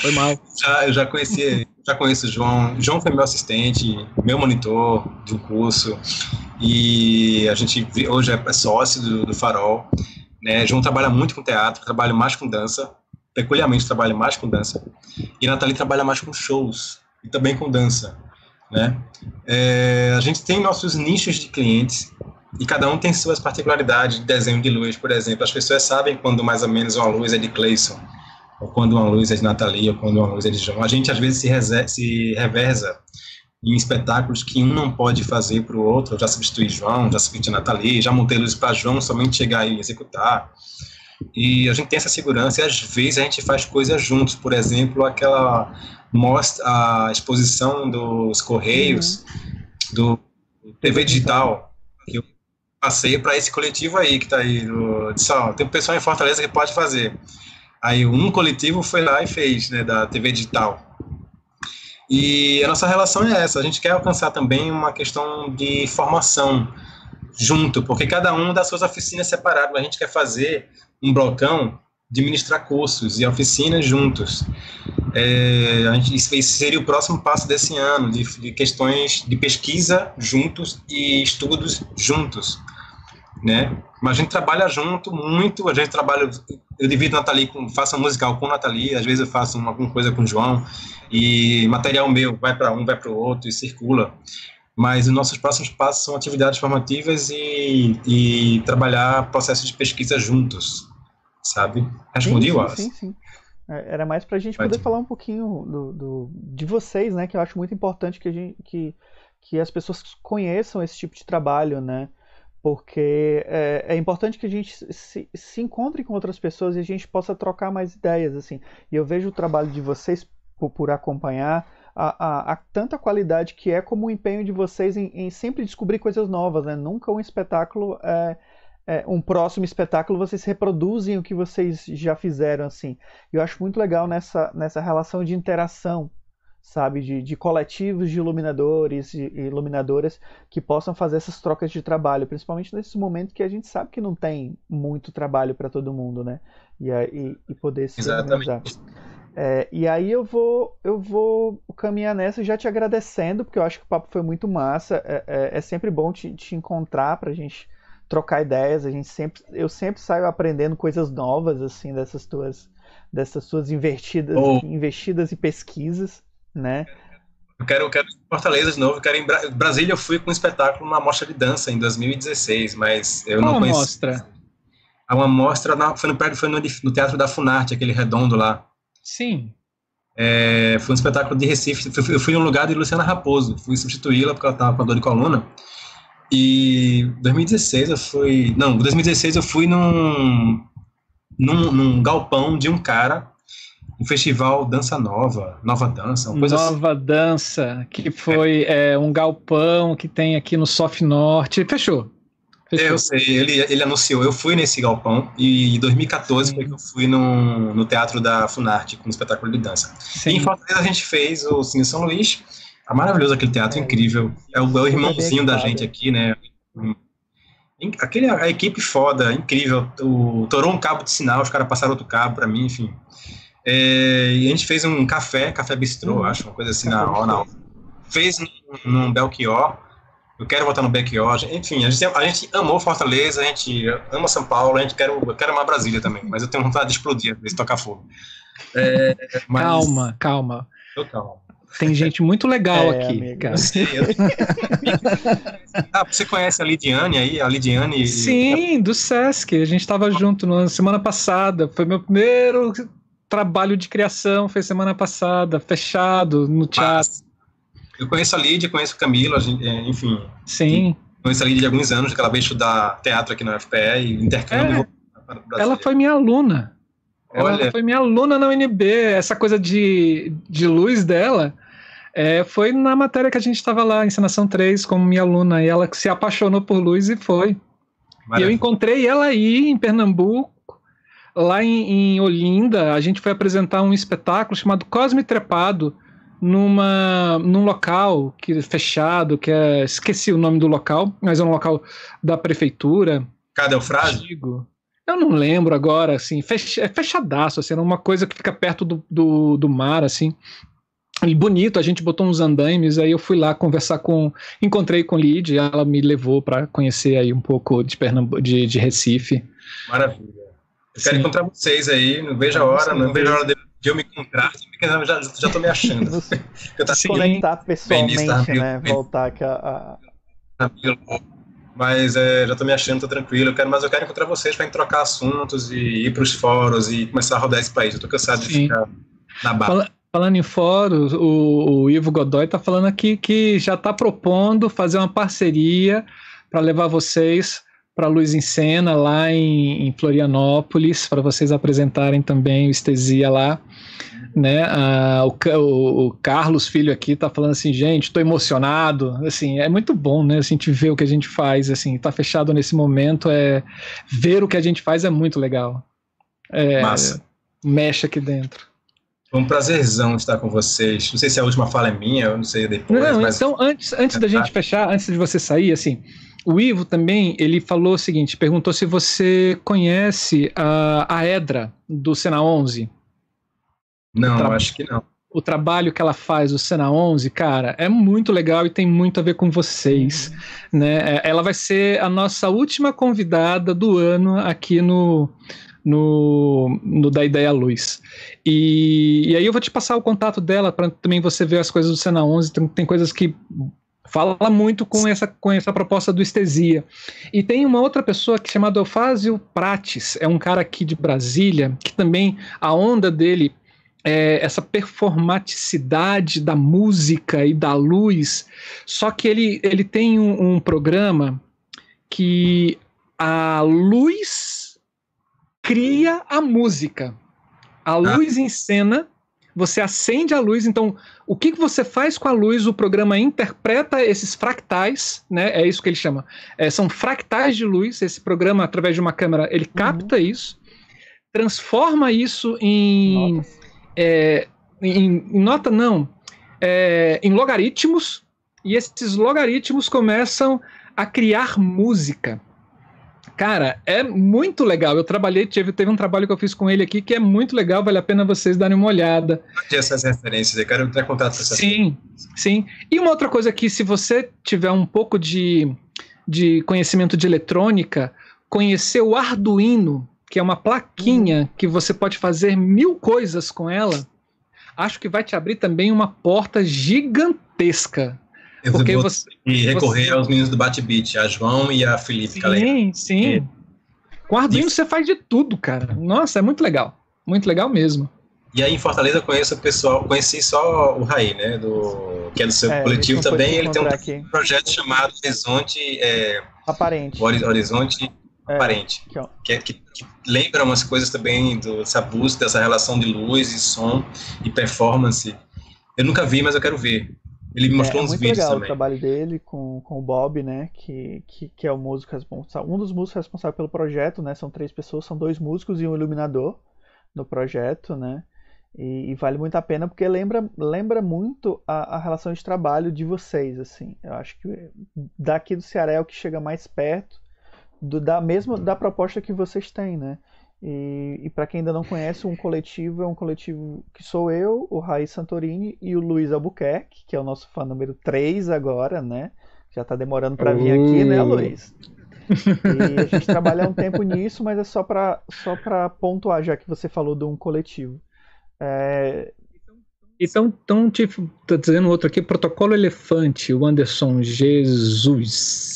Foi mal. já, eu já conheci, já conheço o João. João foi meu assistente, meu monitor do curso. E a gente hoje é sócio do, do Farol. Né? João trabalha muito com teatro, trabalha mais com dança, peculiarmente trabalha mais com dança. E Nathalie trabalha mais com shows e também com dança. Né? É, a gente tem nossos nichos de clientes e cada um tem suas particularidades de desenho de luz, por exemplo. As pessoas sabem quando mais ou menos uma luz é de Clayson, ou quando uma luz é de Natalia, ou quando uma luz é de João. A gente às vezes se, se reversa em espetáculos que um não pode fazer para o outro. Eu já substituí João, já substituí Natalia, já montei luz para João somente chegar e executar. E a gente tem essa segurança e às vezes a gente faz coisas juntos. Por exemplo, aquela mostra a exposição dos Correios, uhum. do TV Digital, que eu passei para esse coletivo aí que está aí. Do, disse, ó, tem um pessoal em Fortaleza que pode fazer. Aí um coletivo foi lá e fez, né, da TV digital. E a nossa relação é essa, a gente quer alcançar também uma questão de formação junto, porque cada um das suas oficinas separadas, a gente quer fazer um blocão de ministrar cursos e oficinas juntos. É, a gente, esse seria o próximo passo desse ano, de, de questões de pesquisa juntos e estudos juntos né? Mas a gente trabalha junto muito, a gente trabalha, eu divido Nathalie, com, faço um musical com Nathalie, às vezes eu faço uma, alguma coisa com o João, e material meu vai para um, vai para o outro e circula. Mas os nossos próximos passos são atividades formativas e, e trabalhar processos de pesquisa juntos, sabe? Respondi, sim, sim, sim, sim. É, era mais para a gente poder falar um pouquinho do, do, de vocês, né? Que eu acho muito importante que, a gente, que, que as pessoas conheçam esse tipo de trabalho, né? Porque é, é, importante que a gente se, se, encontre com outras pessoas e a gente possa trocar mais ideias, assim. E eu vejo o trabalho de vocês por, por acompanhar a, a, a, tanta qualidade que é como o empenho de vocês em, em sempre descobrir coisas novas, né? Nunca um espetáculo, é, é, um próximo espetáculo, vocês reproduzem o que vocês já fizeram, assim. Eu acho muito legal nessa, nessa relação de interação sabe, de, de coletivos de iluminadores e iluminadoras que possam fazer essas trocas de trabalho, principalmente nesse momento que a gente sabe que não tem muito trabalho para todo mundo, né? E, e, e poder se organizar. É, e aí eu vou eu vou caminhar nessa já te agradecendo, porque eu acho que o papo foi muito massa. É, é, é sempre bom te, te encontrar para a gente trocar ideias. A gente sempre, eu sempre saio aprendendo coisas novas assim dessas tuas dessas suas invertidas, oh. investidas e pesquisas né? Eu quero, eu quero Fortaleza de novo, eu quero em Bra Brasília eu fui com um espetáculo numa mostra de dança em 2016, mas eu Qual não conheci. mostra? Uma mostra na, foi, no, foi no, no, Teatro da Funarte, aquele redondo lá. Sim. É, foi um espetáculo de Recife, eu fui, um lugar de Luciana Raposo, fui substituí-la porque ela estava com a dor de coluna. E 2016 eu fui, não, 2016 eu fui num, num, num galpão de um cara um festival Dança Nova, Nova Dança, uma coisa Nova assim. Dança, que foi é. É, um galpão que tem aqui no Sof Norte. Fechou. Fechou. Eu sei, ele, ele anunciou. Eu fui nesse galpão e em 2014 Sim. foi que eu fui no, no Teatro da Funarte com um espetáculo de dança. Sim. E em Fortaleza a gente fez o Cine São Luís. É maravilhoso aquele teatro, é. incrível. É o, é o irmãozinho da gente aqui, né? Aquele, a equipe foda, incrível. O, torou um cabo de sinal, os caras passaram outro cabo para mim, enfim. É, e a gente fez um café, café bistrô, uhum. acho, uma coisa assim, na hora. Fez num, num Belchior. Eu quero voltar no Belchior. Enfim, a gente, a gente amou Fortaleza, a gente ama São Paulo, a gente quer, eu quero amar Brasília também, mas eu tenho vontade de explodir, às vezes tocar fogo. É, mas... Calma, calma. Tô calmo. Tem gente muito legal é, aqui, amiga. cara. ah, você conhece a Lidiane aí? A Lidiane? Sim, do Sesc. A gente estava junto na semana passada. Foi meu primeiro trabalho de criação, fez semana passada, fechado no teatro. Mas, eu conheço a Lídia, conheço o Camilo, gente, é, enfim. Sim. Conheço a Lídia de alguns anos, que ela veio estudar teatro aqui na UFPE e intercâmbio. É, ela foi minha aluna. Ela Olha. foi minha aluna na UNB. Essa coisa de, de luz dela é, foi na matéria que a gente estava lá, Encenação 3, como minha aluna. E ela se apaixonou por luz e foi. Maravilha. E eu encontrei ela aí em Pernambuco lá em, em, Olinda, a gente foi apresentar um espetáculo chamado Cosme Trepado numa, num local que é fechado, que é. Esqueci o nome do local, mas é um local da prefeitura. Cadê o frase? Antigo. Eu não lembro agora, assim, fech, é fechadaço, assim, uma coisa que fica perto do, do, do mar, assim. E bonito, a gente botou uns andaimes, aí eu fui lá conversar com. Encontrei com Lid, ela me levou para conhecer aí um pouco de, Pernambu de, de Recife. Maravilha. Eu quero Sim. encontrar vocês aí, não vejo a hora, não vejo a hora de, de eu me encontrar, já, já, já tô me achando. eu Se conectar pessoalmente, né? Voltar aqui a... Mas é, já tô me achando, tô tranquilo, eu quero, mas eu quero encontrar vocês para trocar assuntos e ir para os fóruns e começar a rodar esse país. Eu tô cansado Sim. de ficar na barra. Fala, falando em fóruns, o, o Ivo Godoy tá falando aqui que já tá propondo fazer uma parceria para levar vocês para Luz em Cena, lá em, em Florianópolis, para vocês apresentarem também o Estesia lá. Né? Ah, o, o, o, Carlos Filho aqui está falando assim, gente, estou emocionado. Assim, é muito bom, né? A gente ver o que a gente faz, assim, tá fechado nesse momento, é ver o que a gente faz é muito legal. É, Massa. Mexe aqui dentro. Foi um prazerzão estar com vocês. Não sei se a última fala é minha, eu não sei depois. Não, mas... então antes, antes da gente fechar, antes de você sair, assim, o Ivo também, ele falou o seguinte, perguntou se você conhece a, a Edra do Sena 11. Não, acho que não. o trabalho que ela faz, o Cena 11, cara, é muito legal e tem muito a ver com vocês, uhum. né? É, ela vai ser a nossa última convidada do ano aqui no no, no Da Ideia Luz. E, e aí eu vou te passar o contato dela para também você ver as coisas do Cena 11, tem, tem coisas que fala muito com essa, com essa proposta do estesia. E tem uma outra pessoa que é chamada Eufásio Prates, é um cara aqui de Brasília, que também a onda dele é, essa performaticidade da música e da luz, só que ele, ele tem um, um programa que a luz cria a música. A ah. luz ah. em cena, você acende a luz, então o que, que você faz com a luz? O programa interpreta esses fractais, né? É isso que ele chama. É, são fractais de luz. Esse programa, através de uma câmera, ele capta uhum. isso, transforma isso em é, em, em, nota não, é, em logaritmos, e esses logaritmos começam a criar música. Cara, é muito legal. Eu trabalhei, teve, teve um trabalho que eu fiz com ele aqui que é muito legal, vale a pena vocês darem uma olhada. Essas referências, eu quero entrar em contato com essas Sim, sim. E uma outra coisa que, se você tiver um pouco de, de conhecimento de eletrônica, conhecer o Arduino, que é uma plaquinha uhum. que você pode fazer mil coisas com ela, acho que vai te abrir também uma porta gigantesca. Eu porque você e recorrer você... aos meninos do Bate-Beat, a João e a Felipe Sim, Calera. sim. Com Arduino você faz de tudo, cara. Nossa, é muito legal. Muito legal mesmo. E aí em Fortaleza eu conheço o pessoal, conheci só o Raí, né, do, que é do seu é, coletivo também, ele tem um aqui. projeto chamado Horizonte... É, Aparente. Horizonte é, aparente. Que, é, que, que, lembra umas coisas também do, dessa busca, dessa relação de luz e som e performance. Eu nunca vi, mas eu quero ver. Ele me é, mostrou é, uns muito vídeos legal também. o trabalho dele com, com o Bob, né? Que, que, que é o músico responsável. Um dos músicos responsáveis pelo projeto, né? São três pessoas, são dois músicos e um iluminador no projeto, né? E, e, vale muito a pena porque lembra, lembra muito a, a, relação de trabalho de vocês, assim. Eu acho que daqui do Ceará é o que chega mais perto do, da mesma da proposta que vocês têm, né? E, e para quem ainda não conhece, um coletivo é um coletivo que sou eu, o Raiz Santorini e o Luiz Albuquerque, que é o nosso fã número 3 agora, né? Já está demorando para vir aqui, né, Luiz? E a gente trabalha um tempo nisso, mas é só para só pontuar, já que você falou de um coletivo. É... Então, então tipo, tá dizendo outro aqui, Protocolo Elefante, o Anderson Jesus.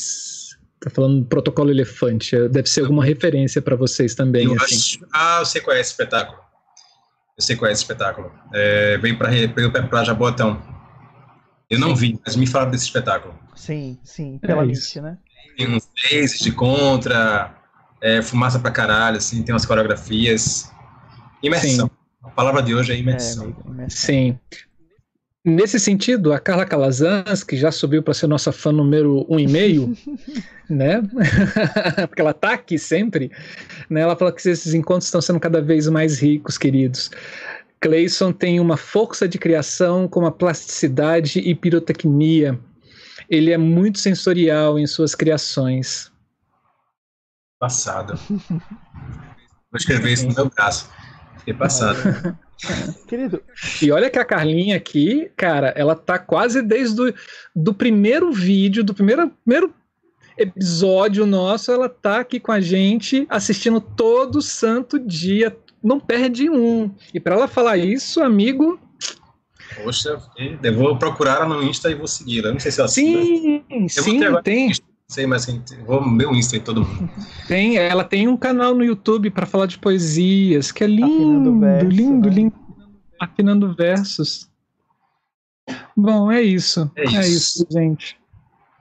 Tá falando do protocolo elefante. Deve ser alguma referência para vocês também. Eu assim. acho... Ah, você conhece esse espetáculo. Eu sei qual é esse espetáculo. É, veio para Jabotão. Eu não vi, mas me falaram desse espetáculo. Sim, sim, pela é list, né? Tem uns lasers de contra, é, fumaça pra caralho, assim, tem umas coreografias. Imersão. Sim. A palavra de hoje é imersão. É, imersão. Sim. Nesse sentido, a Carla Calazans, que já subiu para ser nossa fã número um e meio, né? Porque ela está aqui sempre, né? Ela fala que esses encontros estão sendo cada vez mais ricos, queridos. Clayson tem uma força de criação com uma plasticidade e pirotecnia. Ele é muito sensorial em suas criações. Passado. Vou escrever isso no meu braço. Fiquei passado. Querido. E olha que a Carlinha aqui, cara, ela tá quase desde do, do primeiro vídeo, do primeiro, primeiro episódio nosso, ela tá aqui com a gente, assistindo todo santo dia, não perde um. E para ela falar isso, amigo. Poxa, eu vou procurar ela no Insta e vou seguir. Eu não sei se ela Sim, sim, tem. Não sei, mas vou ver o Insta em todo mundo. Tem, ela tem um canal no YouTube para falar de poesias, que é lindo, verso, lindo, né? lindo. Afinando versos. Bom, é isso. É, é isso. é isso, gente.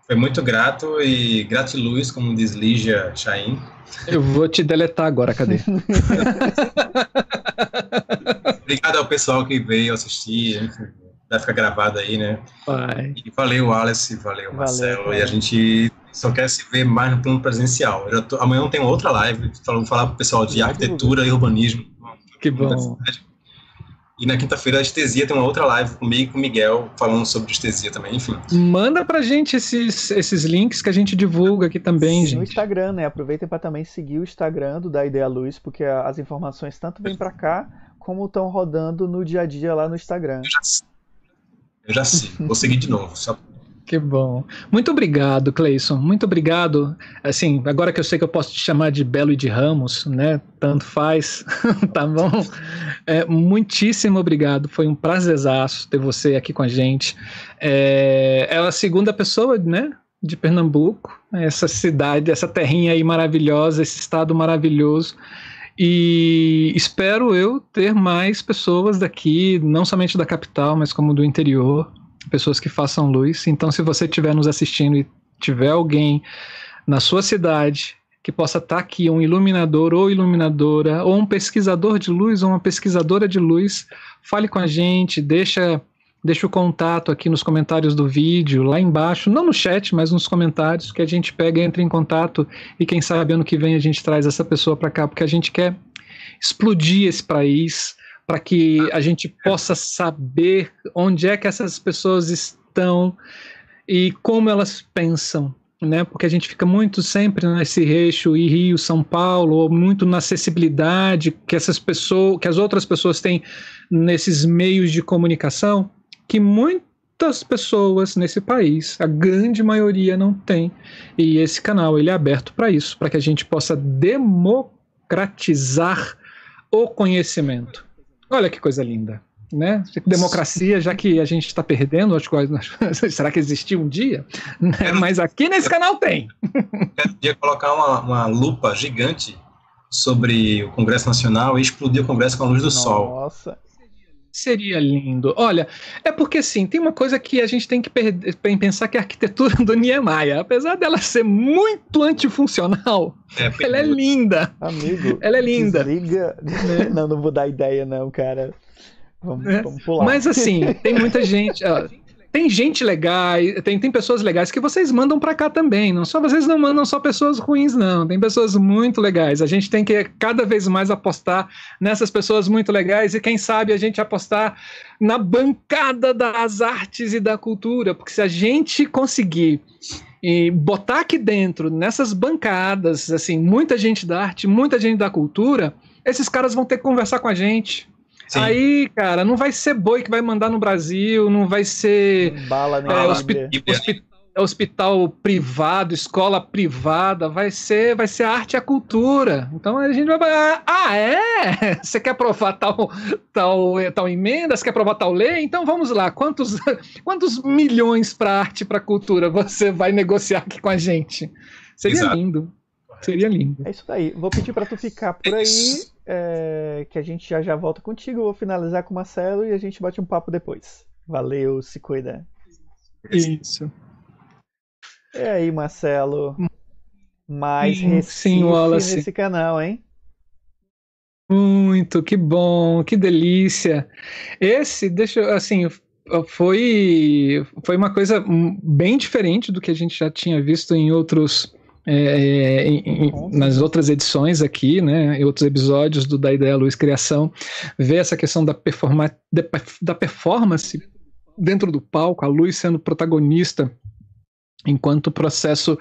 Foi muito grato e gratiluz, como diz Lígia Chain. Eu vou te deletar agora, cadê? Obrigado ao pessoal que veio assistir, enfim, vai ficar gravado aí, né? Vai. E valeu, Alice, valeu, Marcelo. Valeu, e a gente só quer se ver mais no plano presencial. Tô, amanhã tem outra live, falando falar para o pessoal de arquitetura e urbanismo. Que bom. E na quinta-feira a Estesia tem uma outra live comigo e com o Miguel falando sobre Estesia também, enfim. Manda pra gente esses, esses links que a gente divulga aqui também, Sim, gente. No Instagram, né? Aproveitem para também seguir o Instagram do Da Ideia Luz, porque as informações tanto vêm para cá como estão rodando no dia a dia lá no Instagram. Eu já, eu já sei, vou seguir de novo. Só... Que bom. Muito obrigado, Cleison. Muito obrigado. Assim, agora que eu sei que eu posso te chamar de Belo e de Ramos, né? Tanto faz, tá bom? É, muitíssimo obrigado. Foi um prazerzaço ter você aqui com a gente. É, é a segunda pessoa, né? De Pernambuco, essa cidade, essa terrinha aí maravilhosa, esse estado maravilhoso. E espero eu ter mais pessoas daqui, não somente da capital, mas como do interior, pessoas que façam luz. Então, se você estiver nos assistindo e tiver alguém na sua cidade que possa estar tá aqui, um iluminador ou iluminadora, ou um pesquisador de luz ou uma pesquisadora de luz, fale com a gente, deixa deixa o contato aqui nos comentários do vídeo, lá embaixo, não no chat, mas nos comentários, que a gente pega, entra em contato e quem sabe ano que vem a gente traz essa pessoa para cá, porque a gente quer explodir esse país para que a gente possa saber onde é que essas pessoas estão e como elas pensam, né? Porque a gente fica muito sempre nesse eixo e Rio, São Paulo, ou muito na acessibilidade que essas pessoas, que as outras pessoas têm nesses meios de comunicação que muitas pessoas nesse país, a grande maioria não tem. E esse canal ele é aberto para isso, para que a gente possa democratizar o conhecimento. Olha que coisa linda. Né? Democracia, já que a gente está perdendo, acho que será que existiu um dia? Né? Mas aqui nesse canal tem. Quero dia colocar uma, uma lupa gigante sobre o Congresso Nacional e explodir o Congresso com a luz do Nossa. sol. Nossa. Seria lindo. Olha, é porque assim, tem uma coisa que a gente tem que pensar que a arquitetura do Niemeyer, apesar dela ser muito antifuncional, é, ela é linda. Amigo, ela é linda. Desliga. Né? Não, não vou dar ideia, não, cara. Vamos, é. vamos pular. Mas assim, tem muita gente. Ó, tem gente legal, tem, tem pessoas legais que vocês mandam para cá também. Não só vocês não mandam só pessoas ruins, não. Tem pessoas muito legais. A gente tem que cada vez mais apostar nessas pessoas muito legais e quem sabe a gente apostar na bancada das artes e da cultura, porque se a gente conseguir e botar aqui dentro nessas bancadas, assim, muita gente da arte, muita gente da cultura, esses caras vão ter que conversar com a gente. Sim. Aí, cara, não vai ser boi que vai mandar no Brasil, não vai ser Bala é, hospi hospi hospital privado, escola privada, vai ser, vai ser a arte e a cultura. Então a gente vai. Ah, ah é? Você quer aprovar tal, tal, tal emenda? Você quer aprovar tal lei? Então vamos lá. Quantos, quantos milhões para arte e para cultura você vai negociar aqui com a gente? Seria Exato. lindo. Seria lindo. É isso daí. Vou pedir para tu ficar por aí é, que a gente já já volta contigo. vou finalizar com o Marcelo e a gente bate um papo depois. Valeu, se cuida. Isso. E aí, Marcelo? Mais sim, Recife sim, Wallace. nesse canal, hein? Muito, que bom, que delícia. Esse, deixa eu, assim, foi, foi uma coisa bem diferente do que a gente já tinha visto em outros é, em, em, nas outras edições aqui, né, em outros episódios do Da Ideia Luz Criação, ver essa questão da, performa, da performance dentro do palco, a luz sendo protagonista enquanto processo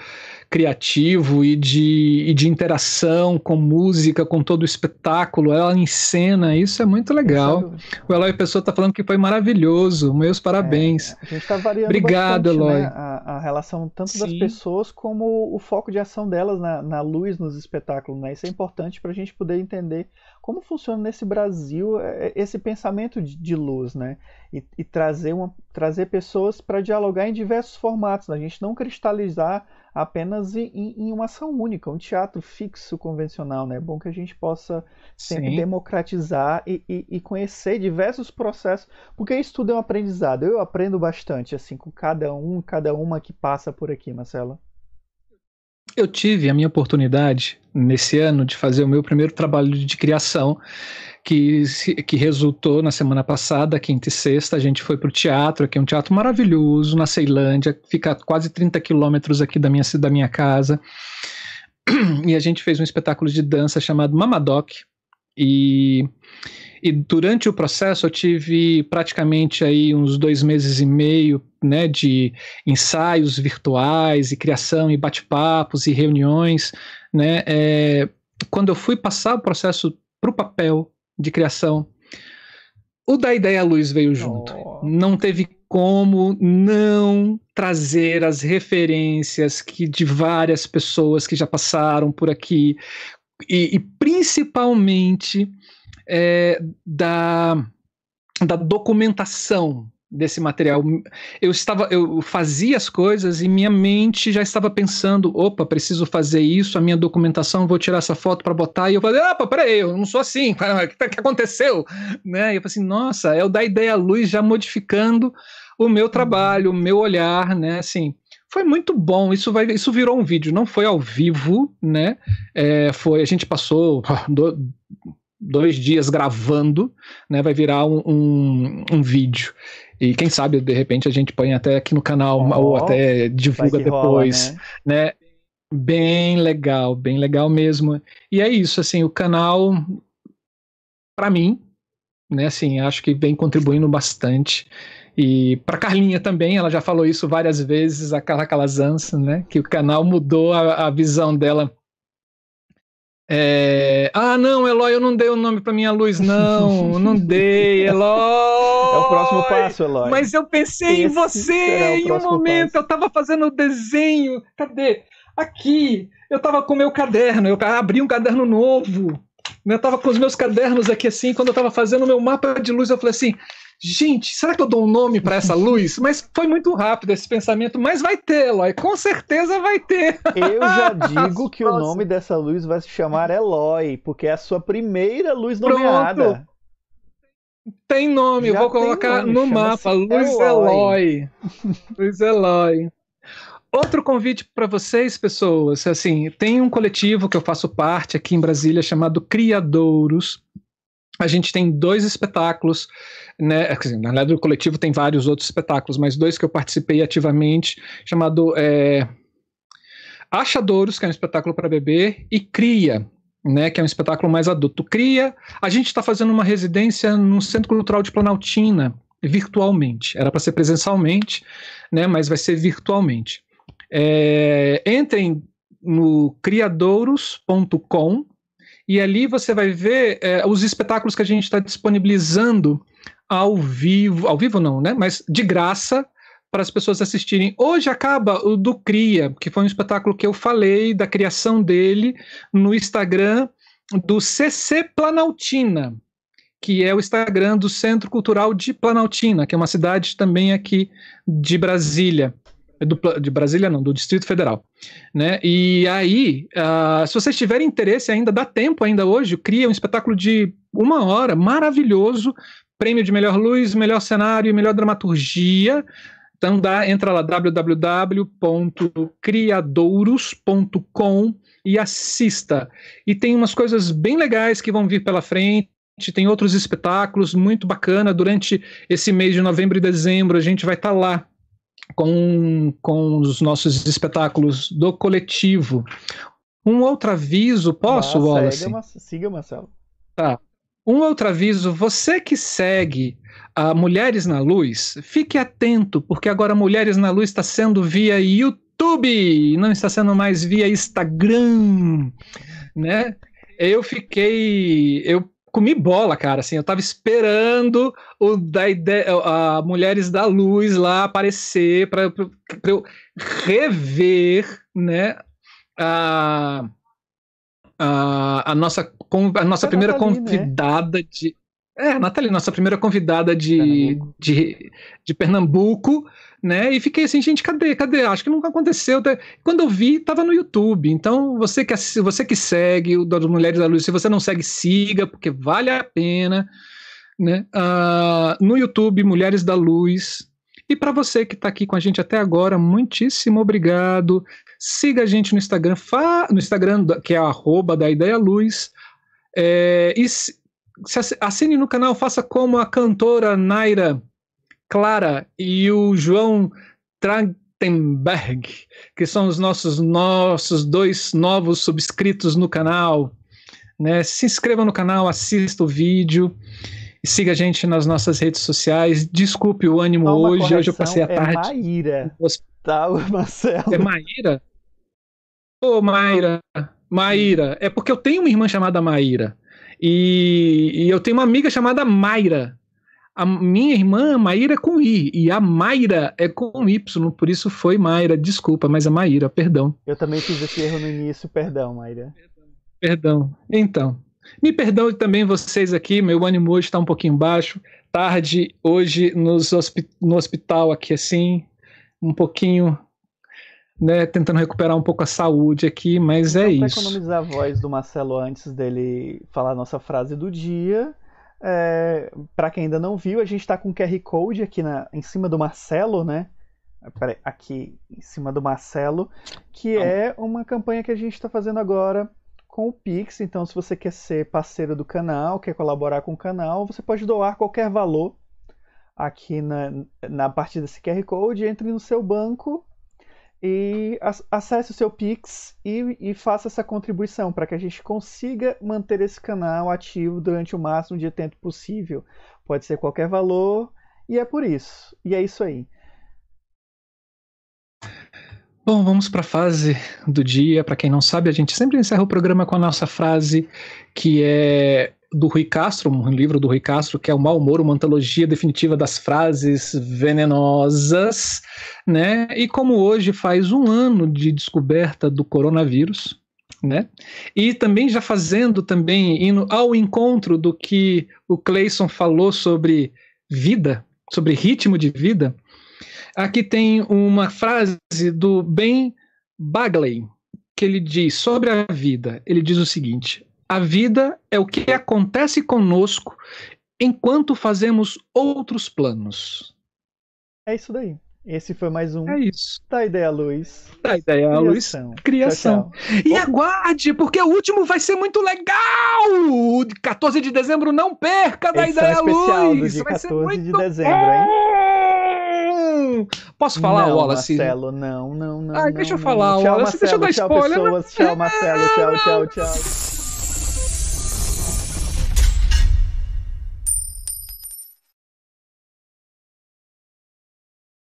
criativo e de, e de interação com música, com todo o espetáculo, ela em cena, isso é muito legal. O Eloy Pessoa está falando que foi maravilhoso, meus parabéns. É, a gente está variando Obrigado, bastante, Eloy. Né, a, a, relação tanto Sim. das pessoas como o foco de ação delas na, na luz nos espetáculos, né? Isso é importante para a gente poder entender como funciona nesse Brasil é, é, esse pensamento de, de luz, né? E, e, trazer, uma, trazer pessoas para dialogar em diversos formatos, né? a gente não cristalizar apenas em, em, uma ação única, um teatro fixo convencional, né? É bom que a gente possa sempre Sim. democratizar e, e, e, conhecer diversos processos, porque isso tudo é um aprendizado. Eu aprendo bastante, assim, com cada um, cada uma que passa por aqui, Marcela. Eu tive a minha oportunidade nesse ano de fazer o meu primeiro trabalho de criação, que, que resultou na semana passada, quinta e sexta. A gente foi para o teatro, que é um teatro maravilhoso, na Ceilândia, fica a quase 30 quilômetros aqui da minha, da minha casa. E a gente fez um espetáculo de dança chamado Mamadoc. E e durante o processo eu tive praticamente aí uns dois meses e meio né, de ensaios virtuais e criação e bate-papos e reuniões. Né, é, quando eu fui passar o processo para o papel de criação, o da ideia luz veio junto. Oh. Não teve como não trazer as referências que de várias pessoas que já passaram por aqui e, e principalmente é, da, da documentação desse material. Eu estava, eu fazia as coisas e minha mente já estava pensando, opa, preciso fazer isso, a minha documentação, vou tirar essa foto para botar e eu falei, opa, peraí, eu não sou assim, o que, tá, que aconteceu? Né? E eu falei assim, nossa, é o da ideia luz já modificando o meu trabalho, o meu olhar, né? Assim, foi muito bom. Isso vai, isso virou um vídeo, não foi ao vivo, né? É, foi, a gente passou do, dois dias gravando, né? Vai virar um, um, um vídeo. E quem sabe, de repente, a gente põe até aqui no canal oh, ou até divulga depois, rola, né? né? Bem legal, bem legal mesmo. E é isso, assim, o canal, para mim, né, assim, acho que vem contribuindo bastante. E para Carlinha também, ela já falou isso várias vezes, a Carla Calazans, né, que o canal mudou a, a visão dela é... Ah, não, Eloy, eu não dei o nome para minha luz, não, não dei, Eloy. É o próximo passo, Eloy. Mas eu pensei Esse em você em um momento, passo. eu estava fazendo o desenho, cadê? Aqui, eu estava com o meu caderno, eu abri um caderno novo, eu estava com os meus cadernos aqui assim, quando eu estava fazendo o meu mapa de luz, eu falei assim, gente, será que eu dou um nome para essa luz? Mas foi muito rápido esse pensamento, mas vai ter, Eloy, com certeza vai ter. Eu já digo que Nossa. o nome dessa luz vai se chamar Eloy, porque é a sua primeira luz nomeada. Pronto. Tem nome, já eu vou colocar nome, no mapa, Luz Eloy. Eloy. Luz Eloy. Outro convite para vocês, pessoas, assim, tem um coletivo que eu faço parte aqui em Brasília chamado Criadouros. A gente tem dois espetáculos né, na verdade o coletivo tem vários outros espetáculos, mas dois que eu participei ativamente, chamado é, Achadouros, que é um espetáculo para bebê, e Cria, né, que é um espetáculo mais adulto. Cria, a gente está fazendo uma residência no Centro Cultural de Planaltina, virtualmente. Era para ser presencialmente, né, mas vai ser virtualmente. É, entrem no criadouros.com e ali você vai ver é, os espetáculos que a gente está disponibilizando ao vivo, ao vivo não, né? Mas de graça para as pessoas assistirem. Hoje acaba o do Cria, que foi um espetáculo que eu falei da criação dele no Instagram do CC Planaltina, que é o Instagram do Centro Cultural de Planaltina, que é uma cidade também aqui de Brasília. Do, de Brasília não, do Distrito Federal, né? E aí, uh, se vocês tiverem interesse ainda, dá tempo ainda hoje, cria um espetáculo de uma hora, maravilhoso, prêmio de melhor luz, melhor cenário e melhor dramaturgia. Então dá, entra lá www.criadouros.com e assista. E tem umas coisas bem legais que vão vir pela frente. Tem outros espetáculos muito bacana durante esse mês de novembro e dezembro. A gente vai estar tá lá com, com os nossos espetáculos do coletivo. Um outro aviso, posso, Nossa, Wallace? Siga, Marcelo. Tá. Um outro aviso: você que segue a Mulheres na Luz, fique atento, porque agora Mulheres na Luz está sendo via YouTube, não está sendo mais via Instagram, né? Eu fiquei, eu comi bola, cara, assim, eu tava esperando o da ideia, a Mulheres da Luz lá aparecer para eu rever, né, a a, a nossa, a nossa é primeira Nathalie, convidada né? de. É, Nathalie, nossa primeira convidada de Pernambuco. de, de Pernambuco, né? E fiquei assim, gente, cadê? Cadê? Acho que nunca aconteceu. Quando eu vi, estava no YouTube. Então, você que, você que segue o das Mulheres da Luz, se você não segue, siga, porque vale a pena. Né? Uh, no YouTube, Mulheres da Luz. E para você que está aqui com a gente até agora, muitíssimo obrigado. Siga a gente no Instagram, no Instagram que é arroba da Ideia Luz. É, e se, se assine no canal, faça como a cantora Naira Clara e o João Trachtenberg, que são os nossos, nossos dois novos subscritos no canal. Né? Se inscreva no canal, assista o vídeo. Siga a gente nas nossas redes sociais. Desculpe o ânimo hoje. Hoje eu passei a é tarde. Maíra. Tá, Marcelo. É Maíra? Ô, Maíra, Maíra, é porque eu tenho uma irmã chamada Maíra. E, e, eu tenho uma amiga chamada Mayra. A minha irmã, Maíra, é com I, e a Mayra é com Y, por isso foi Mayra. Desculpa, mas a Maíra, perdão. Eu também fiz esse erro no início, perdão, Mayra. Perdão. Então, me perdoe também vocês aqui, meu ânimo hoje está um pouquinho baixo. Tarde hoje nos hospi no hospital aqui assim, um pouquinho, né, tentando recuperar um pouco a saúde aqui, mas então, é isso. Para economizar a voz do Marcelo antes dele falar a nossa frase do dia, é, para quem ainda não viu, a gente está com o QR Code aqui na, em cima do Marcelo, né? aqui em cima do Marcelo, que é uma campanha que a gente está fazendo agora com o Pix. Então, se você quer ser parceiro do canal, quer colaborar com o canal, você pode doar qualquer valor aqui na, na parte desse QR Code. Entre no seu banco e acesse o seu Pix e, e faça essa contribuição para que a gente consiga manter esse canal ativo durante o máximo de tempo possível. Pode ser qualquer valor e é por isso. E é isso aí. Bom, vamos para a fase do dia. Para quem não sabe, a gente sempre encerra o programa com a nossa frase, que é do Rui Castro, um livro do Rui Castro, que é o Mal Humor, uma antologia definitiva das frases venenosas, né? E como hoje faz um ano de descoberta do coronavírus, né? E também já fazendo também indo ao encontro do que o Clayson falou sobre vida, sobre ritmo de vida, Aqui tem uma frase do Ben Bagley, que ele diz sobre a vida. Ele diz o seguinte: A vida é o que acontece conosco enquanto fazemos outros planos. É isso daí. Esse foi mais um. É isso. Da Ideia Luz. Da Ideia Criação. Luz. Criação. Tchau, tchau. E aguarde, porque o último vai ser muito legal! 14 de dezembro, não perca da Ideia é especial Luz! Do dia 14 de dezembro, hein? Posso falar, não, Wallace? Marcelo, não, não, não. Ai, não, deixa eu não, falar, Tchau, Wallace, deixa eu dar tchau, spoiler. Pessoas, tchau, Marcelo, tchau, tchau, tchau.